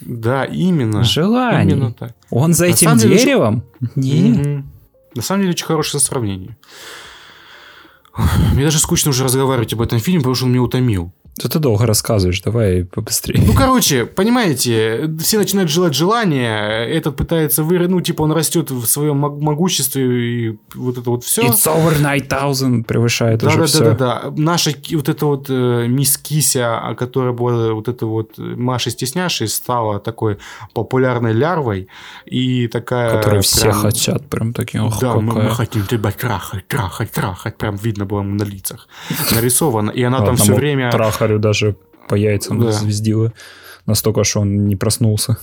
Да, именно. Желание. Именно так. Он за на этим деревом? Деле, Нет. Угу. На самом деле, очень хорошее сравнение. Мне даже скучно уже разговаривать об этом фильме, потому что он меня утомил. Да ты долго рассказываешь, давай побыстрее. Ну, короче, понимаете, все начинают желать желания, этот пытается вырасти, ну, типа он растет в своем могуществе и вот это вот все. It's over 9000 превышает да, уже да, все. Да, да, да. Наша вот эта вот э, мисс Кися, которая была вот эта вот Маша Стесняшей, стала такой популярной лярвой и такая... Которые все прям... хотят, прям такие, ох, Да, мы, мы хотим тебя трахать, трахать, трахать, прям видно было на лицах нарисовано, и она там все время... Трахать Харю даже по яйцам да. звездила. Настолько, что он не проснулся.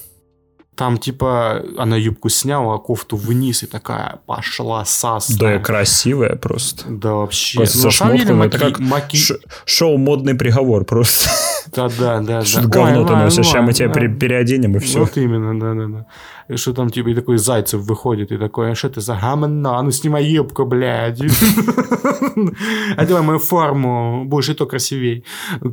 Там, типа, она юбку сняла, кофту вниз и такая пошла сас. Да, красивая просто. Да, вообще. Просто ну, со шмотками, маки... это как маки... шоу «Модный приговор» просто. Да, да, да. Что говно ты носишь, сейчас мы тебя переоденем и все. Вот именно, да, да, да. И что там, типа, и такой Зайцев выходит, и такой, а что ты за гамна? Ну, снимай юбку, блядь. Одевай мою форму, будешь и то красивей.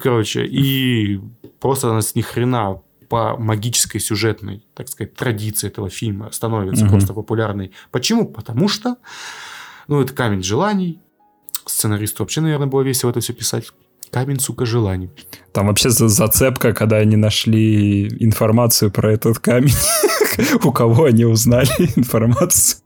Короче, и просто она с ни хрена по магической сюжетной, так сказать, традиции этого фильма становится угу. просто популярной. Почему? Потому что, ну, это камень желаний. Сценаристу вообще, наверное, было весело это все писать. Камень, сука, желаний. Там вообще зацепка, когда они нашли информацию про этот камень. У кого они узнали информацию?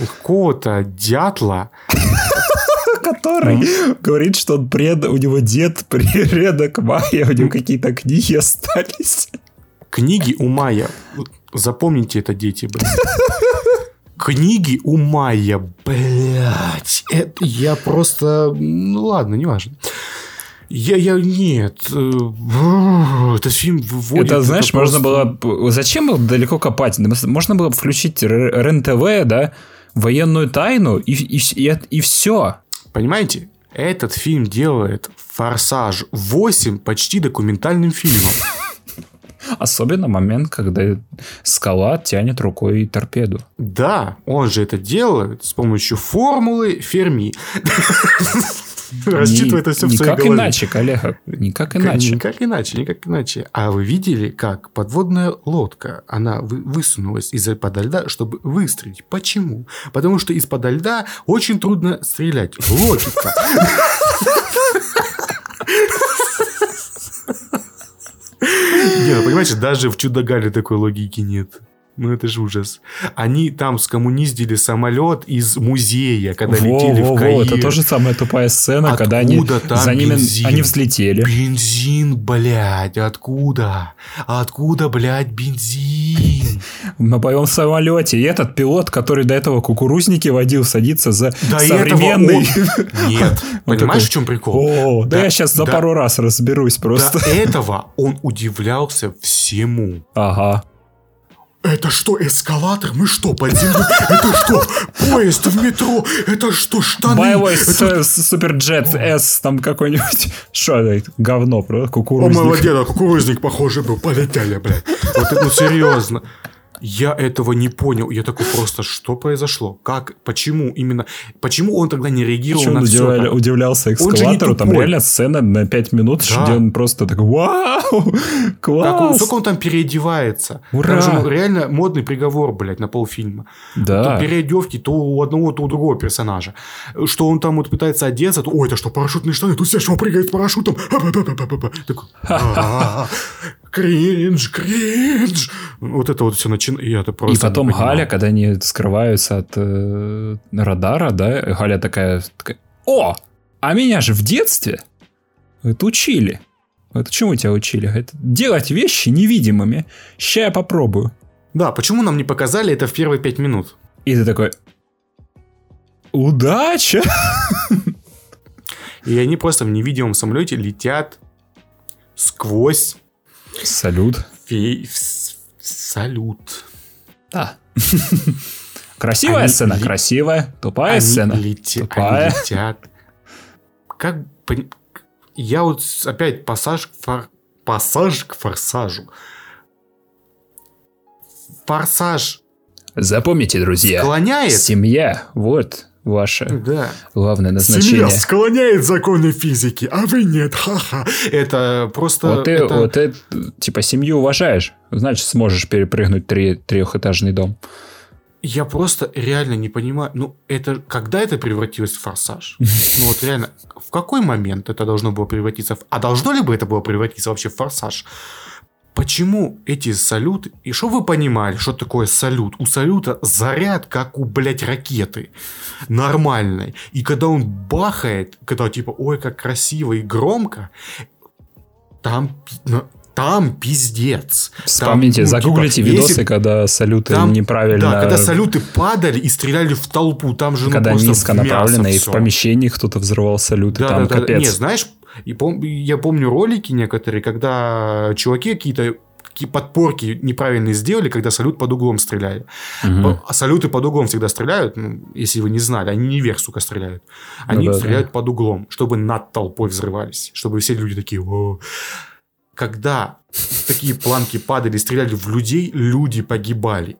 У какого-то дятла который говорит, что он пред... у него дед предок Майя, у него какие-то книги остались. Книги у Майя. Запомните это, дети, блин. Книги у Майя, блядь. Это я просто... Ну ладно, неважно. Я, я, нет. Э, этот фильм выводит... Это, знаешь, это можно просто... было... Зачем было далеко копать? Можно было включить РЕН-ТВ, да, военную тайну, и, и, и, и все. Понимаете? Этот фильм делает «Форсаж 8» почти документальным фильмом. Особенно момент, когда скала тянет рукой торпеду. Да, он же это делает с помощью формулы Ферми. Рассчитывает это все в своей голове. Никак иначе, коллега. Никак иначе. Никак иначе, никак иначе. А вы видели, как подводная лодка, она высунулась из-под льда, чтобы выстрелить. Почему? Потому что из-под льда очень трудно стрелять. Логика. Не, ну понимаете, даже в Чудо-Гале такой логики нет. Ну это же ужас. Они там скоммуниздили самолет из музея, когда во, летели во, в Каир. Во, это тоже самая тупая сцена, откуда когда они там за ними бензин? они взлетели. Бензин, блядь, откуда? Откуда, блядь, бензин? На боевом самолете. И этот пилот, который до этого кукурузники водил, садится за до современный... Он... Нет, понимаешь, в чем прикол? О, да, я сейчас за пару раз разберусь просто. До этого он удивлялся всему. Ага. Это что, эскалатор? Мы что, под землей? Это что, поезд в метро? Это что, штаны? Боевой это... суперджет С там какой-нибудь. Что это? Говно, правда? Кукурузник. О, моего кукурузник похожий был. Полетели, блядь. Вот это, ну, серьезно. Я этого не понял. Я такой просто, что произошло? Как? Почему именно? Почему он тогда не реагировал Почему на он все? Удивля... удивлялся эскалатору? Там реально сцена на 5 минут, да. где он просто такой, вау, класс! Как он, сколько он там переодевается? Ура! Там же реально модный приговор, блядь, на полфильма. Да. То переодевки то у одного, то у другого персонажа. Что он там вот пытается одеться, то, ой, это что, парашютные штаны? Тут все, что прыгает с парашютом. Такой, кринж, кринж. Вот это вот все начинает. Я это просто И потом Галя, когда они скрываются от э, радара, да, Галя такая, такая, о, а меня же в детстве это учили. Это чему тебя учили? Это делать вещи невидимыми. Сейчас я попробую. Да, почему нам не показали это в первые пять минут? И ты такой, удача! И они просто в невидимом самолете летят сквозь... Салют. Фей... Салют. Да. Красивая они сцена, ли... красивая. Тупая они сцена. Лети... Тупая. Они летят. Как... Я вот опять пассаж, фор... пассаж к форсажу. Форсаж. Запомните, друзья. Склоняет. Семья. Вот ваше да. главное назначение. Семья склоняет законы физики, а вы нет, ха-ха. Это просто... Вот ты, это... вот ты типа семью уважаешь, значит сможешь перепрыгнуть три, трехэтажный дом. Я просто реально не понимаю, ну, это когда это превратилось в форсаж? Ну, вот реально, в какой момент это должно было превратиться в... А должно ли бы это было превратиться вообще в форсаж? Почему эти салюты... И что вы понимали, что такое салют? У салюта заряд, как у, блядь, ракеты. Нормальной. И когда он бахает, когда типа, ой, как красиво и громко, там там пиздец. Вспомните, там, ну, загуглите типа, видосы, если... когда салюты там, неправильно... Да, когда салюты падали и стреляли в толпу, там же ну, Когда низко направлено, и в помещении кто-то взрывал салюты, да, там да, капец. Да. Не, знаешь, и пом... я помню ролики некоторые, когда чуваки какие-то какие подпорки неправильные сделали, когда салют под углом стреляли. Угу. А салюты под углом всегда стреляют, ну, если вы не знали, они не вверх, сука, стреляют. Они ну, да, стреляют да. под углом, чтобы над толпой взрывались, чтобы все люди такие... О когда такие планки падали, стреляли в людей, люди погибали.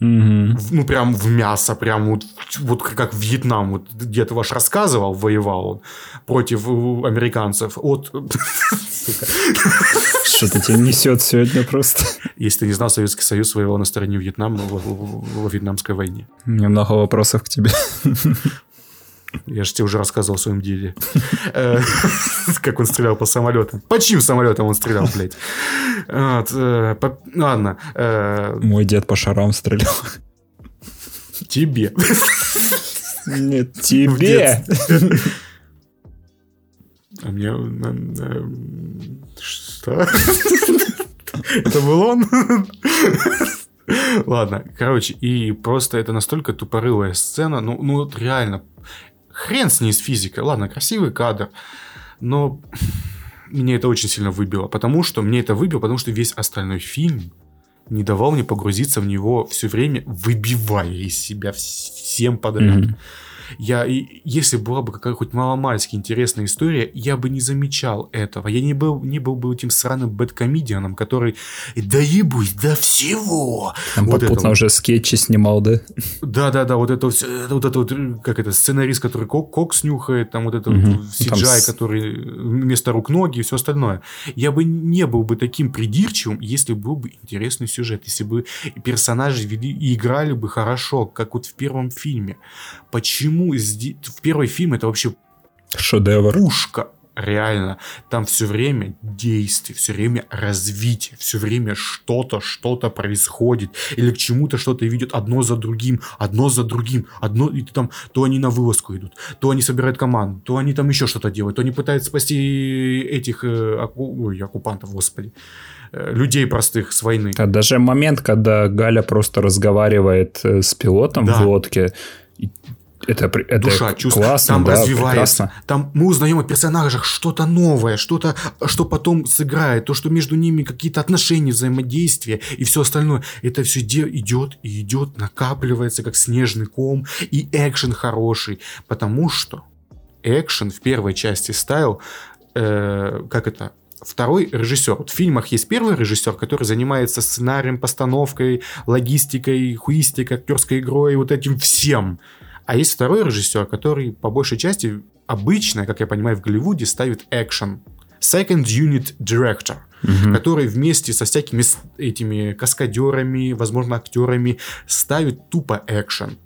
Угу. Ну, прям в мясо, прям вот, вот как Вьетнам, вот дед ваш рассказывал, воевал он против э, американцев. От... Что-то тебе несет сегодня просто. Если ты не знал, Советский Союз воевал на стороне Вьетнама во Вьетнамской войне. Немного вопросов к тебе. Я же тебе уже рассказывал о своем деде. Э, как он стрелял по самолетам. По чьим самолетам он стрелял, блядь? Э, ладно. Э, Мой дед по шарам стрелял. Тебе. Нет, тебе. А мне... Что? Это был он? Ладно, короче, и просто это настолько тупорылая сцена, ну, ну вот реально, Хрен с ней с физикой. Ладно, красивый кадр. Но мне это очень сильно выбило. Потому что мне это выбило, потому что весь остальной фильм не давал мне погрузиться в него все время, выбивая из себя всем подряд. Mm-hmm я, если была бы какая хоть маломальски интересная история, я бы не замечал этого. Я не был, не был бы этим сраным бэткомедианом, который да ебусь до всего. Там вот попутно это, уже скетчи снимал, да? Да-да-да, вот это все, вот это вот, как это, сценарист, который кок, кокс нюхает, там вот это угу. вот CGI, там... который вместо рук ноги и все остальное. Я бы не был бы таким придирчивым, если был бы интересный сюжет, если бы персонажи вели и играли бы хорошо, как вот в первом фильме. Почему в первый фильм это вообще шедевр. Пушка реально. Там все время действие, все время развитие, все время что-то, что-то происходит. Или к чему-то что-то ведет одно за другим, одно за другим. Одно, и там, то они на вылазку идут, то они собирают команду, то они там еще что-то делают, то они пытаются спасти этих э, оку, ой, оккупантов, господи э, людей простых с войны. А даже момент, когда Галя просто разговаривает э, с пилотом да. в лодке, это, это душа, чувство, классно, там да, развивается. Прекрасно. Там мы узнаем о персонажах что-то новое, что-то, что потом сыграет, то, что между ними какие-то отношения, взаимодействия и все остальное. Это все идет и идет, накапливается, как снежный ком, и экшен хороший, потому что экшен в первой части ставил, э, как это, второй режиссер. Вот в фильмах есть первый режиссер, который занимается сценарием, постановкой, логистикой, хуистикой, актерской игрой, вот этим всем. А есть второй режиссер, который по большей части обычно, как я понимаю, в Голливуде ставит экшен. Second Unit Director, угу. который вместе со всякими этими каскадерами, возможно, актерами ставит тупо экшен.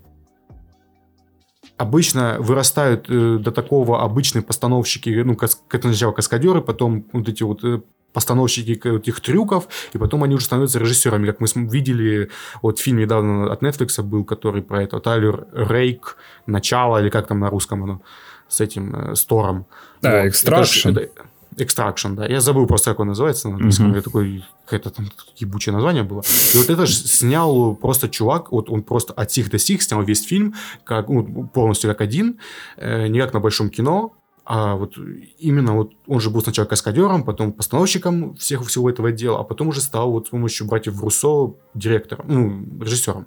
Обычно вырастают э, до такого обычные постановщики, ну, как это сначала каскадеры, потом вот эти вот э, постановщики этих трюков, и потом они уже становятся режиссерами, как мы видели, вот фильм недавно от Netflix был, который про это, Тайлер Рейк, Начало, или как там на русском оно, с этим, э, Стором. Да, вот. Extraction. Это, Extraction, да. Я забыл просто, как он называется на английском. Mm-hmm. Такой, какое-то там ебучее название было. И вот это же снял просто чувак, вот он просто от сих до сих снял весь фильм, как, ну, полностью как один, э, не как на большом кино, а вот именно вот он же был сначала каскадером, потом постановщиком всех всего этого дела, а потом уже стал вот с помощью братьев Руссо директором, ну, режиссером.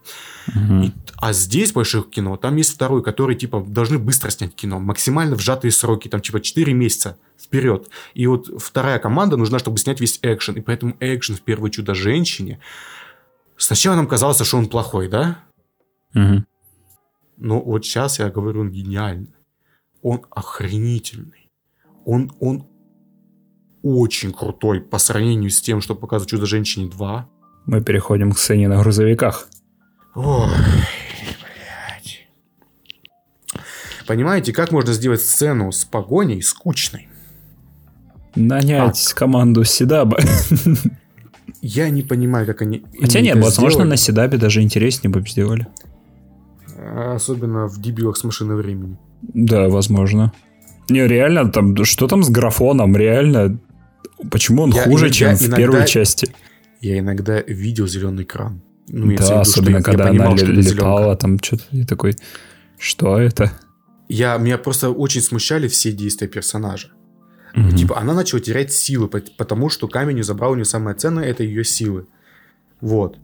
Угу. И, а здесь больших кино, там есть второй, который типа должны быстро снять кино, максимально в сжатые сроки, там типа 4 месяца вперед. И вот вторая команда нужна, чтобы снять весь экшен, и поэтому экшен в первое чудо-женщине. Сначала нам казалось, что он плохой, да? Угу. Но вот сейчас я говорю, он гениальный он охренительный. Он, он очень крутой по сравнению с тем, что показывает «Чудо-женщине 2». Мы переходим к сцене на грузовиках. Ой, блядь. Понимаете, как можно сделать сцену с погоней скучной? Нанять как? команду Седаба. Я не понимаю, как они... Хотя нет, возможно, сделали. на Седабе даже интереснее бы сделали. Особенно в дебилах с машины времени. Да, возможно. Не, реально, там, что там с графоном? Реально, почему он я хуже, иногда, чем в иногда, первой части? Я иногда видел зеленый экран. Ну, да, виду, особенно когда я понимал, она летала, там что-то, и такой, что это? Я, меня просто очень смущали все действия персонажа. Угу. Типа, она начала терять силы, потому что камень забрал у нее самое ценное, это ее силы. Вот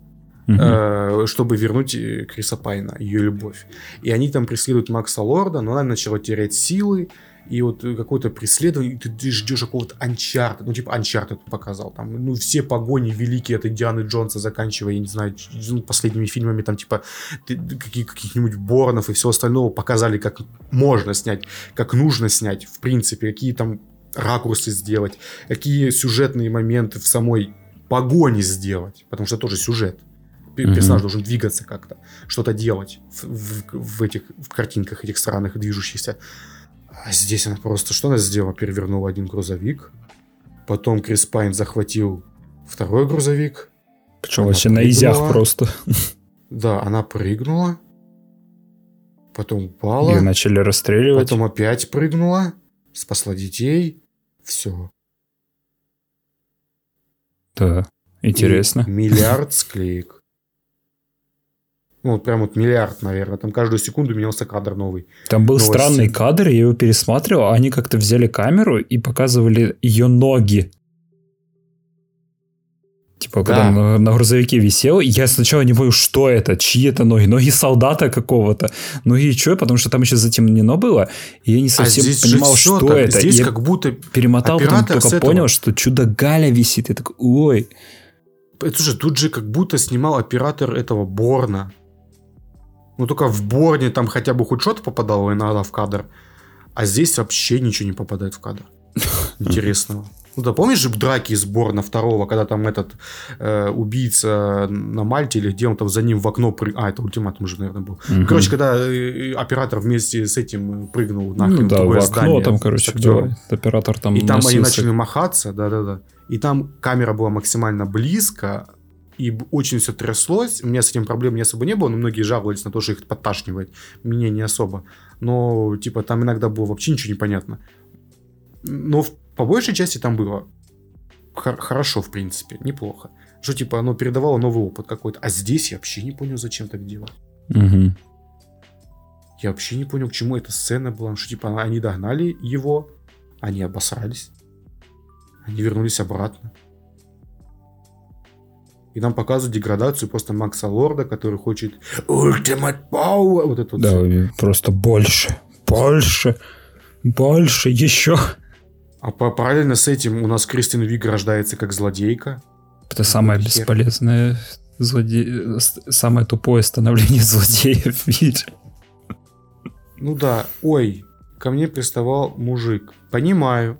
угу. чтобы вернуть э, Криса Пайна, ее любовь. И они там преследуют Макса Лорда, но она начала терять силы, и вот какое-то преследование, ты, ты ждешь какого-то Анчарта, ну, типа Анчарта показал, там, ну, все погони великие от Дианы Джонса, заканчивая, я не знаю, ну, последними фильмами, там, типа, каких, каких-нибудь Борнов и всего остального показали, как можно снять, как нужно снять, в принципе, какие там ракурсы сделать, какие сюжетные моменты в самой погоне сделать, потому что тоже сюжет персонаж mm-hmm. должен двигаться как-то, что-то делать в, в, в этих в картинках этих странных движущихся. А здесь она просто что она сделала? Перевернула один грузовик, потом Крис Пайн захватил второй грузовик. Причем вообще на изях просто. Да, она прыгнула, потом упала. И начали расстреливать. Потом опять прыгнула, спасла детей. Все. Да, интересно. И миллиард склеек. Ну, вот прям вот миллиард, наверное. Там каждую секунду менялся кадр новый. Там был Новости. странный кадр, я его пересматривал. Они как-то взяли камеру и показывали ее ноги. Типа, когда да. на, на грузовике висел, я сначала не понял, что это, чьи это ноги, ноги солдата какого-то, ноги что, потому что там еще затемнено было, и я не а совсем а понимал, что так. это. Здесь я как будто перемотал, потом только этого... понял, что чудо Галя висит, я такой, ой. Это же тут же как будто снимал оператор этого Борна. Ну, только в Борне там хотя бы хоть что-то попадало иногда в кадр. А здесь вообще ничего не попадает в кадр. Интересного. Ну да, помнишь же драки из Борна второго, когда там этот э, убийца на Мальте или где он там за ним в окно прыг... А, это ультиматум же, наверное, был. Угу. Короче, когда э, оператор вместе с этим прыгнул на ну, да, в окно здание, там, короче, да, оператор там И там носился. они начали махаться, да-да-да. И там камера была максимально близко, и очень все тряслось. У меня с этим проблем не особо не было, но многие жаловались на то, что их подташнивает. Мне не особо. Но, типа, там иногда было вообще ничего не понятно. Но по большей части там было хорошо, в принципе, неплохо. Что, типа, оно передавало новый опыт какой-то. А здесь я вообще не понял, зачем так делать. Угу. Я вообще не понял, к чему эта сцена была. Что, типа, они догнали его, они обосрались. Они вернулись обратно. И нам показывают деградацию просто Макса Лорда, который хочет Ultimate Power. Вот это да, все. просто больше, больше, больше, еще. А параллельно с этим у нас Кристин Виг рождается как злодейка. Это самое хер. бесполезное злоде... самое тупое становление злодея в мире. Ну да, ой, ко мне приставал мужик. Понимаю,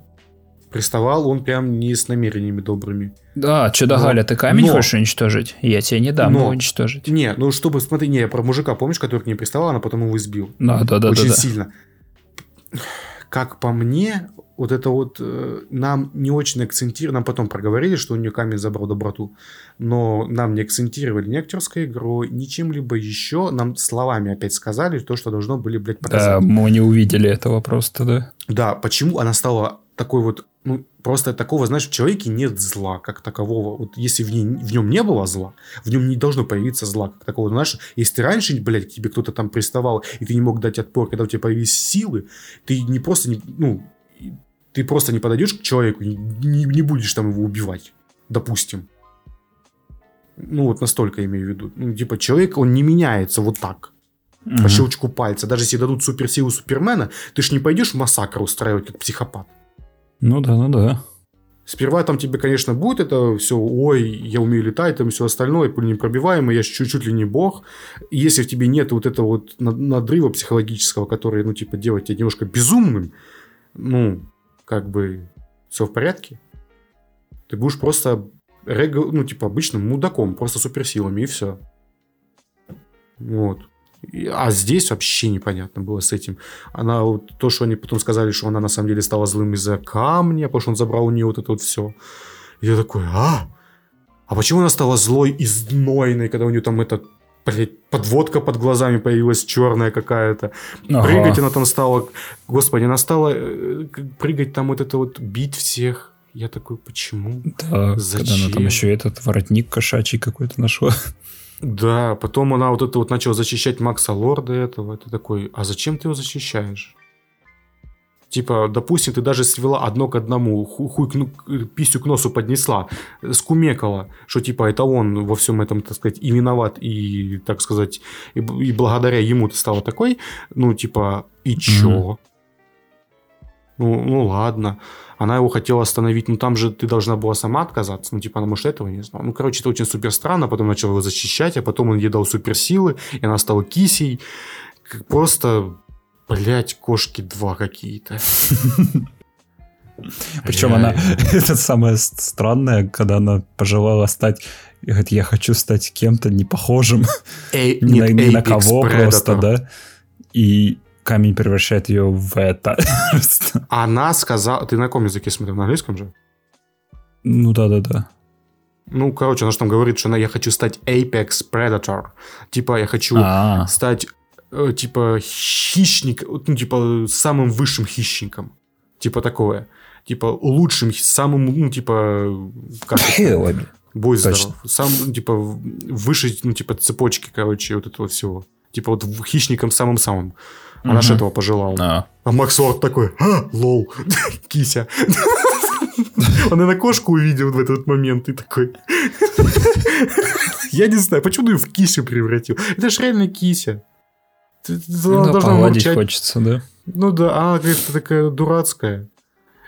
приставал он прям не с намерениями добрыми. Да, чудо Галя, ты камень но, хочешь уничтожить? Я тебе не дам но, его уничтожить. Не, ну чтобы, смотри, не, про мужика, помнишь, который к ней приставал, она потом его избил? Да, да, да. Очень да, сильно. Как по мне, вот это вот э, нам не очень акцентировали, нам потом проговорили, что у нее камень забрал доброту, но нам не акцентировали ни актерской игрой, ни чем-либо еще, нам словами опять сказали то, что должно были, блядь, показать. Да, мы не увидели этого просто, да. Да, почему она стала такой вот ну, просто такого, знаешь, в человеке нет зла как такового. Вот если в, ней, в нем не было зла, в нем не должно появиться зла как такого. Знаешь, если ты раньше, блядь, к тебе кто-то там приставал, и ты не мог дать отпор, когда у тебя появились силы, ты не просто, не, ну, ты просто не подойдешь к человеку, не, не, будешь там его убивать, допустим. Ну, вот настолько имею в виду. Ну, типа, человек, он не меняется вот так. Угу. По щелчку пальца. Даже если дадут суперсилу Супермена, ты ж не пойдешь массакр устраивать, как психопат. Ну да, ну да. Сперва там тебе, конечно, будет это все, ой, я умею летать, там все остальное, пуль непробиваемый, я чуть-чуть ли не бог. Если в тебе нет вот этого вот надрыва психологического, который, ну, типа, делает тебя немножко безумным, ну, как бы все в порядке, ты будешь просто, ну, типа, обычным мудаком, просто суперсилами, и все. Вот. А здесь вообще непонятно было с этим. Она вот то, что они потом сказали, что она на самом деле стала злым из-за камня, потому что он забрал у нее вот это вот все. я такой, а? А почему она стала злой и знойной, когда у нее там это блядь, подводка под глазами появилась черная какая-то. Ага. Прыгать она там стала... Господи, она стала э, прыгать там вот это вот, бить всех. Я такой, почему? Да, Зачем? когда она там еще этот воротник кошачий какой-то нашла. Да, потом она вот это вот начала защищать Макса Лорда этого. Ты такой, а зачем ты его защищаешь? Типа, допустим, ты даже свела одно к одному, хуй, ну, писю к носу поднесла, скумекала, что типа это он во всем этом, так сказать, и виноват, и, так сказать, и, и благодаря ему ты стала такой, ну, типа, и чё? Mm-hmm. Ну, ну ладно. Она его хотела остановить, но там же ты должна была сама отказаться. Ну, типа, она, может, этого не знала. Ну, короче, это очень супер странно. Потом начал его защищать, а потом он ей дал суперсилы, и она стала кисей. Просто, блядь, кошки два какие-то. Причем она, это самое странное, когда она пожелала стать, говорит, я хочу стать кем-то не похожим ни на кого просто, да. И камень превращает ее в это. Она сказала... Ты на каком языке смотрел? На английском же? Ну да-да-да. Ну, короче, она же там говорит, что она, я хочу стать Apex Predator. Типа, я хочу А-а-а. стать, э, типа, хищник, ну, типа, самым высшим хищником. Типа такое. Типа, лучшим, самым, ну, типа, как это? Будь здоров. Сам, типа, выше, ну, типа, цепочки, короче, вот этого всего. Типа, вот хищником самым-самым. Она же этого пожелала. А, а Макс Лорд такой, а, лол, кися. Он и на кошку увидел в этот момент и такой... Я не знаю, почему ты в кисю превратил? Это же реально кися. Ну, да, погладить хочется, да? Ну да, она какая-то такая дурацкая.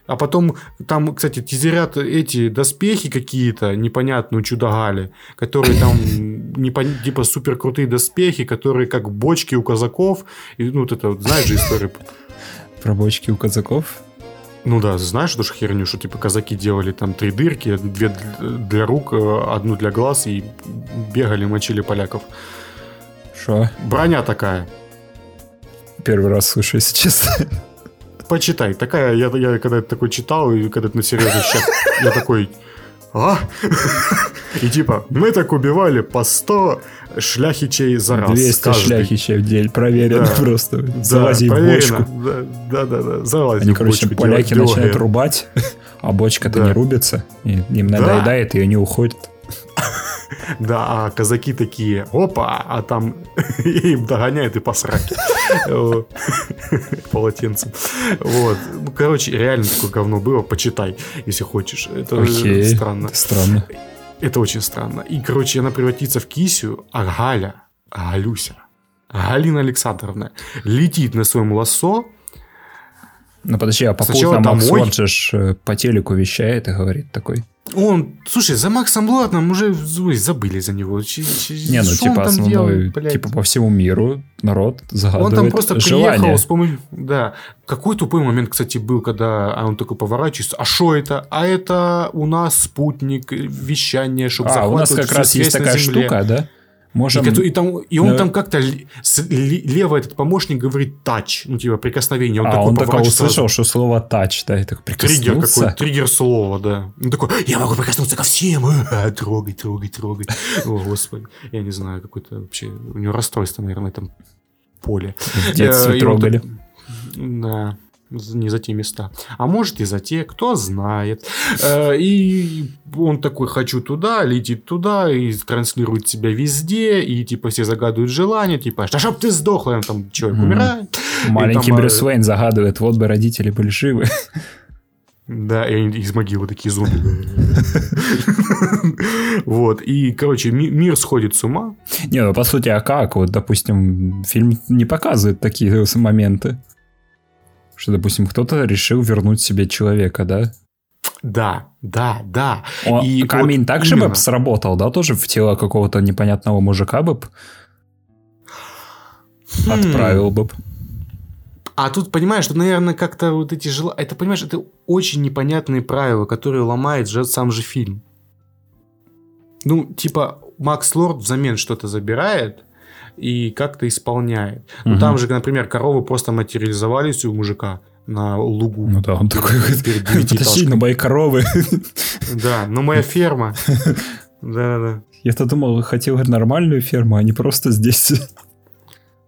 А потом там, кстати, тизерят эти доспехи какие-то непонятные чудогали, которые там типа супер крутые доспехи, которые как бочки у казаков. И, ну, вот это, знаешь же историю? Про бочки у казаков? Ну да, знаешь эту же херню, что типа казаки делали там три дырки, две для рук, э, одну для глаз и бегали, мочили поляков. Что? Броня такая. Первый раз слышу, если честно почитай. Такая, я, я когда это такой читал, и когда это на серьезно сейчас, я такой, а? И типа, мы так убивали по 100 шляхичей за раз. 200 каждый. шляхичей в день, проверено да. просто. Залази да, в бочку. Да, да, да, залази Они, в короче, бочку, поляки начинают рубать, а бочка-то да. не рубится, и им надоедает, да. и они уходят. Да, а казаки такие, опа, а там им догоняют и посрать полотенцем. Вот. Ну, короче, реально такое говно было, почитай, если хочешь. Это странно. странно. Это очень странно. И, короче, она превратится в кисю, а Галя, Галюся, Галина Александровна летит на своем лосо, ну подожди, а попутно Макс Лорджиш э, по телеку вещает и говорит такой. Он, слушай, за Максом Лордом уже ой, забыли за него. Ч, ч, не, ну типа основной, делает, типа по всему миру народ загадывает Он там просто желание. приехал с помощью... Да. Какой тупой момент, кстати, был, когда он такой поворачивается. А что это? А это у нас спутник, вещание, чтобы а, у нас как раз есть такая штука, да? Можем... И, и, там, и он да. там как-то лево этот помощник говорит тач, ну типа прикосновение. Он а, такой он такой услышал, что слово тач, да, и так Триггер какой триггер слова, да. Он такой, я могу прикоснуться ко всем, трогай, трогай, трогай. О, господи, я не знаю, какой-то вообще, у него расстройство, наверное, там поле. В детстве э, трогали. Да. Не за те места. А может и за те, кто знает. Э, и он такой, хочу туда, летит туда, и транслирует себя везде, и типа все загадывают желание, типа, а чтоб ты сдохла, там человек умирает. Маленький там, Брюс Уэйн загадывает, вот бы родители были живы. Да, и они из могилы такие зомби. Вот. И, короче, мир сходит с ума. Не, ну по сути, а как? Вот, допустим, фильм не показывает такие моменты. Что, допустим, кто-то решил вернуть себе человека, да? Да, да, да. О, и камень вот также именно. бы сработал, да, тоже в тело какого-то непонятного мужика бы хм. отправил бы. А тут, понимаешь, что, наверное, как-то вот эти желания... Это, понимаешь, это очень непонятные правила, которые ломает же сам же фильм. Ну, типа, Макс Лорд взамен что-то забирает и как-то исполняет. Ну, угу. там же, например, коровы просто материализовались у мужика на лугу. Ну да, он такой, потащи на мои коровы. Да, но моя ферма. Да-да-да. Я-то думал, хотел нормальную ферму, а не просто здесь.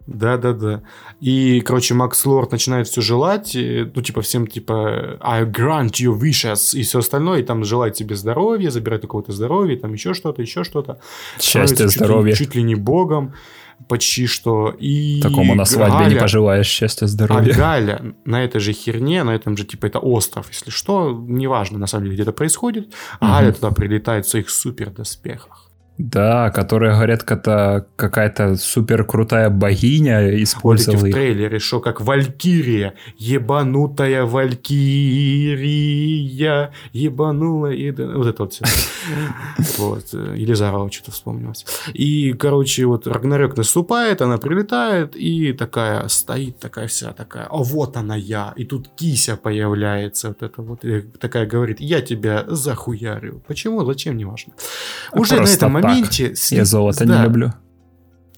Да-да-да. И, короче, Макс Лорд начинает все желать, ну, типа, всем, типа, I grant you wishes и все остальное, и там желает тебе здоровья, забирает у кого-то здоровье, там еще что-то, еще что-то. Счастье, здоровье. Чуть, чуть ли не богом почти что. И Такому на свадьбе Галя, не пожелаешь счастья, здоровья. А Галя на этой же херне, на этом же, типа, это остров, если что, неважно, на самом деле, где это происходит, а угу. Галя туда прилетает в своих супер доспехах. Да, которые говорят, это какая-то супер крутая богиня использовала. Вот в трейлере, что как Валькирия, ебанутая Валькирия, ебанула и... Вот это вот все. Вот. Елизарова что-то вспомнилось. И, короче, вот Рагнарёк наступает, она прилетает и такая стоит, такая вся такая, а вот она я. И тут кися появляется, вот это вот, такая говорит, я тебя захуярю. Почему? Зачем? Неважно. Уже на этом моменте моменте... С... Я золото да. не люблю.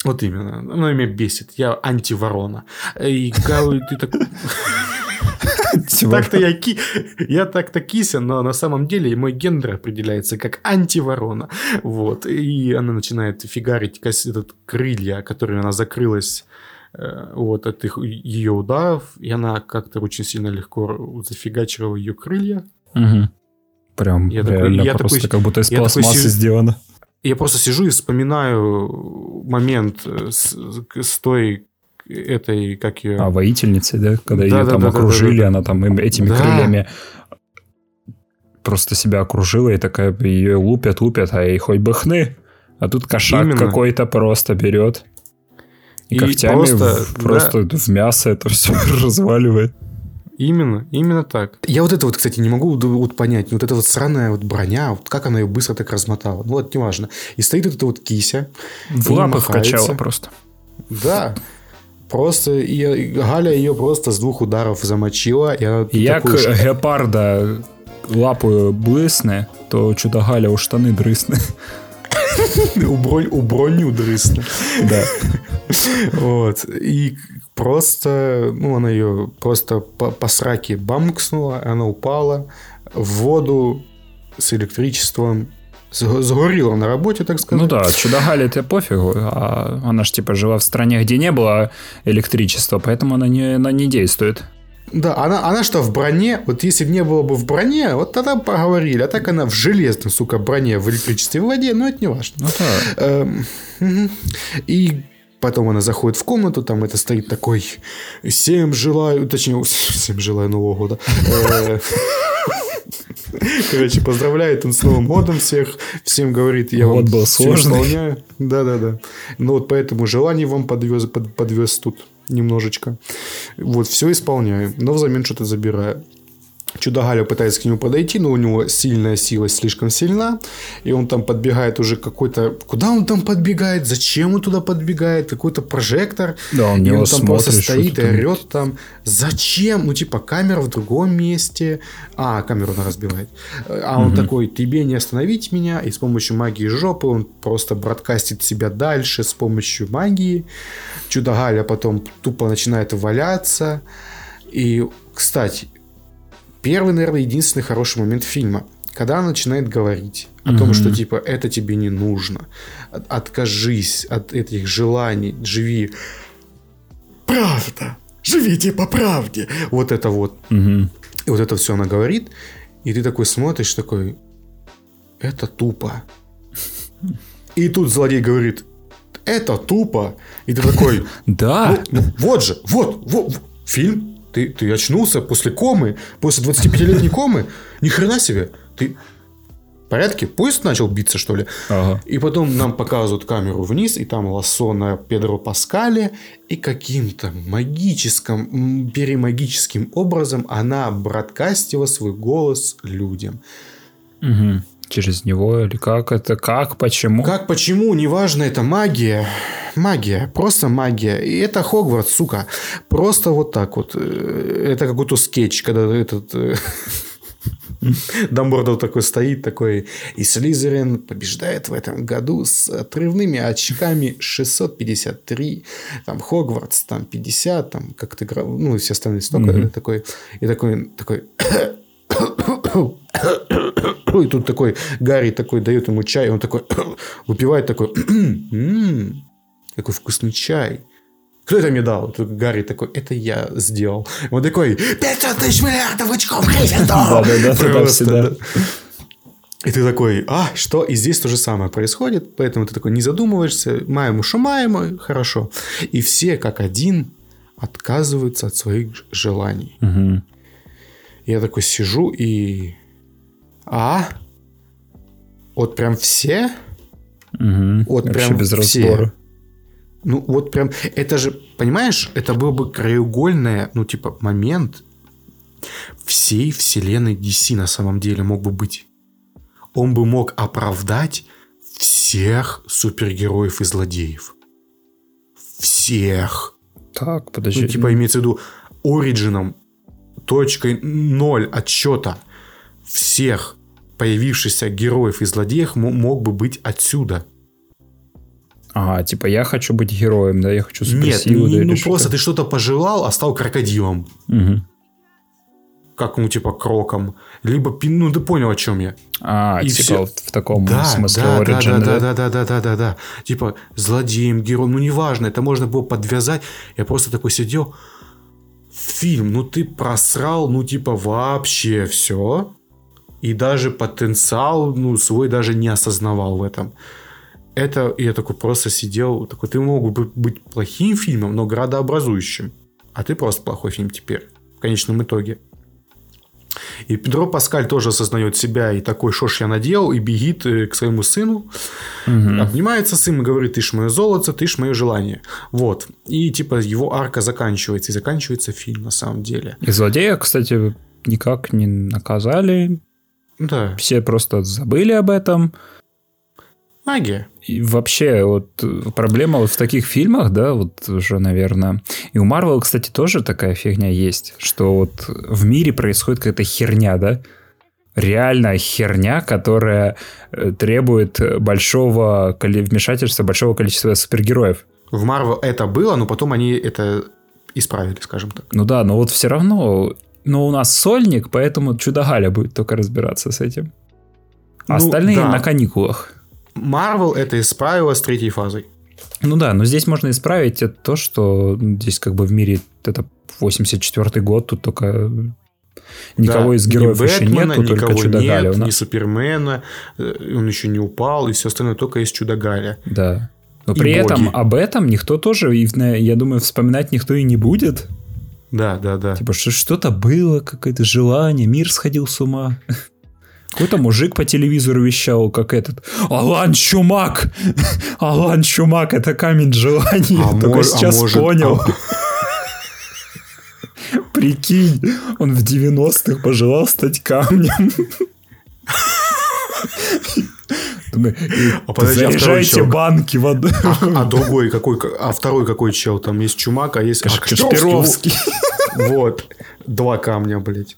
Вот именно. Оно меня бесит. Я антиворона. И ты так... Так-то я, ки... я так-то кися, но на самом деле мой гендер определяется как антиворона. Вот. И она начинает фигарить этот крылья, которыми она закрылась э, вот от их, ее ударов, и она как-то очень сильно легко зафигачивала ее крылья. Угу. Прям я реально такой, я просто такой, как будто из пластмассы такой, сделано я просто сижу и вспоминаю момент с, с той этой, как ее... А, воительницы, да? Когда да, ее да, там да, окружили, да, да, да. она там этими да. крыльями просто себя окружила, и такая, ее лупят, лупят, а ей хоть бы хны. А тут кошак Именно. какой-то просто берет и, и когтями просто, в, просто да. в мясо это все разваливает. Именно, именно так. Я вот это вот, кстати, не могу вот понять. Вот эта вот сраная вот броня, вот как она ее быстро так размотала. Ну, вот неважно. И стоит вот эта вот кися. В лапы вкачала просто. Да. Просто и Галя ее просто с двух ударов замочила. И она Як такую... гепарда лапою блисне, то чудо Галя у штани дрисне. У, бронь, у броню дрысну. Да. Вот. И просто, ну, она ее просто по, по сраке бамкснула, она упала в воду с электричеством, сгорела на работе, так сказать. Ну да, чудо-Гале это пофигу, а она же типа жила в стране, где не было электричества, поэтому она не, она не действует. Да, она, она что, в броне? Вот если бы не было бы в броне, вот тогда поговорили. А так она в железной, сука, броне, в электричестве в воде, но это не важно. Ну. Эм, и Потом она заходит в комнату, там это стоит такой «Всем желаю...» Точнее, «Всем желаю Нового года». Э, короче, поздравляет он с Новым годом всех, всем говорит, я вот был сложный. Да-да-да. Ну вот поэтому желание вам подвез, под, подвез тут немножечко. Вот, все исполняю, но взамен что-то забираю. Чудо-Галя пытается к нему подойти, но у него сильная сила слишком сильна, и он там подбегает уже какой-то... Куда он там подбегает? Зачем он туда подбегает? Какой-то прожектор. Да, он, и он там просто стоит и орет там. Зачем? Ну, типа, камера в другом месте. А, камеру она разбивает. А он угу. такой, тебе не остановить меня. И с помощью магии жопы он просто бродкастит себя дальше с помощью магии. Чудо-Галя потом тупо начинает валяться. И, кстати, первый, наверное, единственный хороший момент фильма, когда она начинает говорить о том, что типа это тебе не нужно, откажись от этих желаний, живи. Правда, живите по правде. Вот это вот. Угу. И вот это все она говорит, и ты такой смотришь, такой, это тупо. И тут злодей говорит, это тупо. И ты такой, да. Ну, ну, вот же, вот, вот, фильм. Ты, ты очнулся после комы, после 25-летней комы. Ни хрена себе. Ты в порядке? Поезд начал биться, что ли? Ага. И потом нам показывают камеру вниз, и там лосо на Педро Паскале, и каким-то магическим, перемагическим образом она бродкастила свой голос людям. Угу. Через него или как это? Как? Почему? Как, почему? Неважно, это магия. Магия. Просто магия. И это Хогвартс, сука. Просто вот так вот. Э, это какой-то скетч, когда этот... Э, Дамблдор такой стоит, такой, и Слизерин побеждает в этом году с отрывными очками 653, там Хогвартс, там 50, там как-то ну, все остальные столько, mm-hmm. такой, и такой, такой, и тут такой Гарри такой дает ему чай, он такой выпивает такой, м-м, какой вкусный чай. Кто это мне дал? Тут Гарри такой, это я сделал. Он такой, 500 тысяч миллиардов очков Гриффиндор! Да-да-да, И ты такой, а, что? И здесь то же самое происходит, поэтому ты такой не задумываешься, маему шумаемо, хорошо. И все как один отказываются от своих желаний. Угу. Я такой сижу и... А? Вот прям все? Угу. Вот Вообще прям без все. разбора. Ну, вот прям, это же, понимаешь, это был бы краеугольный, ну, типа, момент всей вселенной DC на самом деле мог бы быть. Он бы мог оправдать всех супергероев и злодеев. Всех. Так, подожди. Ну, типа, имеется в виду, оригином, точкой ноль отсчета всех появившихся героев и злодеев мог бы быть отсюда. Ага, типа я хочу быть героем, да, я хочу суперсилу. Нет, да, ну просто ты что-то пожелал, а стал крокодилом. Угу. Как, ну, типа, кроком. Либо, ну, ты понял, о чем я. А, и типа все. в таком да, смысле да, origin, да, да, да, да, да, да, да, да. Типа, злодеем, героем, ну, неважно, это можно было подвязать. Я просто такой сидел, фильм, ну, ты просрал, ну, типа, вообще все. И даже потенциал, ну, свой даже не осознавал в этом это я такой просто сидел, такой, ты мог бы быть плохим фильмом, но градообразующим. А ты просто плохой фильм теперь, в конечном итоге. И Педро Паскаль тоже осознает себя и такой, что ж я надел, и бегит э, к своему сыну, угу. обнимается с ним и говорит, ты ж мое золото, ты ж мое желание. Вот. И типа его арка заканчивается, и заканчивается фильм на самом деле. И злодея, кстати, никак не наказали. Да. Все просто забыли об этом. Магия. И вообще, вот проблема вот в таких фильмах, да, вот уже, наверное. И у Марвел, кстати, тоже такая фигня есть, что вот в мире происходит какая-то херня, да, реальная херня, которая э, требует большого вмешательства, большого количества супергероев. В Марвел это было, но потом они это исправили, скажем так. Ну да, но вот все равно, но у нас сольник, поэтому Чудо-Галя будет только разбираться с этим. А ну, остальные да. на каникулах. Marvel это исправило с третьей фазой. Ну да, но здесь можно исправить то, что здесь как бы в мире это 84 год, тут только никого да, из героев ни еще Бэтмена, нету, только чудо Галя. Ни Супермена, э, он еще не упал, и все остальное только есть чудо Галя. Да. Но и при боги. этом об этом никто тоже, я думаю, вспоминать никто и не будет. Да, да, да. Типа, что что-то было, какое-то желание, мир сходил с ума. Какой-то мужик по телевизору вещал, как этот Алан Чумак! Алан Чумак, это камень желаний. А Только мож, сейчас а может, понял. А... Прикинь, он в 90-х пожелал стать камнем. Думаю, а подожди, а заряжайте а банки воды. А, а другой какой, а второй какой чел? Там есть Чумак, а есть Кашпировский. Вот. Два камня, блядь.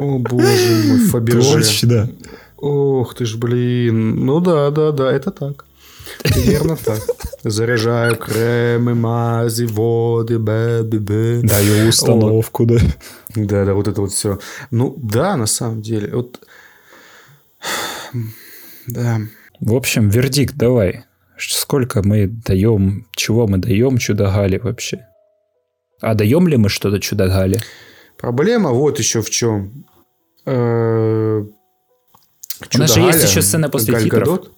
О, боже мой, Фаберже. Точно. Ох ты ж, блин. Ну да, да, да, это так. Примерно так. Заряжаю кремы, мази, воды, б, б, б. Даю установку, да. Да, да, вот это вот все. Ну, да, на самом деле. Вот... Да. В общем, вердикт давай. Сколько мы даем, чего мы даем чудо Гали вообще? А даем ли мы что-то чудо-гали? Проблема вот еще в чем. Э, У нас же есть еще сцена после Галь титров. Гадот.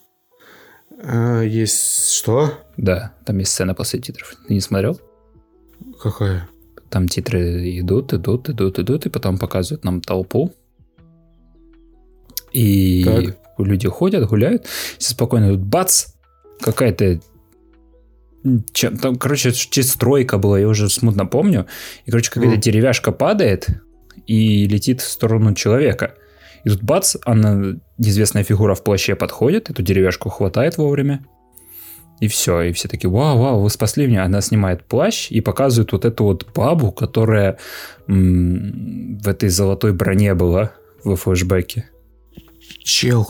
Э, есть что? Да, там есть сцена после титров. Ты не смотрел? Какая? Там титры идут, идут, идут, идут, и потом показывают нам толпу. И так. люди ходят, гуляют. Все спокойно тут бац! Какая-то чем, там, короче, стройка была, я уже смутно помню. И, короче, какая-то mm. деревяшка падает и летит в сторону человека. И тут бац, она, неизвестная фигура в плаще подходит, эту деревяшку хватает вовремя. И все, и все такие, вау, вау, вы спасли меня. Она снимает плащ и показывает вот эту вот бабу, которая м- в этой золотой броне была в флешбеке. Чел,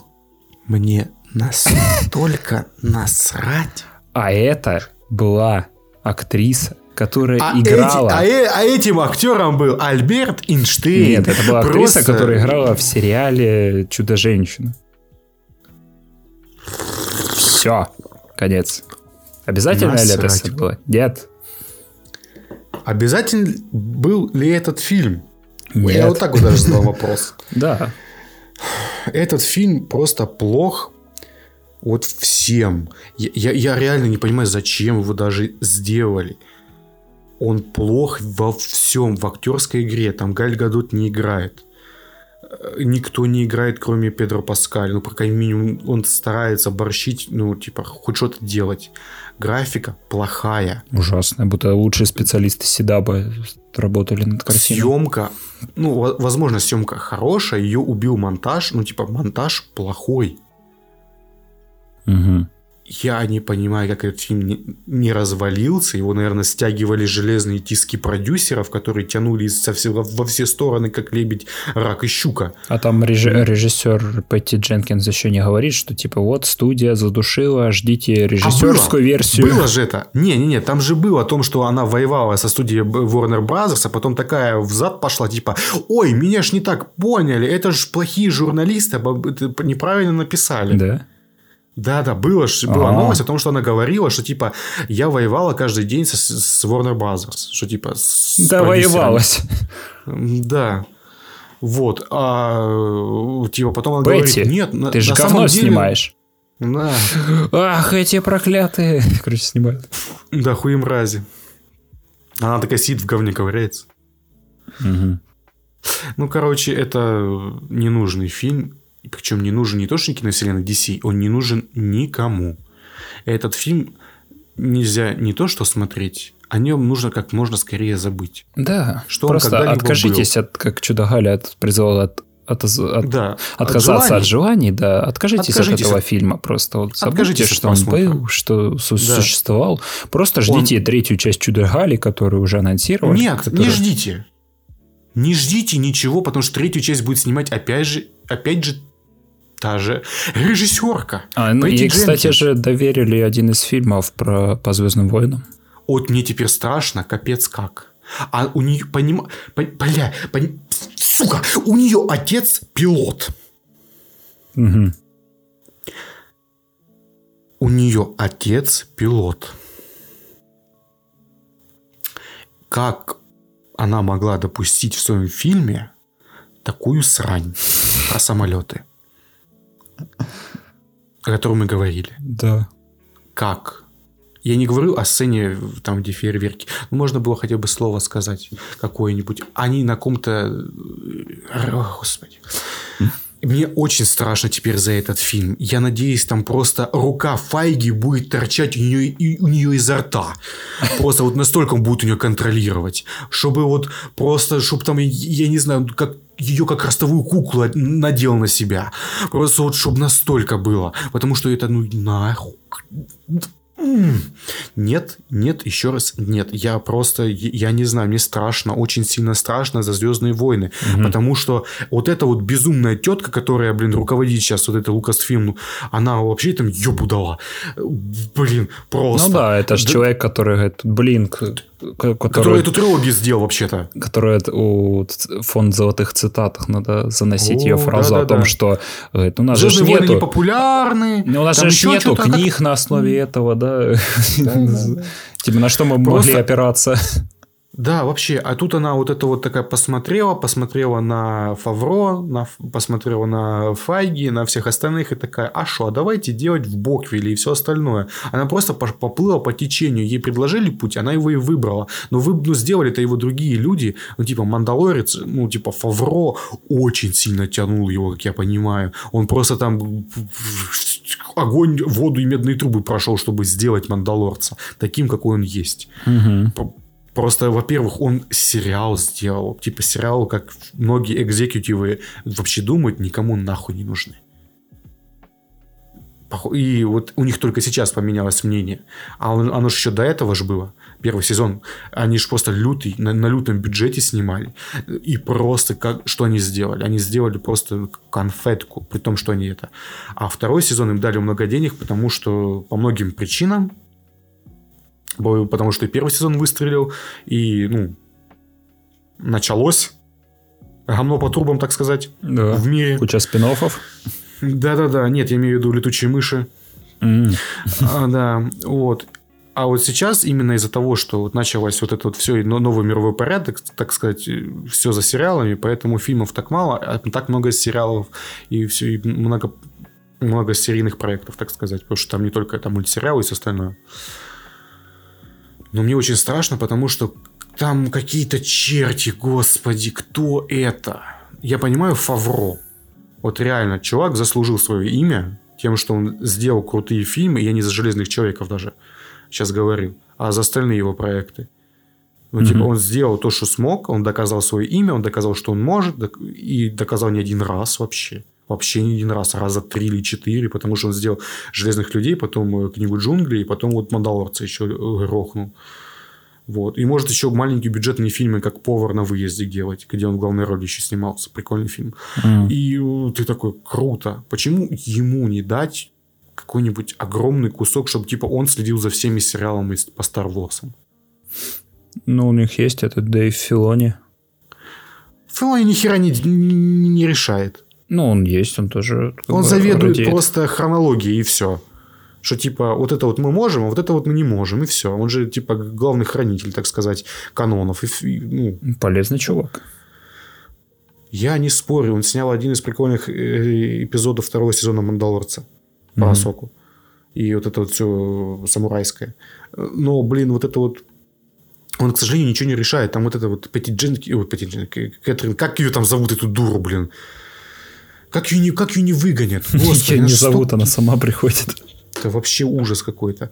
мне настолько насрать. А это была актриса, которая а играла... Эти, а, э, а этим актером был Альберт Эйнштейн. Нет, это была актриса, Просто... которая играла в сериале «Чудо-женщина». Все, конец. Обязательно Насрать. ли это было? Нет. Обязательно был ли этот фильм? Нет. Я вот так вот даже задал вопрос. Да. Этот фильм просто плох вот всем. Я, я, я реально не понимаю, зачем его даже сделали. Он плох во всем, в актерской игре. Там Галь Гадот не играет. Э, никто не играет, кроме Педро Паскаль. Ну, по крайней мере, он старается борщить, ну, типа, хоть что-то делать. Графика плохая. Ужасная, будто лучшие специалисты Седаба работали над картиной. Съемка, ну, возможно, съемка хорошая, ее убил монтаж, ну, типа, монтаж плохой. Угу. Я не понимаю, как этот фильм не, не развалился. Его, наверное, стягивали железные тиски продюсеров, которые тянули со все, во все стороны, как лебедь, рак и щука. А там реж, режиссер Петти Дженкинс еще не говорит, что типа вот студия задушила, ждите режиссерскую а было, версию. Было же это. Не-не-не, там же было о том, что она воевала со студией Warner Brothers, а потом такая взад пошла, типа, ой, меня ж не так поняли, это ж плохие журналисты, неправильно написали. Да. Да, да, было, была А-а-а. новость о том, что она говорила, что типа я воевала каждый день с, с Warner Brothers, что типа с да воевалась. Да. Вот, а типа потом она Бетти, говорит, нет, ты же говно деле... снимаешь. Да. Ах, эти проклятые. Короче, снимают. Да, хуй мрази. Она такая сидит в говне ковыряется. Угу. Ну, короче, это ненужный фильм. Причем не нужен не то, что киновселенной DC, он не нужен никому. Этот фильм нельзя не то, что смотреть, о нем нужно как можно скорее забыть. Да, что просто откажитесь был. от, как чудо Галя от, от от, от, да, отказаться от желаний. от желаний, да, откажитесь, откажитесь от этого от... фильма просто. Вот забудьте, что он был, что да. существовал. Просто ждите он... третью часть Чудо Гали, которую уже анонсировали. Нет, которую... не ждите. Не ждите ничего, потому что третью часть будет снимать опять же, опять же та же режиссерка. А, ну, и, кстати же, доверили один из фильмов про по Звездным войнам. Вот мне теперь страшно, капец как. А у нее, поним... Бля, поним... сука, у нее отец пилот. Угу. У нее отец пилот. Как она могла допустить в своем фильме такую срань про самолеты? О котором мы говорили. Да. Как? Я не говорю о сцене, там, где фейерверки. Ну, можно было хотя бы слово сказать какое-нибудь. Они на ком-то... О, Господи. Мне очень страшно теперь за этот фильм. Я надеюсь, там просто рука Файги будет торчать у нее, у нее изо рта. Просто вот настолько он будет у нее контролировать. Чтобы вот просто, чтобы там, я не знаю, как ее как ростовую куклу надел на себя. Просто вот, чтобы настолько было. Потому что это, ну, нахуй. Нет, нет, еще раз нет. Я просто, я не знаю, мне страшно, очень сильно страшно за Звездные войны. Угу. Потому что вот эта вот безумная тетка, которая, блин, руководит сейчас вот этой Лукасфильм, она вообще там ебу дала. Блин, просто. Ну да, это же да... человек, который говорит, блин, который, который эту трилогию сделал вообще-то. Который у фонд золотых цитатах надо заносить О, ее фразу да, да, о том, да. что говорит, у нас же нету... не популярны. У нас же нету книг на основе этого, да? Типа, на что мы могли опираться? Да, вообще. А тут она вот это вот такая посмотрела, посмотрела на Фавро, на, посмотрела на Файги, на всех остальных и такая, а что, а давайте делать в Боквиле и все остальное. Она просто поплыла по течению. Ей предложили путь, она его и выбрала. Но вы, ну, сделали это его другие люди. Ну, типа, Мандалорец, ну, типа, Фавро очень сильно тянул его, как я понимаю. Он просто там огонь, воду и медные трубы прошел, чтобы сделать Мандалорца таким, какой он есть. Угу. Просто, во-первых, он сериал сделал. Типа сериал, как многие экзекутивы вообще думают, никому нахуй не нужны. И вот у них только сейчас поменялось мнение. А оно же еще до этого же было. Первый сезон. Они же просто лютый, на, на лютом бюджете снимали. И просто как, что они сделали? Они сделали просто конфетку, при том, что они это. А второй сезон им дали много денег, потому что по многим причинам потому что и первый сезон выстрелил, и, ну, началось гомно по трубам, так сказать, да. в мире. Куча спин -оффов. Да-да-да, нет, я имею в виду летучие мыши. Mm. А, да, вот. А вот сейчас именно из-за того, что вот началось вот это вот все, новый мировой порядок, так сказать, все за сериалами, поэтому фильмов так мало, а так много сериалов и все, и много, много серийных проектов, так сказать, потому что там не только там мультсериалы и все остальное. Но мне очень страшно, потому что там какие-то черти, господи, кто это? Я понимаю Фавро. Вот реально, чувак заслужил свое имя тем, что он сделал крутые фильмы, я не за «Железных человеков» даже сейчас говорил, а за остальные его проекты. Ну, mm-hmm. типа, он сделал то, что смог, он доказал свое имя, он доказал, что он может, и доказал не один раз вообще. Вообще не один раз, раза три или четыре, потому что он сделал «Железных людей», потом э, «Книгу джунглей», и потом вот «Мандалорца» еще э, рохнул. Вот. И может еще маленькие бюджетные фильмы, как «Повар на выезде» делать, где он в главной роли еще снимался. Прикольный фильм. Mm. И э, ты такой, круто. Почему ему не дать какой-нибудь огромный кусок, чтобы типа он следил за всеми сериалами по Star Wars? Ну, у них есть этот Дэйв Филони. Филони ни хера не, не решает. Ну, он есть, он тоже... Он заведует радеет. просто хронологией, и все. Что типа вот это вот мы можем, а вот это вот мы не можем, и все. Он же типа главный хранитель, так сказать, канонов. И, ну... Полезный чувак. Я не спорю, он снял один из прикольных э, эпизодов второго сезона Мандалорца по mm-hmm. Асоку. И вот это вот все самурайское. Но, блин, вот это вот он, к сожалению, ничего не решает. Там вот это вот Петти Дженки, ой, Петти Дженки, Кэтрин, как ее там зовут, эту дуру, блин? Как ее не, как ее не выгонят? Господи, ее не зовут, она сама приходит. Это вообще ужас какой-то.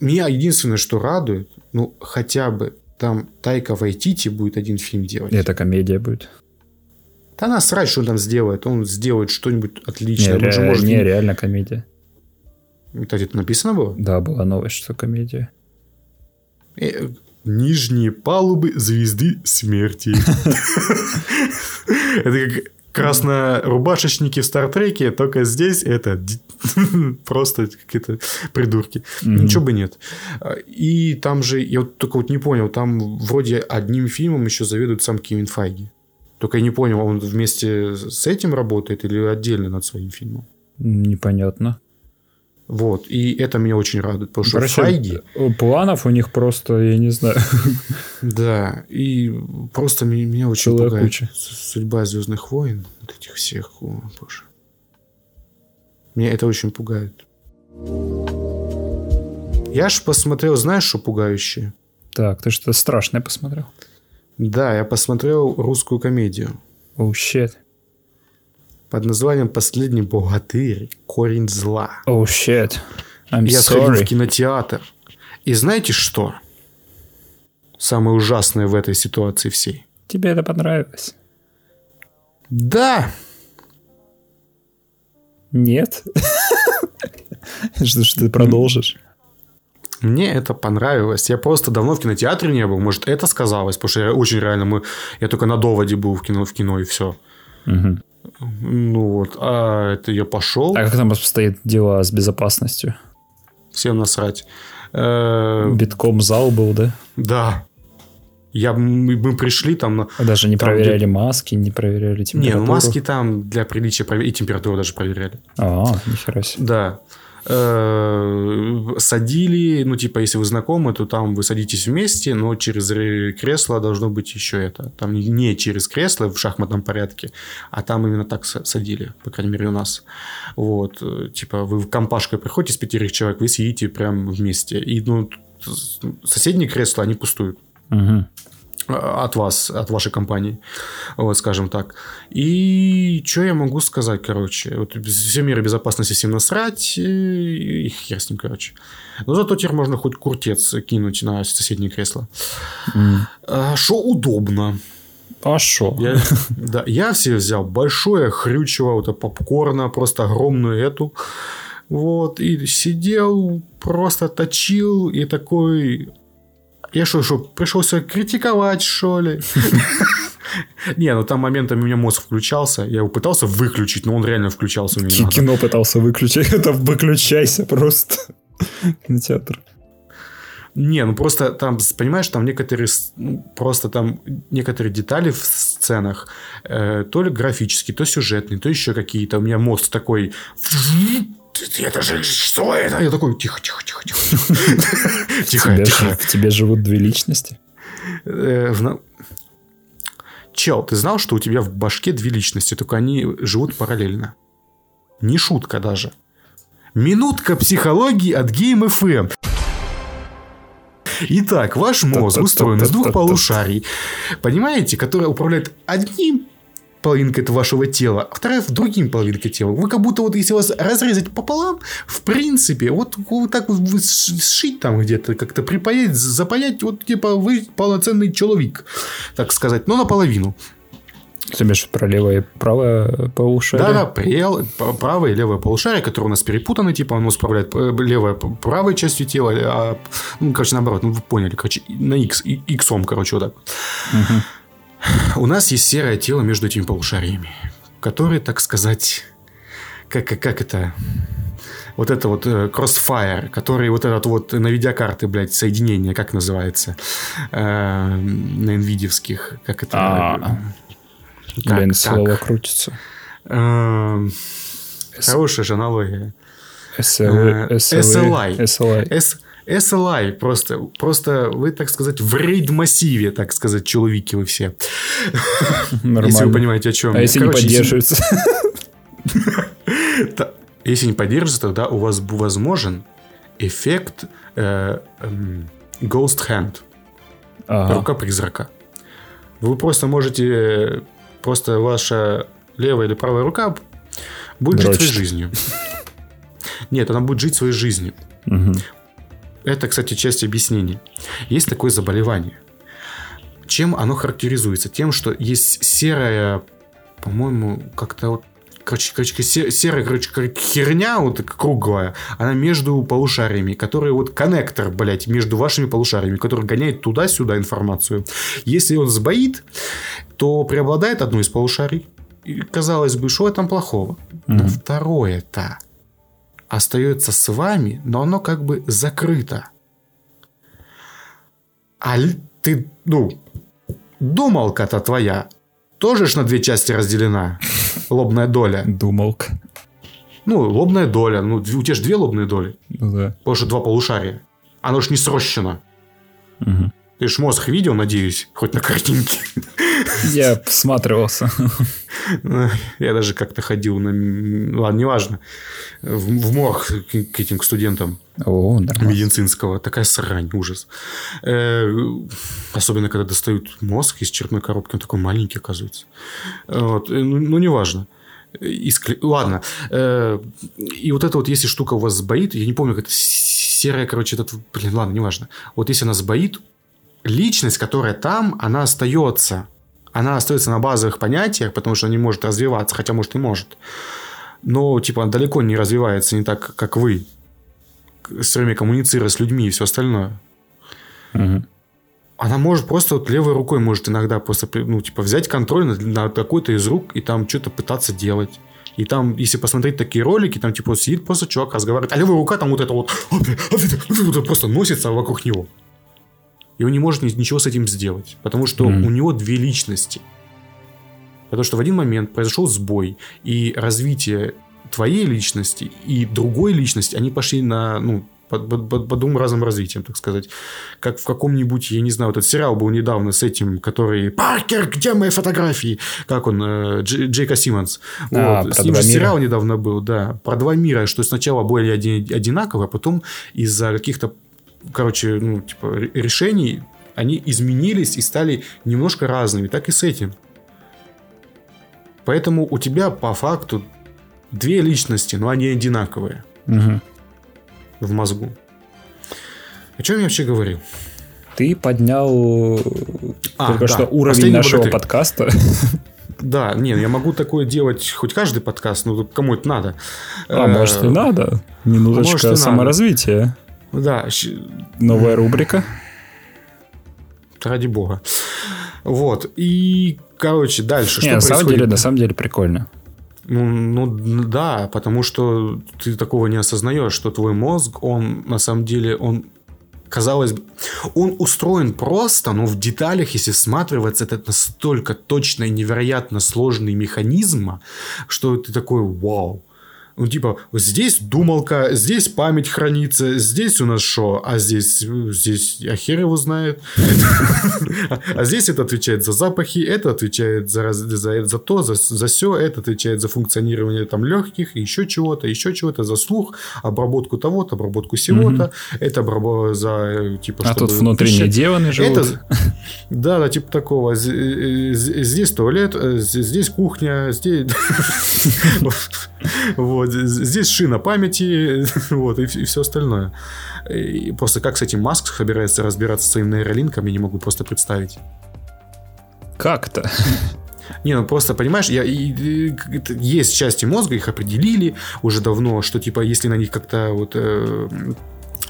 Меня единственное, что радует, ну, хотя бы там Тайка Вайтити будет один фильм делать. Это комедия будет. Да насрать, что он там сделает. Он сделает что-нибудь отличное. Не, ре- может... не реально комедия. Это где-то написано было? Да, была новость, что комедия. Э, Нижние палубы звезды смерти. Это как краснорубашечники в Стартреке, только здесь это просто какие-то придурки. Ничего бы нет. И там же, я вот только вот не понял, там вроде одним фильмом еще заведует сам Кевин Файги. Только я не понял, он вместе с этим работает или отдельно над своим фильмом? Непонятно. Вот. И это меня очень радует, потому что Короче, Файги... Планов у них просто, я не знаю. Да. И просто меня, меня очень Целая пугает куча. судьба Звездных войн. Вот этих всех. О, боже. Меня это очень пугает. Я ж посмотрел, знаешь, что пугающее? Так, ты что-то страшное посмотрел? Да, я посмотрел русскую комедию. Оу, oh, shit под названием «Последний богатырь. Корень зла». Oh, shit. I'm Я sorry. сходил в кинотеатр. И знаете что? Самое ужасное в этой ситуации всей. Тебе это понравилось? Да. Нет? Что ты продолжишь? Мне это понравилось. Я просто давно в кинотеатре не был. Может, это сказалось, потому что я очень реально... Мы... Я только на доводе был в кино, в кино и все. Угу. Ну вот, а это я пошел. А как там обстоят дела с безопасностью? Всем насрать. Э, Битком зал был, да? Да. Я, мы, пришли там... На, Даже не там, проверяли где... маски, не проверяли температуру? Не, ну маски там для приличия и температуру даже проверяли. А, нихера себе. Да. Э, садили, ну, типа, если вы знакомы, то там вы садитесь вместе, но через кресло должно быть еще это. Там не через кресло в шахматном порядке, а там именно так садили, по крайней мере, у нас. Вот, типа, вы в компашкой приходите с пятерых человек, вы сидите прям вместе. И, ну, соседние кресла, они пустуют. Угу от вас, от вашей компании, вот, скажем так. И что я могу сказать, короче, вот все меры безопасности всем насрать, и хер с ним, короче. Но зато теперь можно хоть куртец кинуть на соседнее кресло. Mm. Что удобно. А что? Я, да, я все взял большое хрючево, вот попкорна, просто огромную эту. Вот, и сидел, просто точил, и такой я что, что, пришелся критиковать, что ли? Не, ну там моментами у меня мозг включался. Я его пытался выключить, но он реально включался у меня. Кино пытался выключить. Это выключайся просто. Кинотеатр. Не, ну просто там, понимаешь, там некоторые, ну, просто там некоторые детали в сценах, э, то ли графические, то сюжетные, то еще какие-то. У меня мозг такой это же что это? Я такой, тихо, тихо, тихо, тихо. Тихо, тихо. В тебе живут две личности? Э, Чел, ты знал, что у тебя в башке две личности, только они живут параллельно? Не шутка даже. Минутка психологии от Game FM. Итак, ваш мозг устроен из двух полушарий, понимаете, которые управляют одним половинка это вашего тела, а вторая в другим половинкой тела. Вы как будто вот если вас разрезать пополам, в принципе, вот, вот так вот сшить там где-то, как-то припаять, запаять, вот типа вы полноценный человек, так сказать, но наполовину. Ты имеешь про левое и правое полушарие? Да, да, правое и левое полушарие, которые у нас перепутаны, типа оно управляет э, левое правой частью тела, а, ну, короче, наоборот, ну, вы поняли, короче, на X, иксом, короче, вот так. Угу. У нас есть серое тело между этими полушариями, которые, так сказать, как, как это, вот это вот э, Crossfire, который вот этот вот на видеокарты, блядь, соединение, как называется, э, на nvidia как это... А, как, Блин, слово крутится. Э, хорошая же аналогия. SLI. SLI. SLI. Просто, просто вы, так сказать, в рейд-массиве, так сказать, человеки вы все. Нормально. Если вы понимаете, о чем. А если Короче, не поддерживается? Если не поддерживается, тогда у вас возможен эффект э, эм, Ghost Hand. Рука призрака. Вы просто можете... Просто ваша левая или правая рука будет жить своей жизнью. Нет, она будет жить своей жизнью. Это, кстати, часть объяснения. Есть такое заболевание. Чем оно характеризуется? Тем, что есть серая, по-моему, как-то вот короче, короче, серая, короче, херня вот круглая, она между полушариями, которая вот коннектор, блядь, между вашими полушариями, который гоняет туда-сюда информацию. Если он сбоит, то преобладает одно из полушарий. И, казалось бы, что в этом плохого? Mm-hmm. Но второе-то остается с вами, но оно как бы закрыто. А ты, ну, думалка-то твоя тоже ж на две части разделена. Лобная доля. Думалка. Ну, лобная доля. Ну, у тебя же две лобные доли. Ну да. Потому что два полушария. Оно ж не срощено. Угу. Ты ж мозг видел, надеюсь, хоть на картинке. Я всматривался. Я даже как-то ходил на... Ладно, неважно. В, в морг к этим к студентам. О, медицинского. Такая срань, ужас. Э, особенно, когда достают мозг из черной коробки. Он такой маленький, оказывается. Вот. Э, ну, ну, неважно. Искли... Ладно. Э, и вот эта вот, если штука у вас сбоит, я не помню, как это серая, короче, этот... Блин, ладно, неважно. Вот если она сбоит, личность, которая там, она остается. Она остается на базовых понятиях, потому что она не может развиваться, хотя, может, и может. Но, типа, она далеко не развивается не так, как вы. Все время коммуницируя с людьми и все остальное. Угу. Она может просто вот левой рукой может иногда просто, ну, типа, взять контроль над, над какой-то из рук и там что-то пытаться делать. И там, если посмотреть такие ролики, там, типа, сидит просто чувак разговаривает, а левая рука там вот это вот просто носится вокруг него и он не может ничего с этим сделать, потому что mm-hmm. у него две личности. Потому что в один момент произошел сбой, и развитие твоей личности и другой личности, они пошли на, ну, под, под, под, под двум разным развитием, так сказать. Как в каком-нибудь, я не знаю, этот сериал был недавно с этим, который «Паркер, где мои фотографии?» Как он? Э, Дж, Джейка Симмонс. А, вот. С ним же мира. сериал недавно был, да. Про два мира, что сначала были одинаковые, а потом из-за каких-то, короче, ну, типа, решений они изменились и стали немножко разными. Так и с этим. Поэтому у тебя по факту две личности, но они одинаковые. Угу в мозгу. О чем я вообще говорил? Ты поднял а, только да. что уровень Последний нашего богатырь. подкаста. Да, нет, я могу такое делать хоть каждый подкаст, но кому это надо. А может и надо. Минуточка может, саморазвития. Да. Новая рубрика. Ради бога. Вот. И, короче, дальше. Не, что на происходит? самом деле, на самом деле прикольно. Ну, ну да, потому что ты такого не осознаешь, что твой мозг, он на самом деле, он казалось бы, он устроен просто, но в деталях, если всматриваться, это настолько точно и невероятно сложный механизм, что ты такой, вау, ну, типа, здесь думалка, здесь память хранится, здесь у нас что? А здесь, здесь, а хер его знает. А здесь это отвечает за запахи, это отвечает за, за, за то, за, за все, это отвечает за функционирование там легких, еще чего-то, еще чего-то, за слух, обработку того-то, обработку всего-то, это за, типа, А тут внутренние демоны живут. Да, да, типа такого. Э, здесь туалет, э, здесь кухня, здесь... Вот. Вот, здесь шина памяти, вот, и, и все остальное. И просто как с этим Маск собирается разбираться с своим нейролинком, я не могу просто представить. Как-то? Не, ну просто, понимаешь, я, и, и, есть части мозга, их определили уже давно, что типа, если на них как-то вот э,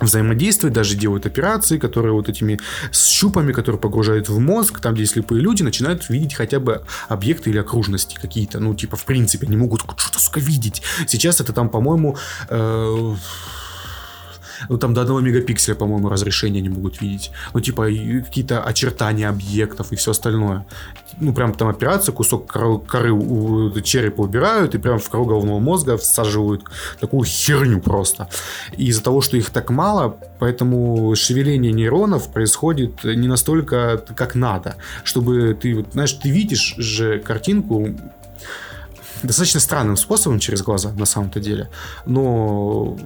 взаимодействуют, даже делают операции, которые вот этими щупами, которые погружают в мозг, там, где слепые люди начинают видеть хотя бы объекты или окружности какие-то, ну, типа, в принципе, они могут что-то, сука, видеть. Сейчас это там, по-моему, э ну, там до одного мегапикселя, по-моему, разрешения не могут видеть. Ну, типа, какие-то очертания объектов и все остальное. Ну, прям там операция, кусок коры, коры черепа убирают и прям в кору головного мозга всаживают такую херню просто. И из-за того, что их так мало, поэтому шевеление нейронов происходит не настолько, как надо. Чтобы ты, знаешь, ты видишь же картинку достаточно странным способом через глаза, на самом-то деле. Но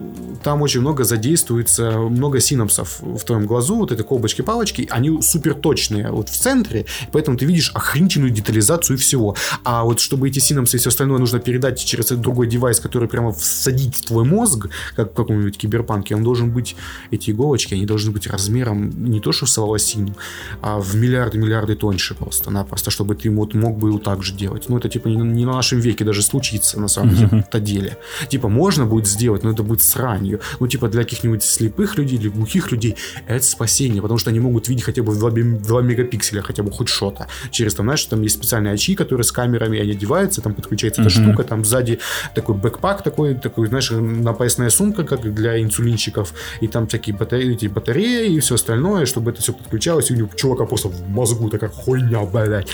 там очень много задействуется, много синапсов в твоем глазу, вот этой колбочки-палочки, они супер точные вот в центре, поэтому ты видишь охренительную детализацию всего. А вот чтобы эти синапсы и все остальное нужно передать через этот другой девайс, который прямо всадить в твой мозг, как в каком-нибудь киберпанке, он должен быть, эти иголочки, они должны быть размером не то что в волосину, а в миллиарды-миллиарды тоньше просто-напросто, чтобы ты вот мог бы вот так же делать. Ну, это типа не, не на нашем веке даже случится на самом uh-huh. деле. Типа, можно будет сделать, но это будет сранью. Ну, типа, для каких-нибудь слепых людей, для глухих людей это спасение, потому что они могут видеть хотя бы в 2, 2 мегапикселя, хотя бы хоть что-то. Через, там, знаешь, там есть специальные очки, которые с камерами, они одеваются, там подключается эта штука, там сзади такой бэкпак такой, такой, знаешь, напоясная сумка, как для инсулинчиков, и там всякие батареи, эти батареи и все остальное, чтобы это все подключалось, и у него чувака просто в мозгу такая хуйня, блядь,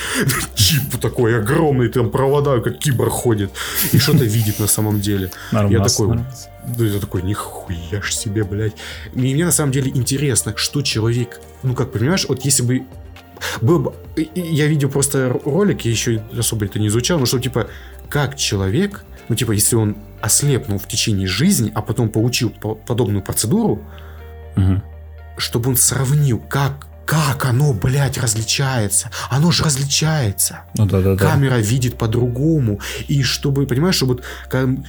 чип такой огромный, там провода, как кибер ходит и что-то видит на самом деле. Я такой, я такой, нихуя ж себе, блядь. И мне на самом деле интересно, что человек, ну как, понимаешь, вот если бы был бы... Я видел просто ролик, я еще особо это не изучал, но что типа, как человек, ну типа, если он ослепнул в течение жизни, а потом получил подобную процедуру, угу. чтобы он сравнил, как как оно, блядь, различается? Оно же различается. Ну, да, да, Камера да. видит по-другому. И чтобы, понимаешь, чтобы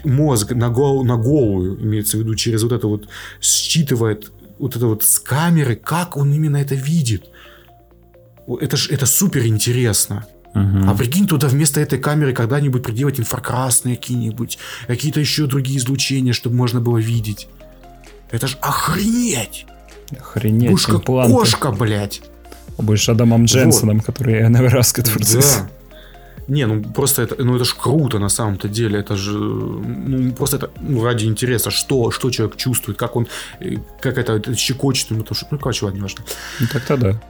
мозг на, гол, на голую, имеется в виду, через вот это вот считывает вот это вот с камеры, как он именно это видит. Это же это супер интересно. Угу. А прикинь, туда вместо этой камеры когда-нибудь приделать инфракрасные какие-нибудь, какие-то еще другие излучения, чтобы можно было видеть. Это ж охренеть! Охренеть, Будешь импланты. кошка, блядь. Будешь Адамом Дженсоном, вот. который Невераска Да. Не, ну просто это, ну это ж круто на самом-то деле. Это же, ну просто это ну, ради интереса, что, что человек чувствует, как он, э, как это, это щекочет ему, то, что, ну короче, ладно, не важно. Ну так-то да.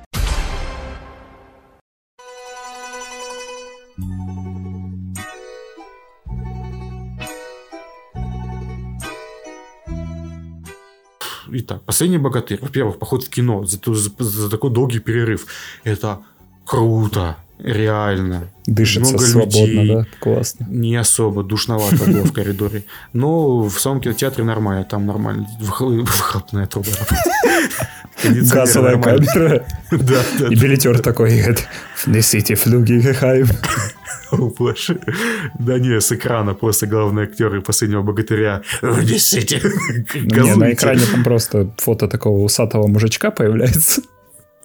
Итак, «Последний богатырь». Во-первых, поход в кино за, за, за такой долгий перерыв. Это круто. Реально. Дышится Много свободно, людей. да? Классно. Не особо душновато было в коридоре. Но в самом кинотеатере нормально. Там нормально. Выхлопная труба Газовая камера. Да, да. И билетер такой несите флюги Хайм. Боже. Да не, с экрана просто главный актер и последнего богатыря. Несите. Не, на экране там просто фото такого усатого мужичка появляется.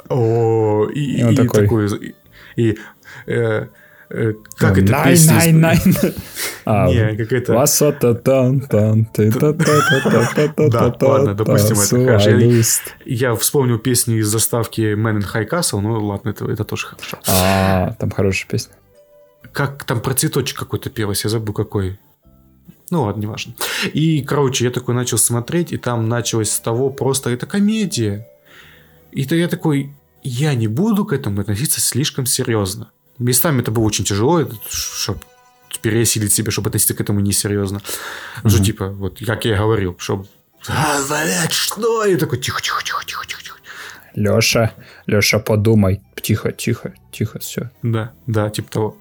О, и, и, и такой, такой и э, э, как это Nine, песня? Nine, nine. А, Не, какая-то... Васота тан тан ты та та та та Да, ладно, допустим, это хорошо. Я вспомнил песню из заставки Man in High Castle, ну ладно, это, это тоже хорошо. А, там хорошая песня. Как там про цветочек какой-то пелось, я забыл какой. Ну ладно, неважно. И, короче, я такой начал смотреть, и там началось с того просто, это комедия. И то я такой, я не буду к этому относиться слишком серьезно. Местами это было очень тяжело, чтобы переосилить себя, чтобы относиться к этому несерьезно. Mm-hmm. Что типа, вот как я говорил, чтобы а, блядь, что? И такой, тихо, тихо, тихо, тихо, тихо, тихо. Леша, Леша, подумай. Тихо, тихо, тихо, все. Да, да, типа того.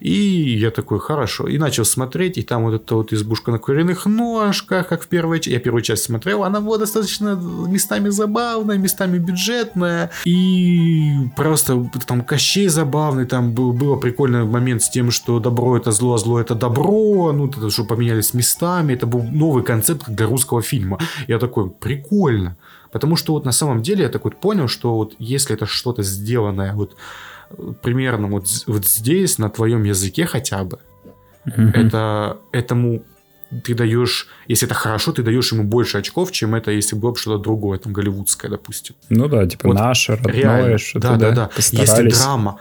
И я такой, хорошо. И начал смотреть, и там вот эта вот избушка на куриных ножках, как в первой части. Я первую часть смотрел, она была достаточно местами забавная, местами бюджетная. И просто там Кощей забавный, там был, было прикольный момент с тем, что добро это зло, а зло это добро. Ну, это, что поменялись местами. Это был новый концепт для русского фильма. Я такой, прикольно. Потому что вот на самом деле я так вот понял, что вот если это что-то сделанное вот примерно вот, вот здесь, на твоем языке хотя бы, mm-hmm. это этому ты даешь, если это хорошо, ты даешь ему больше очков, чем это, если было бы что-то другое, там, голливудское, допустим. Ну да, типа вот наше, родное, что-то, да, да, да. Если драма,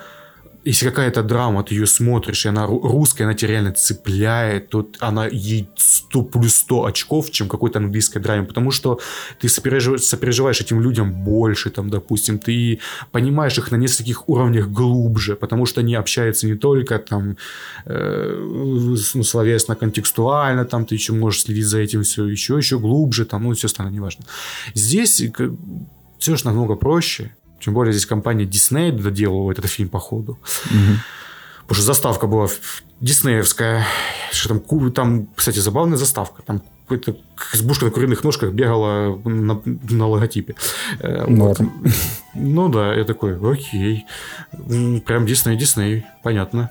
если какая-то драма, ты ее смотришь, и она русская, она тебя реально цепляет, то она ей 100 плюс 100 очков, чем какой-то английской драме, потому что ты сопереживаешь, сопереживаешь этим людям больше, там, допустим, ты понимаешь их на нескольких уровнях глубже, потому что они общаются не только там э, ну, словесно, контекстуально, там ты еще можешь следить за этим все еще, еще глубже, там, ну, все остальное, неважно. Здесь все же намного проще, тем более здесь компания Disney доделывает этот фильм по ходу. Угу. Потому что заставка была диснеевская. Что там, там, кстати, забавная заставка. Там какая-то избушка на куриных ножках бегала на, на логотипе. Э, вот. Ну да, я такой, окей. Прям Дисней, Дисней, понятно.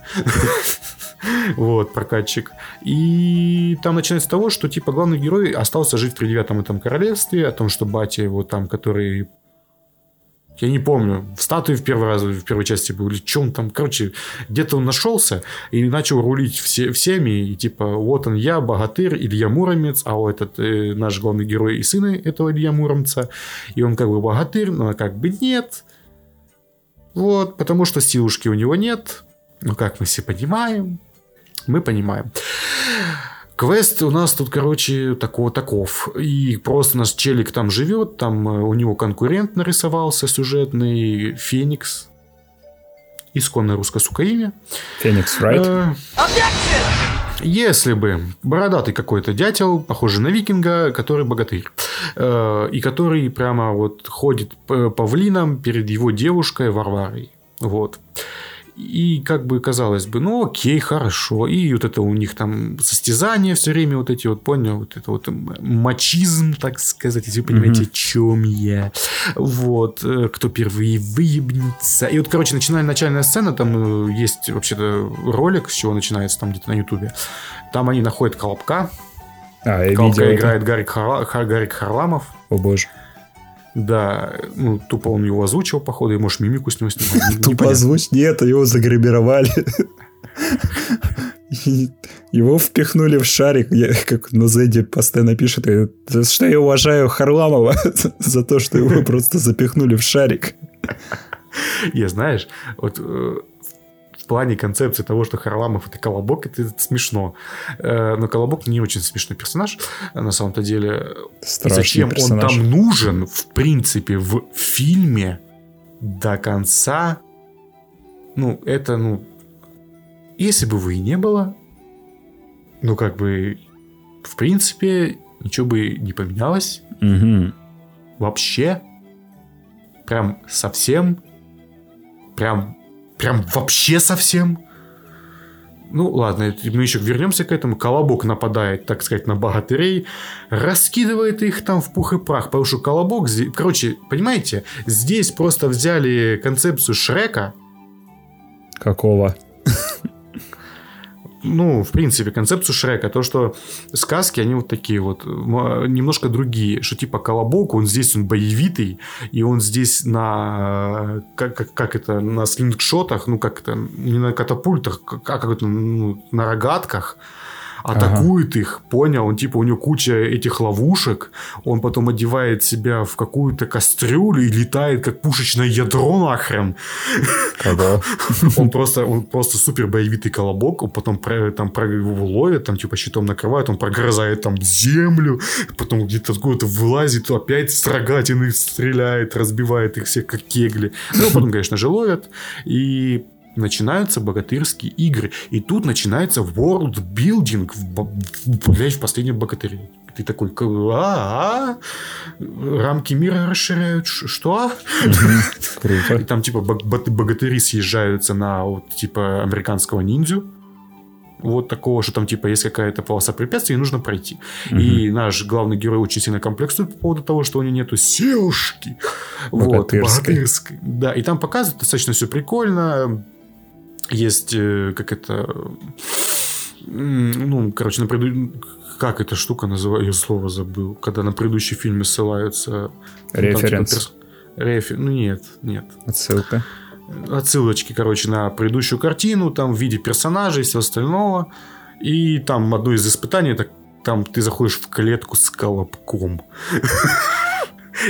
Вот, прокатчик. И там начинается с того, что, типа, главный герой остался жить в тридевятом этом королевстве, о том, что батя его там, который я не помню, в статуе в первый раз, в первой части был, или он там, короче, где-то он нашелся и начал рулить все, всеми, и типа, вот он я, богатырь, Илья Муромец, а вот этот э, наш главный герой и сын этого Илья Муромца, и он как бы богатырь, но как бы нет, вот, потому что силушки у него нет, ну, как мы все понимаем, мы понимаем. Квест у нас тут, короче, такого таков. И просто наш челик там живет, там э, у него конкурент нарисовался сюжетный, Феникс. Исконное русское сука имя. Феникс, right? Э, если бы бородатый какой-то дятел, похожий на викинга, который богатырь, э, и который прямо вот ходит павлином перед его девушкой Варварой. Вот. И как бы казалось бы, ну окей, хорошо. И вот это у них там состязания все время, вот эти вот, понял, вот это вот мачизм, так сказать, если вы понимаете, mm-hmm. о чем я. Вот, э, кто первый выебнется. И вот, короче, начиная начальная сцена, там э, есть вообще-то ролик, с чего начинается, там где-то на ютубе. Там они находят Колобка. А, Колобка видел играет это. Гарик, Харла... Гарик Харламов. О боже. Да, ну, тупо он его озвучил, походу, и, может, мимику с него снимал. Тупо озвучил? Нет, его загримировали. Его впихнули в шарик, я, как на Зеде постоянно пишет, что я уважаю Харламова за то, что его просто запихнули в шарик. Я, знаешь, вот э, в плане концепции того, что Харламов это Колобок, это, это смешно. Э, но Колобок не очень смешной персонаж, на самом-то деле. Страшный Зачем персонаж. он там нужен, в принципе, в фильме до конца? Ну, это, ну... Если бы вы и не было, ну, как бы, в принципе, ничего бы не поменялось. Угу. Вообще? Прям совсем? Прям, прям вообще совсем? Ну, ладно, мы еще вернемся к этому. Колобок нападает, так сказать, на богатырей, раскидывает их там в пух и прах, потому что Колобок... Короче, понимаете, здесь просто взяли концепцию Шрека. Какого? Ну, в принципе, концепцию Шрека, то, что сказки, они вот такие вот, немножко другие, что типа Колобок, он здесь, он боевитый, и он здесь на, как, как, как это, на слингшотах, ну, как это, не на катапультах, а как это, ну, на рогатках, атакует ага. их, понял? Он типа у него куча этих ловушек, он потом одевает себя в какую-то кастрюлю и летает как пушечное ядро нахрен. Ага. Он просто, он просто супер боевитый колобок, он потом там его ловит, там типа щитом накрывает, он прогрызает там землю, потом где-то откуда-то вылазит, опять с рогатины стреляет, разбивает их всех как кегли. Ну, потом, конечно же, ловят. И начинаются богатырские игры. И тут начинается world building в, блядь, в последнем богатыре. Ты такой, а, -а, рамки мира расширяют, что? И там типа богатыри съезжаются на вот типа американского ниндзю. Вот такого, что там типа есть какая-то полоса препятствий, и нужно пройти. И наш главный герой очень сильно комплексует по поводу того, что у него нету силушки. Вот, богатырской. Да, и там показывают достаточно все прикольно есть, э, как это, ну, короче, на преду... как эта штука называется, я слово забыл, когда на предыдущий фильм ссылаются. Референс. Ну, типа, Рефи... Ну, нет, нет. Отсылка. Отсылочки, короче, на предыдущую картину, там в виде персонажей и всего остального. И там одно из испытаний, это там ты заходишь в клетку с колобком.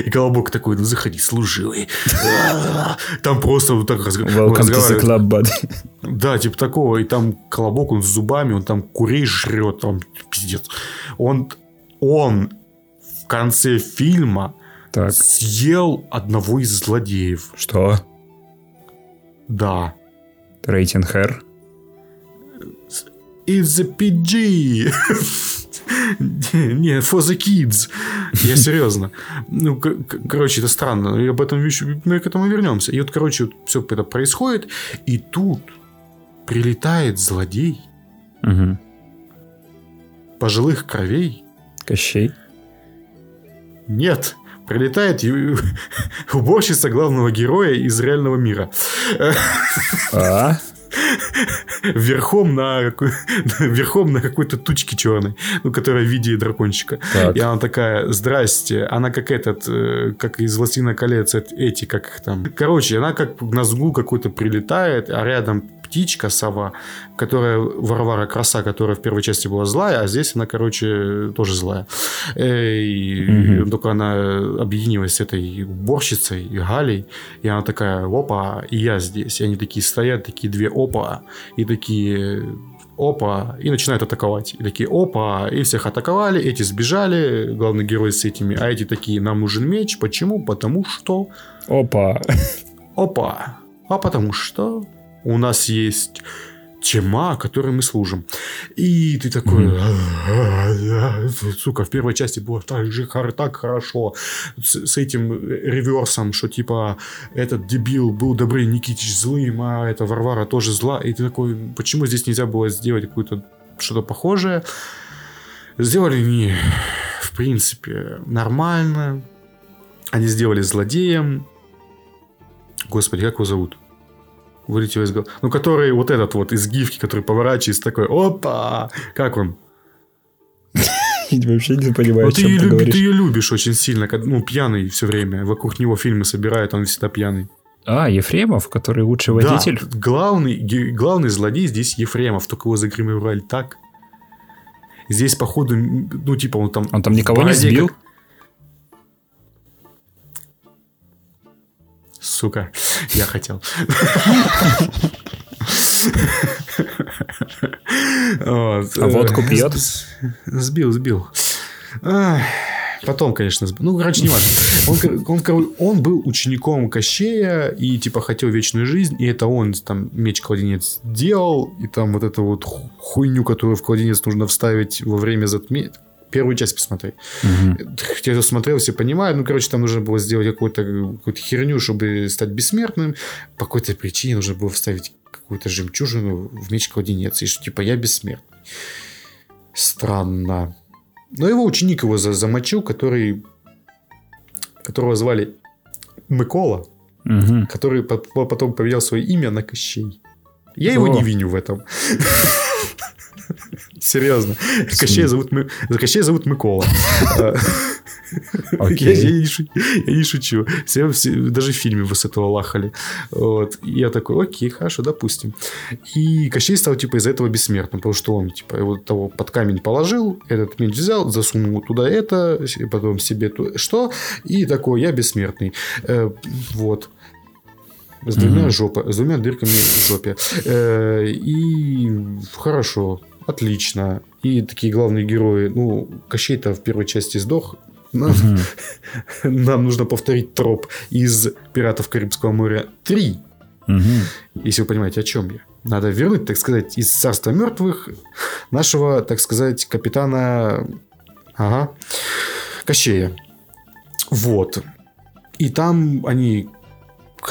И Колобок такой, ну заходи, служивый. Там просто вот так разговаривает. Да, типа такого. И там Колобок, он с зубами, он там курей жрет, там пиздец. Он, он в конце фильма так. съел одного из злодеев. Что? Да. Рейтинг Хэр? It's a PG. Не, for the kids. Я серьезно. Ну, короче, это странно. И об этом мы к этому вернемся. И вот, короче, все это происходит. И тут прилетает злодей. Угу. Пожилых кровей. Кощей. Нет. Прилетает уборщица главного героя из реального мира. А? верхом на, верхом на какой-то тучке черной, ну, которая в виде дракончика. Так. И она такая, здрасте, она как этот, э, как из «Властелина колец», эти, как их там. Короче, она как на сгул какой-то прилетает, а рядом птичка, сова, которая Варвара Краса, которая в первой части была злая, а здесь она, короче, тоже злая. И угу. только она объединилась с этой уборщицей Галей, и она такая, опа, и я здесь. И они такие стоят, такие две опа, и такие опа, и начинают атаковать. И такие, опа, и всех атаковали, эти сбежали, главный герой с этими, а эти такие, нам нужен меч. Почему? Потому что... Опа. Опа. А потому что у нас есть тема, которой мы служим. И ты такой, сука, в первой части было так же так хорошо с, с этим реверсом, что типа этот дебил был Добрый Никитич злым, а эта Варвара тоже зла. И ты такой, почему здесь нельзя было сделать какое-то что-то похожее? Сделали не, в принципе, нормально. Они сделали злодеем. Господи, как его зовут? Вылетел из головы. Ну, который вот этот вот из гифки, который поворачивается такой, опа, как он? Вообще не понимаю, ну, ты, ее люби, ты ее любишь очень сильно, ну, пьяный все время. Вокруг него фильмы собирают, он всегда пьяный. А, Ефремов, который лучший водитель? Да, главный, главный злодей здесь Ефремов, только его загримировали так. Здесь, походу, ну, типа, он там... Он там никого не сбил? Как... Сука, я хотел. А водку пьет? Сбил, сбил. Потом, конечно. Ну, короче, не важно. Он, он, он был учеником Кощея и, типа, хотел вечную жизнь. И это он там меч-кладенец делал. И там вот эту вот хуйню, которую в кладенец нужно вставить во время затмения первую часть посмотреть. Угу. Те, кто смотрел, все понимают. Ну, короче, там нужно было сделать какую-то какую херню, чтобы стать бессмертным. По какой-то причине нужно было вставить какую-то жемчужину в меч-кладенец. И что, типа, я бессмертный. Странно. Но его ученик его замочил, который которого звали Микола, угу. который потом поменял свое имя на Кощей. Я О. его не виню в этом. Серьезно. Кощей зовут, Кощей зовут Микола. Okay. Я, я, не шучу, я не шучу. Все, все, даже в фильме вы с этого лахали. Вот. И я такой, окей, хорошо, допустим. И Кощей стал, типа, из-за этого бессмертным, потому что он, типа, его того под камень положил, этот меч взял, засунул туда это, потом себе то, что, и такой, я бессмертный. Э, вот. С двумя, mm-hmm. жопа, с двумя дырками в жопе. Э, и хорошо, отлично. И такие главные герои. Ну, Кощей-то в первой части сдох. Нам, угу. нам нужно повторить троп из «Пиратов Карибского моря 3». Угу. Если вы понимаете, о чем я. Надо вернуть, так сказать, из царства мертвых нашего, так сказать, капитана... Ага. Кощея. Вот. И там они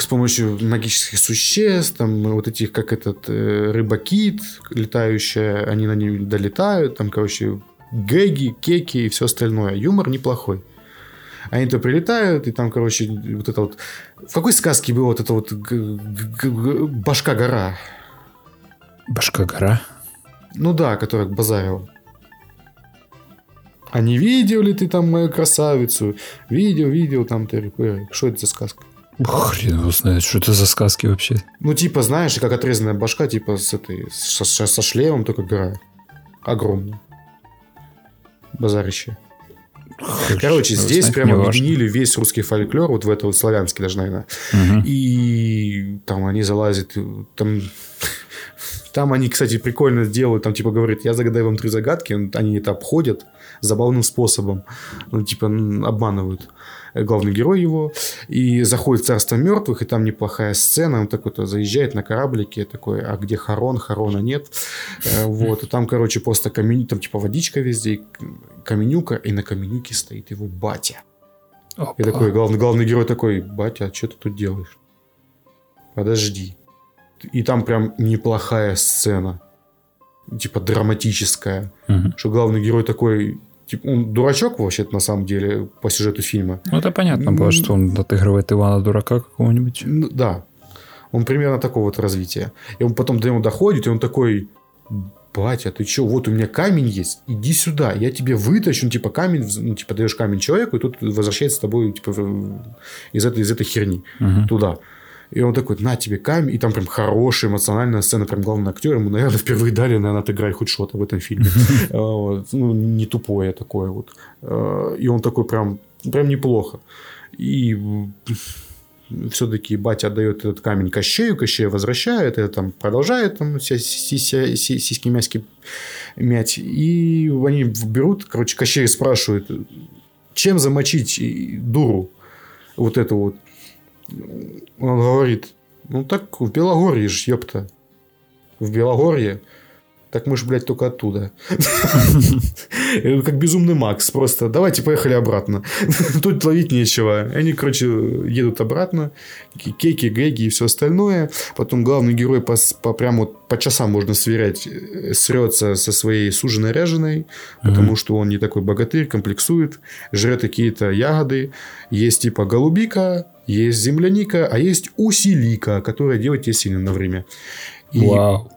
с помощью магических существ, там вот этих, как этот э, рыба-кит летающая, они на нее долетают, там, короче, гэги, кеки и все остальное. Юмор неплохой. Они то прилетают, и там, короче, вот это вот... В какой сказке было вот это вот башка-гора? Башка-гора? Ну да, которая базарила. А не видел ли ты там мою красавицу? Видел, видел там ты. Что это за сказка? Хрен его знает, что это за сказки вообще. Ну, типа, знаешь, как отрезанная башка, типа, с этой, со, со шлемом, только гора. Огромная базарище. Короче, здесь прям объединили весь русский фольклор, вот в это вот славянский даже, наверное. Угу. И там они залазят, там... Там они, кстати, прикольно делают, там типа говорят, я загадаю вам три загадки, они это обходят забавным способом, ну, типа обманывают главный герой его, и заходит в царство мертвых, и там неплохая сцена, он такой-то заезжает на кораблике, такой, а где Харон? Харона нет. Э, вот, и там, короче, просто камень, там типа водичка везде, каменюка, и на каменюке стоит его батя. Опа. И такой, главный, главный герой такой, батя, а что ты тут делаешь? Подожди. И там прям неплохая сцена. Типа драматическая. Угу. Что главный герой такой, Типа, он дурачок вообще на самом деле по сюжету фильма. Ну, это понятно было, что он отыгрывает Ивана Дурака какого-нибудь. Ну, да. Он примерно такого вот развития. И он потом до него доходит, и он такой, батя, ты что, вот у меня камень есть, иди сюда, я тебе вытащу, ну, типа, камень, ну, типа, даешь камень человеку, и тут возвращается с тобой, типа, из этой, из этой херни угу. туда. И он такой, на тебе камень. И там прям хорошая эмоциональная сцена. Прям главный актер. Ему, наверное, впервые дали, наверное, отыграть хоть что-то в этом фильме. Ну, не тупое такое вот. А, и он такой прям, прям неплохо. И все-таки батя отдает этот камень Кощею, Кощея возвращает, это там продолжает там сиськи-мяски мять. И они берут, короче, Кощей спрашивает, чем замочить дуру вот эту вот. Он говорит, ну так в Белогорье ж, ёпта. В Белогорье. Так мы ж, блядь, только оттуда. Как безумный Макс. Просто давайте поехали обратно. Тут ловить нечего. Они, короче, едут обратно. Кейки, Гэги и все остальное. Потом главный герой по, по прям вот по часам можно сверять. Э, срется со своей суженой ряженой. Потому что он не такой богатырь, комплексует. Жрет какие-то ягоды. Есть типа голубика, есть земляника, а есть усилика, которая делает тебе сильно на время. И Вау.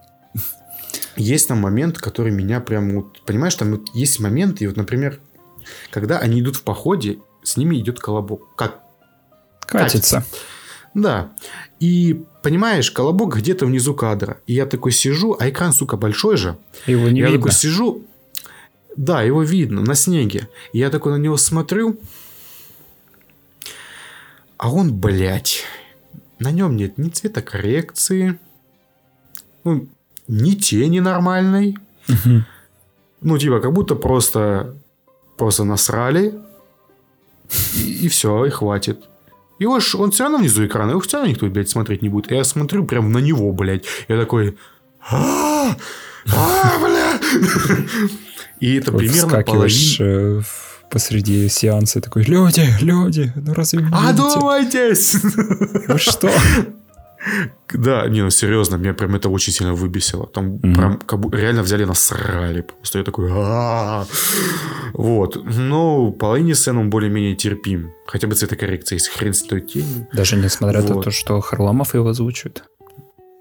Есть там момент, который меня прям... Вот, понимаешь, там вот есть моменты, вот, например, когда они идут в походе, с ними идет колобок. Как? Катится. Катится. Да. И понимаешь, колобок где-то внизу кадра. И я такой сижу, а экран, сука, большой же. Его не я видно. Я такой сижу, да, его видно на снеге. И я такой на него смотрю, а он, блядь, на нем нет ни цветокоррекции, ну, ни тени нормальной. Угу. Ну, типа, как будто просто, просто насрали, и, и все, и хватит. И уж он все равно внизу экрана, его все равно никто, блядь, смотреть не будет. Я смотрю прям на него, блядь. Я такой... А, а! И это примерно половина... Э, посреди сеанса такой, люди, люди, ну разве не Одумайтесь! Вы что? Да, не, ну серьезно, меня прям это очень сильно выбесило. Там mm-hmm. прям как бы реально взяли насрали. Просто я такой, вот. Ну, половине сцен он более-менее терпим. Хотя бы цветокоррекция, если хрен с той тенью. Даже несмотря вот. на то, что Харламов его озвучивает.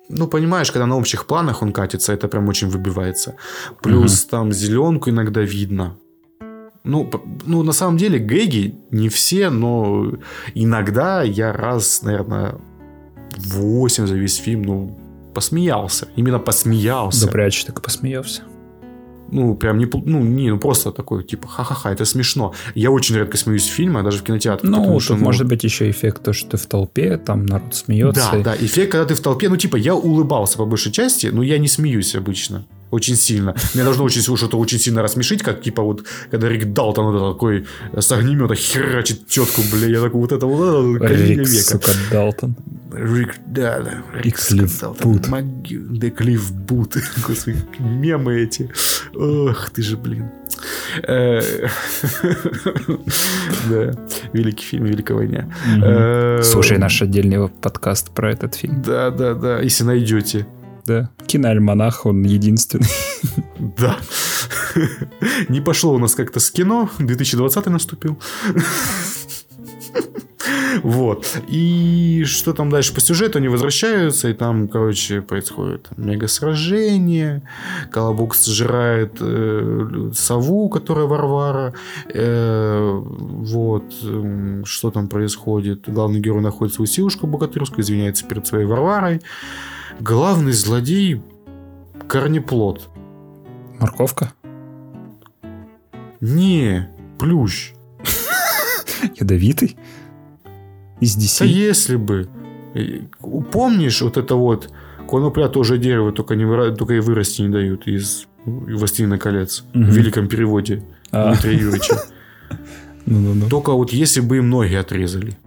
Ну, понимаешь, когда на общих планах он катится, это прям очень выбивается. Плюс угу. там зеленку иногда видно. Ну, ну, на самом деле, гэги не все, но иногда я раз, наверное, 8 за весь фильм, ну, посмеялся. Именно посмеялся. Да прячь, так посмеялся ну, прям не, ну, не, ну, просто такой, типа, ха-ха-ха, это смешно. Я очень редко смеюсь в фильмах, даже в кинотеатре. Ну, тут что, ну... может быть еще эффект, то, что ты в толпе, там народ смеется. Да, да, эффект, когда ты в толпе, ну, типа, я улыбался по большей части, но я не смеюсь обычно. Очень сильно. Меня должно очень что-то очень сильно рассмешить, как типа вот, когда Рик Далтон вот такой с огнемета херачит тетку, бля, я такой, вот это вот это, Рик, века. сука, Далтон. Рик, да, да. Рик Далтон. Маги... Да, Клифф Бут. Господи, мемы эти. Ох, ты же, блин. Э, да, великий фильм, Великая война. Э, Слушай наш отдельный подкаст про этот фильм. Да, да, да, если найдете да. Киноальманах, он единственный. Да. Не пошло у нас как-то с кино. 2020 наступил. Вот. И что там дальше по сюжету? Они возвращаются, и там, короче, происходит мега сражение. Колобок сжирает э, сову, которая Варвара. Э, вот. Что там происходит? Главный герой находит свою силушку богатырскую, извиняется перед своей Варварой. Главный злодей – корнеплод. Морковка? Не, плющ. Ядовитый? Из DC? Да если бы. Помнишь вот это вот конопля тоже дерево, только, не выра... только и вырасти не дают из «Властелина колец» угу. в великом переводе а. Дмитрия Юрьевича. Ну-ну-ну. Только вот если бы им ноги отрезали.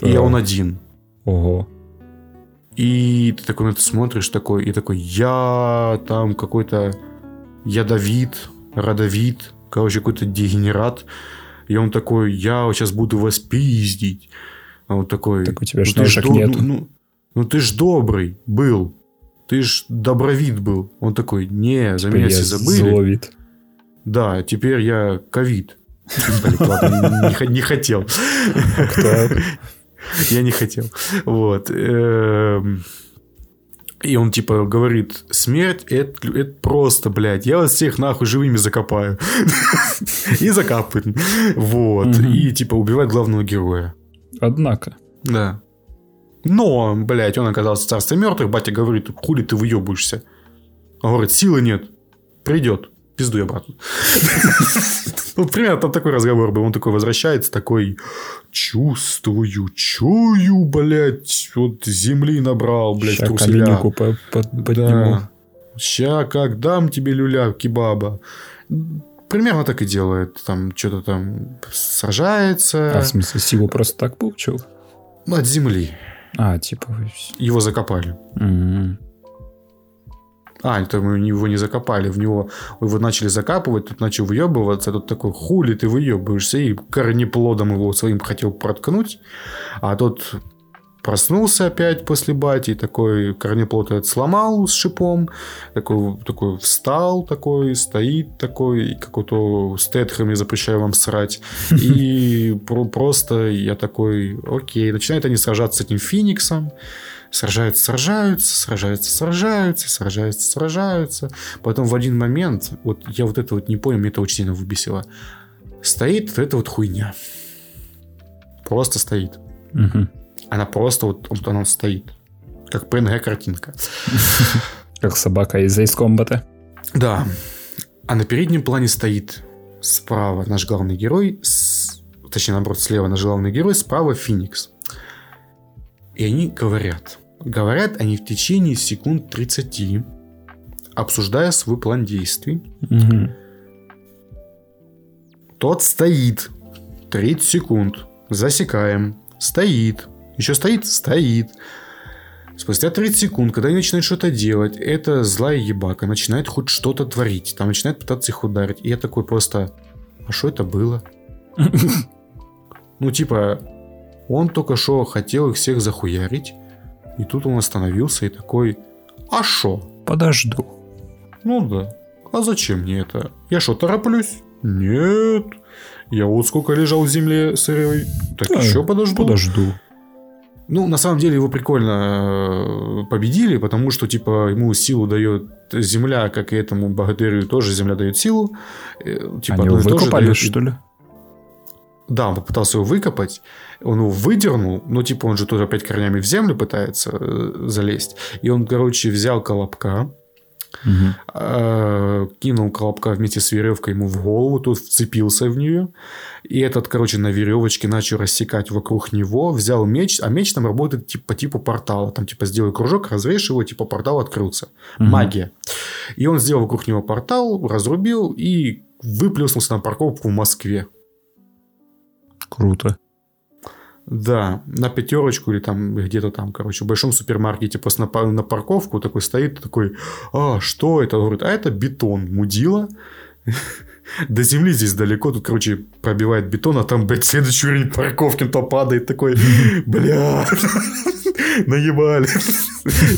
И он один. Ого. И ты такой на это смотришь, такой, и такой, я там какой-то ядовит, родовит, короче, какой-то дегенерат. И он такой, я сейчас буду вас пиздить. А он такой... Так у тебя ну, ножек до... нету. Ну, ну, ну ты ж добрый был. Ты ж добровид был. Он такой, не, за меня все забыли. Зловид. Да, теперь я ковид. не хотел. Я не хотел. Вот. Эм, и он типа говорит, смерть это, это просто, блядь, я вас всех нахуй живыми закопаю. И закапывает. Вот. И типа убивает главного героя. Однако. Да. Но, блядь, он оказался в царстве мертвых. Батя говорит, хули ты выебываешься. Он говорит, силы нет. Придет пизду обратно. Вот примерно там такой разговор был. Он такой возвращается, такой, чувствую, чую, блядь, вот земли набрал, блядь, Ща труселя. подниму. Ща как дам тебе люля кебаба. Примерно так и делает. Там что-то там сражается. А в смысле, силу просто так получил? От земли. А, типа... Его закопали. Угу. А, это мы его не закопали, в него его начали закапывать, тут начал выебываться, тут такой, хули ты выебываешься, и корнеплодом его своим хотел проткнуть, а тот проснулся опять после бати, такой корнеплод этот сломал с шипом, такой, такой встал, такой, стоит такой, какой-то Стэтхэм, я запрещаю вам срать. И просто я такой, окей, начинают они сражаться с этим Фениксом, сражаются, сражаются, сражаются, сражаются, сражаются, сражаются. Потом в один момент, вот я вот это вот не понял, мне это очень сильно выбесило. Стоит вот эта вот хуйня. Просто стоит. Угу. Она просто вот, вот она стоит. Как PNG картинка. Как собака из Ace Combat. Да. А на переднем плане стоит справа наш главный герой, с... точнее, наоборот, слева наш главный герой, справа Феникс. И они говорят. Говорят они в течение секунд 30, обсуждая свой план действий. Угу. Тот стоит. 30 секунд. Засекаем. Стоит. Еще стоит? Стоит. Спустя 30 секунд, когда они начинают что-то делать, эта злая ебака начинает хоть что-то творить. Там начинает пытаться их ударить. И я такой просто... А что это было? Ну, типа, он только что хотел их всех захуярить. И тут он остановился и такой... А шо? Подожду. Ну да. А зачем мне это? Я что, тороплюсь? Нет. Я вот сколько лежал в земле сырой, так да, еще подожду. Подожду. Ну, на самом деле его прикольно э, победили, потому что, типа, ему силу дает земля, как и этому богатырю тоже земля дает силу. Э, типа, Они его выкопали, дает... что ли? Да, он попытался его выкопать, он его выдернул, но типа он же тоже опять корнями в землю пытается э, залезть. И он, короче, взял колобка, Угу. Кинул колобка вместе с веревкой ему в голову, тот вцепился в нее. И этот, короче, на веревочке начал рассекать вокруг него, взял меч, а меч там работает типа, по типу портала. Там типа сделай кружок, разрежь его, типа портал открылся. Угу. Магия. И он сделал вокруг него портал, разрубил и выплеснулся на парковку в Москве. Круто. Да, на пятерочку или там где-то там, короче, в большом супермаркете просто на, на парковку такой стоит, такой, а, что это? Он говорит, а это бетон, мудила. До земли здесь далеко, тут, короче, пробивает бетон, а там, блядь, следующий уровень парковки, то падает такой, бля, наебали.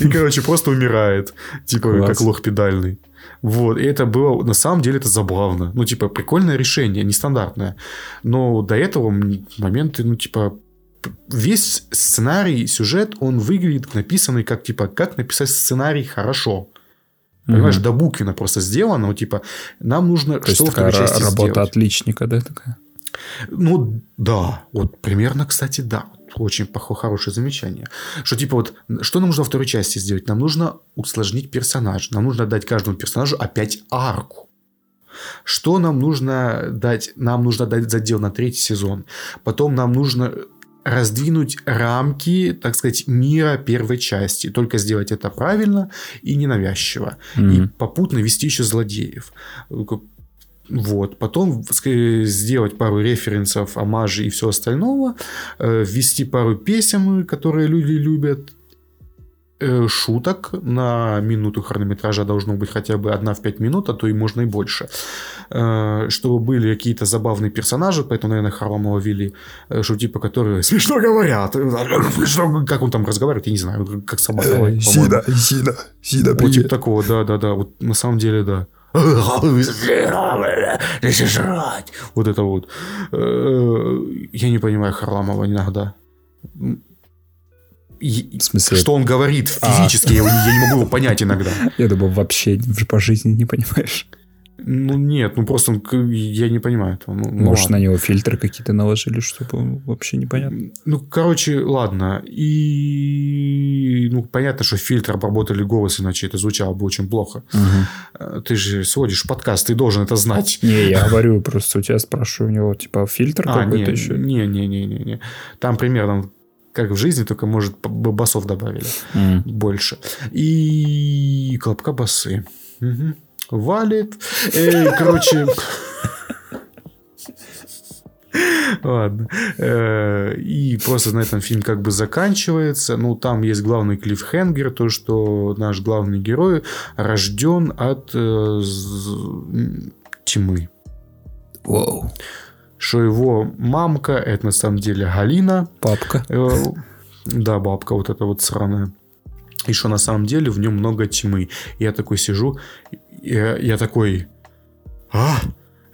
И, короче, просто умирает. Типа, как лох педальный. Вот, и это было, на самом деле, это забавно. Ну, типа, прикольное решение, нестандартное. Но до этого моменты, ну, типа, весь сценарий, сюжет, он выглядит написанный как, типа, как написать сценарий хорошо. Понимаешь, угу. до буквина просто сделано, вот, типа, нам нужно То что такая части работа сделать. отличника, да, такая? Ну, да, вот примерно, кстати, да. Очень хорошее замечание. Что типа вот, что нам нужно во второй части сделать? Нам нужно усложнить персонаж. Нам нужно дать каждому персонажу опять арку. Что нам нужно дать? Нам нужно дать задел на третий сезон. Потом нам нужно раздвинуть рамки, так сказать, мира первой части. Только сделать это правильно и ненавязчиво. Mm-hmm. И попутно вести еще злодеев. Вот. Потом сделать пару референсов, омажей и все остального. Э, ввести пару песен, которые люди любят. Э, шуток на минуту хронометража должно быть хотя бы одна в пять минут, а то и можно и больше. Э, чтобы были какие-то забавные персонажи, поэтому, наверное, Харламова вели, э, что типа, которые смешно говорят. Как он там разговаривает, я не знаю, как собака. Сида, Сида, Сида, Вот типа такого, да-да-да. Вот на самом деле, да. Вот это вот. Я не понимаю Харламова иногда в смысле? Что он говорит а. физически, а. я, я не могу его понять иногда. Я думал, вообще по жизни не понимаешь. Ну нет, ну просто я не понимаю этого. Ну, ну Может, ладно. на него фильтры какие-то наложили, чтобы вообще непонятно. Ну, короче, ладно. И ну, понятно, что фильтр обработали голос, иначе это звучало бы очень плохо. Угу. Ты же сводишь подкаст, ты должен это знать. Не, я говорю, просто у тебя спрашиваю, у него типа фильтр а, какой-то еще. Не, не, не, не, не. Там примерно как в жизни, только, может, басов добавили mm. больше. И колобка басы. Угу. Валит. Эй, короче... Ладно. Э, и просто на этом фильм как бы заканчивается. Ну, там есть главный клиффхенгер, то, что наш главный герой рожден от э, тьмы. Вау что его мамка это на самом деле Галина. Папка. Э, да, бабка вот эта вот сраная. И что на самом деле в нем много тьмы. Я такой сижу, я, я такой... А?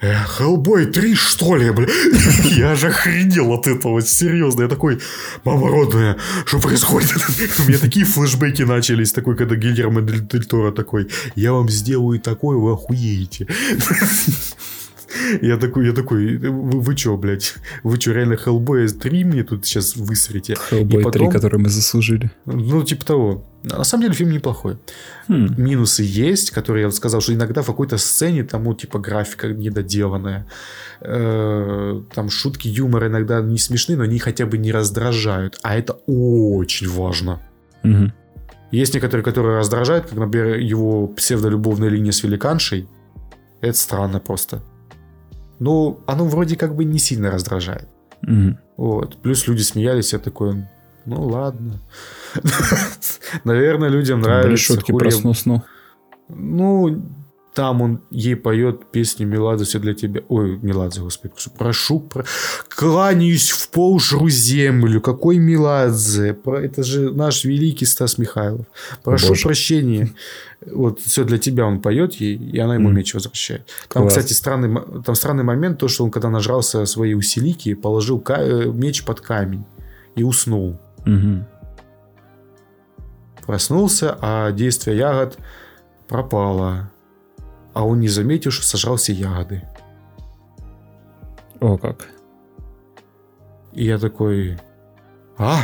Э, Хеллбой 3, что ли, бля? Я же охренел от этого, серьезно. Я такой, мама родная, что происходит? У меня такие флешбеки начались, такой, когда Гильермо Дель Торо такой, я вам сделаю такое, вы охуеете. Я такой, я такой, вы, вы чё, блядь? Вы чё, реально Hellboy 3 мне тут сейчас высрите? Hellboy потом, 3, который мы заслужили. Ну, типа того. На самом деле фильм неплохой. Хм. Минусы есть, которые я сказал, что иногда в какой-то сцене там, ну, типа, графика недоделанная. Э, там шутки, юмор иногда не смешны, но они хотя бы не раздражают. А это очень важно. Угу. Есть некоторые, которые раздражают, как, например, его псевдолюбовная линия с великаншей. Это странно просто ну, оно вроде как бы не сильно раздражает. Mm. Вот. Плюс люди смеялись, я такой, Ну ладно. Наверное, людям нравится. шутки про сну Ну, там он ей поет песни Меладзе «Все для тебя». Ой, Меладзе, господи, прошу, про... кланяюсь в пол жру землю. Какой Меладзе? Это же наш великий Стас Михайлов. Прошу Боже. прощения. Вот «Все для тебя» он поет ей, и она ему mm. меч возвращает. Там, Класс. кстати, странный, там странный момент, то, что он, когда нажрался своей усилики, положил ка- меч под камень и уснул. Угу. Проснулся, а действие ягод пропало а он не заметил, что сожрал все ягоды. О, как. И я такой, а?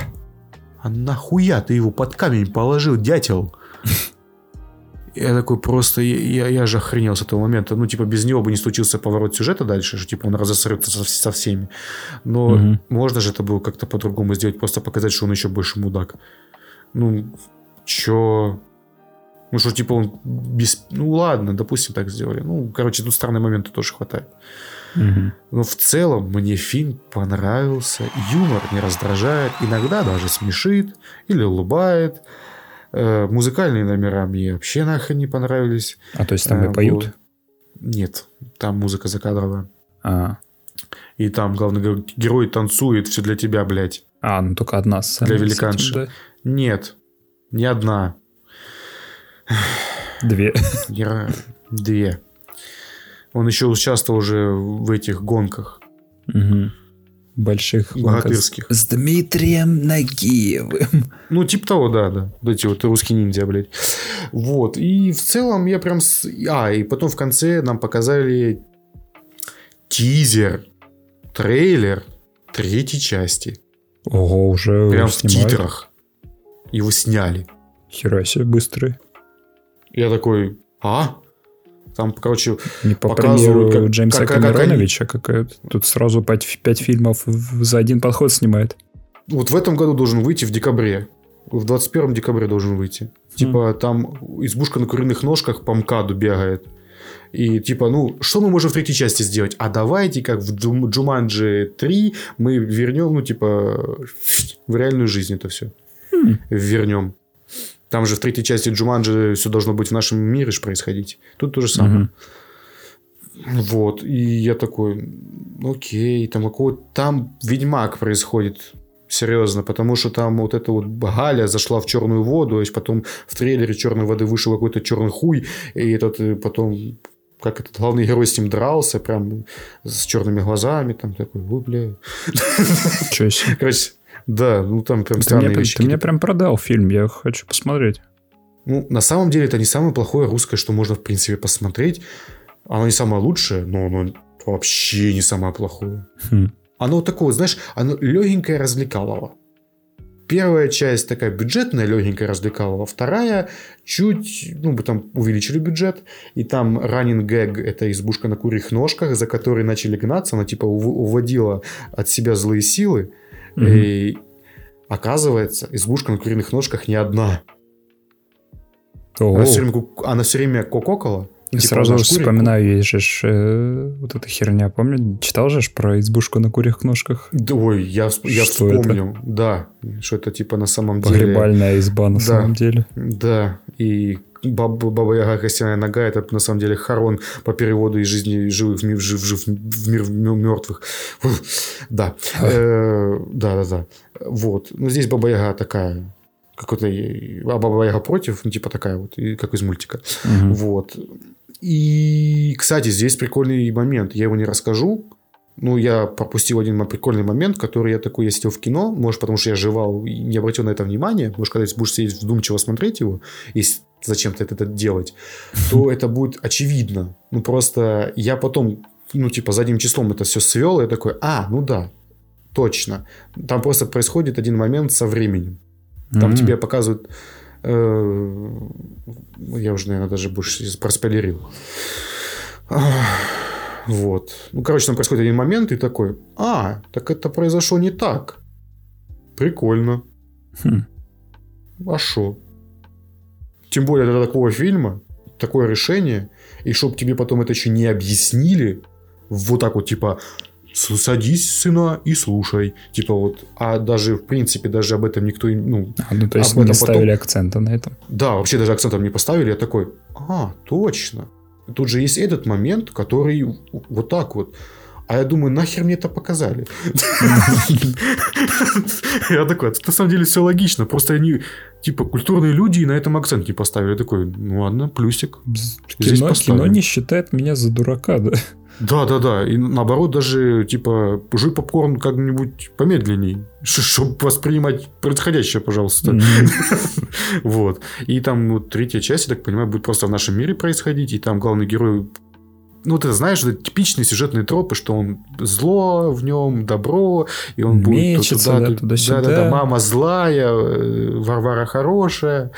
А нахуя ты его под камень положил, дятел? Я такой просто, я, я же охренел с этого момента. Ну, типа, без него бы не случился поворот сюжета дальше, что, типа, он разосрется со, со всеми. Но угу. можно же это было как-то по-другому сделать, просто показать, что он еще больше мудак. Ну, чё? Ну, что, типа, он без... Ну, ладно, допустим, так сделали. Ну, короче, тут странные моменты тоже хватает. Угу. Но в целом мне фильм понравился. Юмор не раздражает, иногда даже смешит или улыбает. Э, музыкальные номера мне вообще нахрен не понравились. А то есть там э, и поют? Нет, там музыка закадровая. А. И там, главный герой танцует, все для тебя, блядь. А, ну только одна сцена. Для великанши. Да? Нет, не одна. Две. Две. Он еще участвовал уже в этих гонках. Угу. Больших богатырских. С Дмитрием Нагиевым. Ну, типа того, да, да. Вот эти вот русские ниндзя, блядь. Вот. И в целом я прям... А, и потом в конце нам показали тизер, трейлер третьей части. Ого, уже Прям в титрах. Его сняли. Хера себе быстрый. Я такой, а? Там, короче, Не по примеру как, Джеймса как, Камероновича как, как, Тут сразу пять, пять фильмов за один подход снимает. Вот в этом году должен выйти в декабре. В 21 декабре должен выйти. Типа mm. там избушка на куриных ножках по МКАДу бегает. И типа, ну, что мы можем в третьей части сделать? А давайте, как в Джуманджи 3, мы вернем, ну, типа, в реальную жизнь это все. Mm. Вернем. Там же в третьей части Джуманджи все должно быть в нашем мире же происходить. Тут то же самое. Угу. Вот. И я такой, окей, там какой там Ведьмак происходит. Серьезно, потому что там вот эта вот Галя зашла в черную воду, и потом в трейлере черной воды вышел какой-то черный хуй, и этот э, потом как этот главный герой с ним дрался, прям с черными глазами, там такой, ой, бля. Короче, да, ну там прям ты мне, вещи. Ты мне прям продал фильм, я хочу посмотреть. Ну, на самом деле, это не самое плохое русское, что можно, в принципе, посмотреть. Оно не самое лучшее, но оно вообще не самое плохое. Хм. Оно такое, знаешь, оно легенькое развлекалово. Первая часть такая бюджетная, легенькая развлекалова. Вторая чуть, ну, там увеличили бюджет. И там раннинг гэг – это избушка на курьих ножках, за которой начали гнаться. Она типа уводила от себя злые силы. Угу. И оказывается, избушка на куриных ножках не одна. Она все, время, она все время кококала. И типа сразу вспоминаю, есть же э, вот эта херня, помню, читал же про избушку на курьих ножках? Да, ой, я, я вспомнил, это? да, что это типа на самом деле... Погребальная изба на да, самом деле. Да, и Баба, Баба Яга Костяная нога это на самом деле Харон по переводу из жизни живых в мир, жив, жив, в мир мертвых. Да. Э, да, да, да. Вот. Но здесь Баба Яга такая какой-то а Баба Яга против, ну, типа такая вот, как из мультика. Вот. И, кстати, здесь прикольный момент. Я его не расскажу, ну, я пропустил один прикольный момент, который я такой, я сидел в кино, может, потому что я жевал и не обратил на это внимание, может, когда будешь сидеть вдумчиво смотреть его, если зачем-то это делать, то это будет очевидно. Ну, просто я потом, ну, типа, задним числом это все свел, и я такой, а, ну да, точно. Там просто происходит один момент со временем. Там mm-hmm. тебе показывают... Э, я уже, наверное, даже больше проспойлерил. Вот. Ну, короче, там происходит один момент, и такой, а, так это произошло не так. Прикольно. Хм. А шо? Тем более для такого фильма, такое решение, и чтобы тебе потом это еще не объяснили, вот так вот, типа, садись, сына, и слушай. Типа вот, а даже, в принципе, даже об этом никто, ну... А, ну, то есть не ставили потом... акцента на этом? Да, вообще даже акцентом не поставили. Я такой, а, точно. Тут же есть этот момент, который вот так вот. А я думаю, нахер мне это показали? Я такой, на самом деле все логично. Просто они, типа, культурные люди и на этом акцент не поставили. Я такой, ну ладно, плюсик. Кино не считает меня за дурака, да? Да, да, да. И наоборот, даже типа жуй попкорн как-нибудь помедленней, чтобы воспринимать происходящее, пожалуйста. Mm-hmm. вот. И там вот третья часть, я так понимаю, будет просто в нашем мире происходить, и там главный герой ну, ты знаешь, это типичные сюжетные тропы, что он зло в нем, добро, и он Мечется, будет туда, да, туда-сюда. Да, да, да, мама злая, э, Варвара хорошая,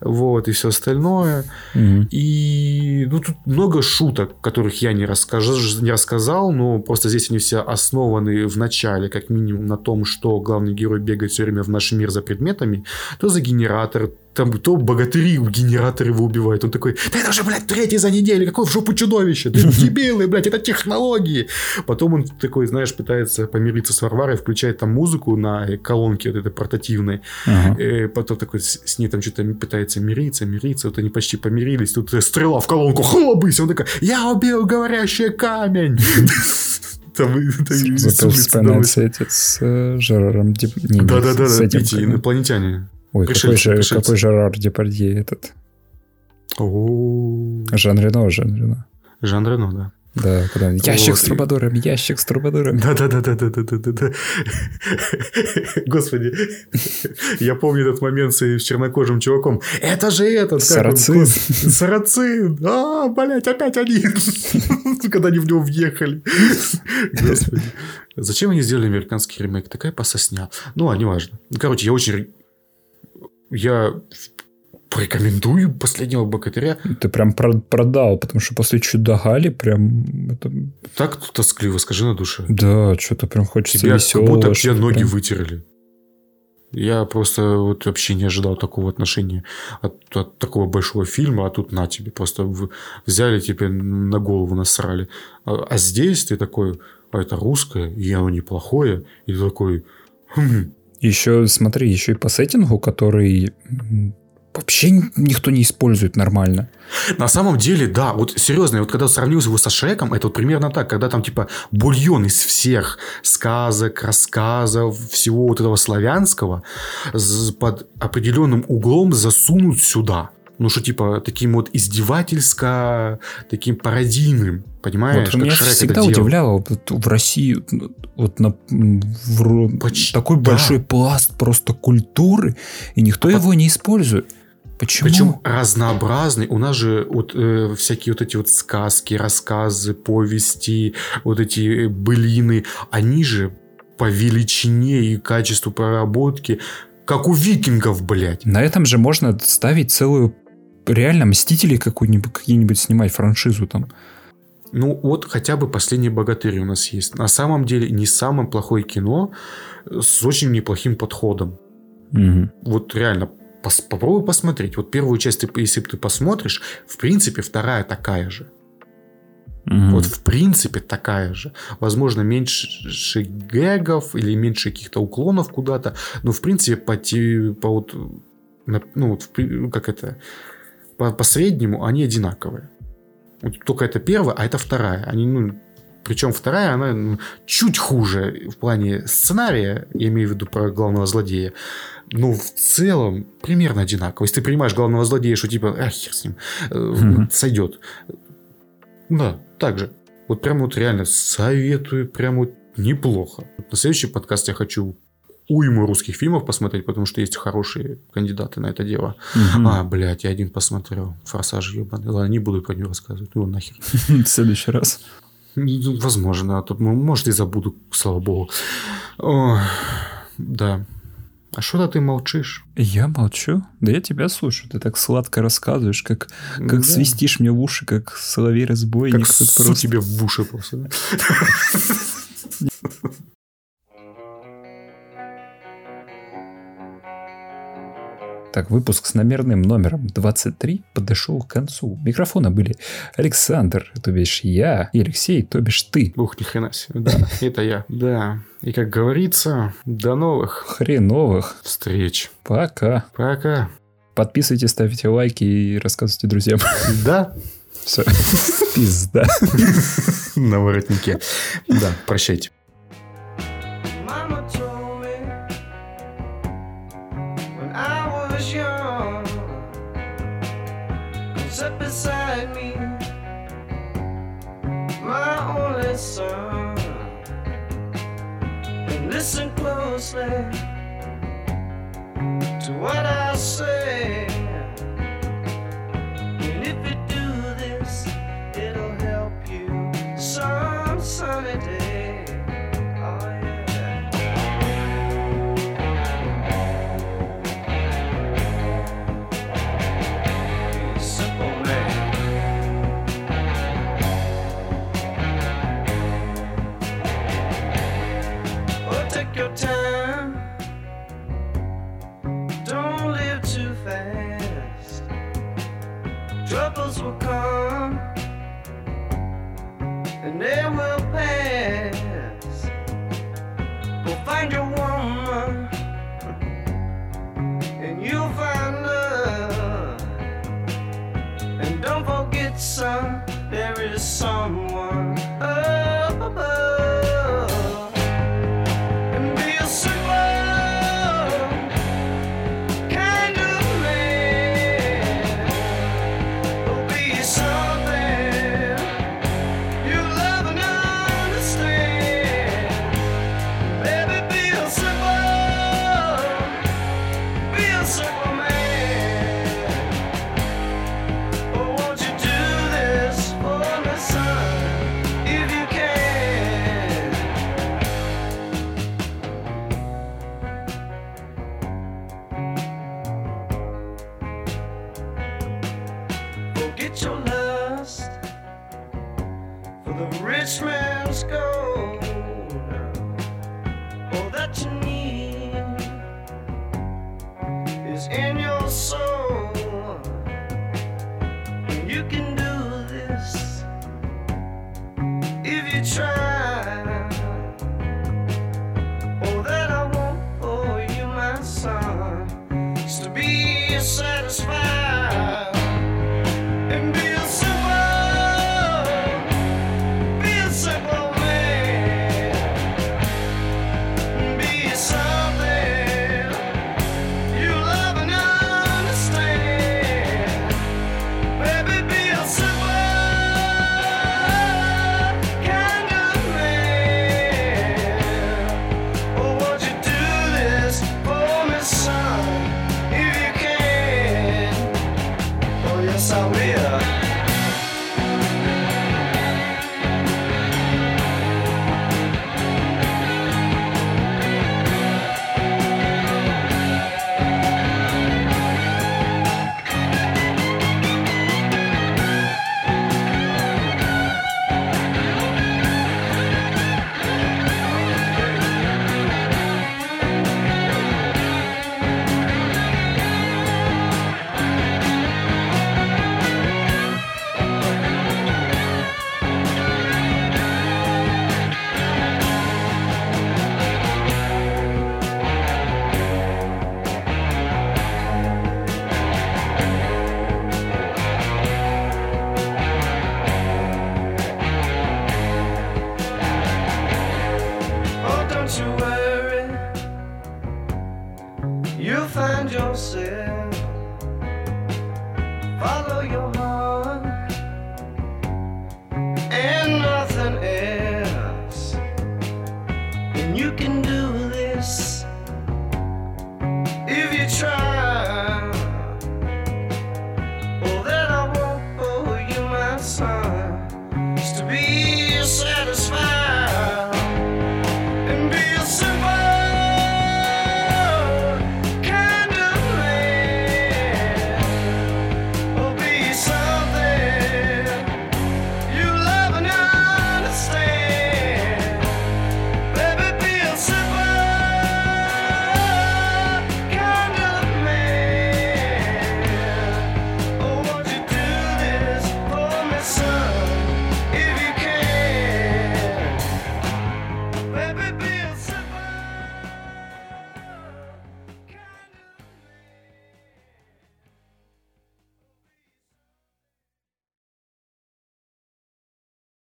вот, и все остальное. Угу. И ну, тут много шуток, которых я не, расскажу, не рассказал, но просто здесь они все основаны в начале, как минимум, на том, что главный герой бегает все время в наш мир за предметами, то за генератор, там то богатыри генератор его убивает. Он такой, да это же, блядь, третий за неделю, какое в жопу чудовище, ты дебилы, блядь, это технологии. Потом он такой, знаешь, пытается помириться с Варварой, включает там музыку на колонке вот этой портативной. Ага. И потом такой с ней там что-то пытается мириться, мириться. Вот они почти помирились. Тут стрела в колонку, хлобысь. Он такой, я убил говорящий камень. Там, там вспоминается эти с э, Жераром Да-да-да, эти инопланетяне. Ой, какой, же, какой Жерар Депардье этот? Жан Рено, Жан Рено. Жан Рено, да. Да, когда ящик с трубадуром, ящик с трубадуром. Да, да, да, да, да, да, да, да. Господи, я помню этот момент с чернокожим чуваком. Это же этот. Сарацин. Сарацин. А, блядь, опять они. Когда они в него въехали. Господи. Зачем они сделали американский ремейк? Такая пососня. Ну, а не важно. Короче, я очень я порекомендую последнего богатыря. Ты прям продал, потому что после чуда Гали прям это... Так тоскливо, скажи на душе. Да, что-то прям хочется Тебя веселого, как будто все ноги прям... вытерли. Я просто вот вообще не ожидал такого отношения от, от такого большого фильма, а тут на тебе. Просто взяли тебе на голову насрали. А, а здесь ты такой, а это русское, и оно неплохое, и ты такой... Хм, еще, смотри, еще и по сеттингу, который вообще никто не использует нормально. На самом деле, да, вот серьезно, вот когда сравнил его со Шреком, это вот примерно так, когда там типа бульон из всех сказок, рассказов, всего вот этого славянского под определенным углом засунут сюда ну что типа таким вот издевательско, таким пародийным, понимаешь? Вот меня Шрек всегда удивляло вот, в России вот на в, Почти, такой да. большой пласт просто культуры, и никто а его не использует. Почему? Причем разнообразный. У нас же вот э, всякие вот эти вот сказки, рассказы, повести, вот эти э, былины, они же по величине и качеству проработки как у викингов, блядь. На этом же можно ставить целую реально Мстители какую-нибудь, какие-нибудь снимать франшизу там. Ну, вот хотя бы «Последний богатырь» у нас есть. На самом деле не самое плохое кино с очень неплохим подходом. Угу. Вот реально, пос попробуй посмотреть. Вот первую часть, если ты посмотришь, в принципе, вторая такая же. Угу. Вот в принципе такая же. Возможно, меньше гэгов или меньше каких-то уклонов куда-то. Но в принципе по, по вот, ну, вот, как это по, по среднему они одинаковые. Только это первая, а это вторая. Они, ну, причем вторая, она ну, чуть хуже в плане сценария, я имею в виду про главного злодея, но в целом примерно одинаково. Если ты понимаешь главного злодея, что типа, а хер с ним, mm-hmm. сойдет. Да, так же. Вот прям вот реально советую, прям вот неплохо. На следующий подкаст я хочу уйму русских фильмов посмотреть, потому что есть хорошие кандидаты на это дело. Угу. А, блядь, я один посмотрел. Форсаж ебаный. Ладно, не буду про него рассказывать. Ну, нахер. В следующий раз. Ну, возможно. А тут, может, и забуду, слава богу. О, да. А что-то ты молчишь? Я молчу? Да я тебя слушаю. Ты так сладко рассказываешь, как, как да. свистишь мне в уши, как соловей-разбойник. Как су просто... тебе в уши просто. Так, выпуск с номерным номером 23 подошел к концу. Микрофона были Александр, то бишь я, и Алексей, то бишь ты. Ух, ни хрена себе, да, это я, да. И как говорится, до новых... Хреновых. Встреч. Пока. Пока. Подписывайтесь, ставите лайки и рассказывайте друзьям. Да. Все. Пизда. На воротнике. Да, прощайте.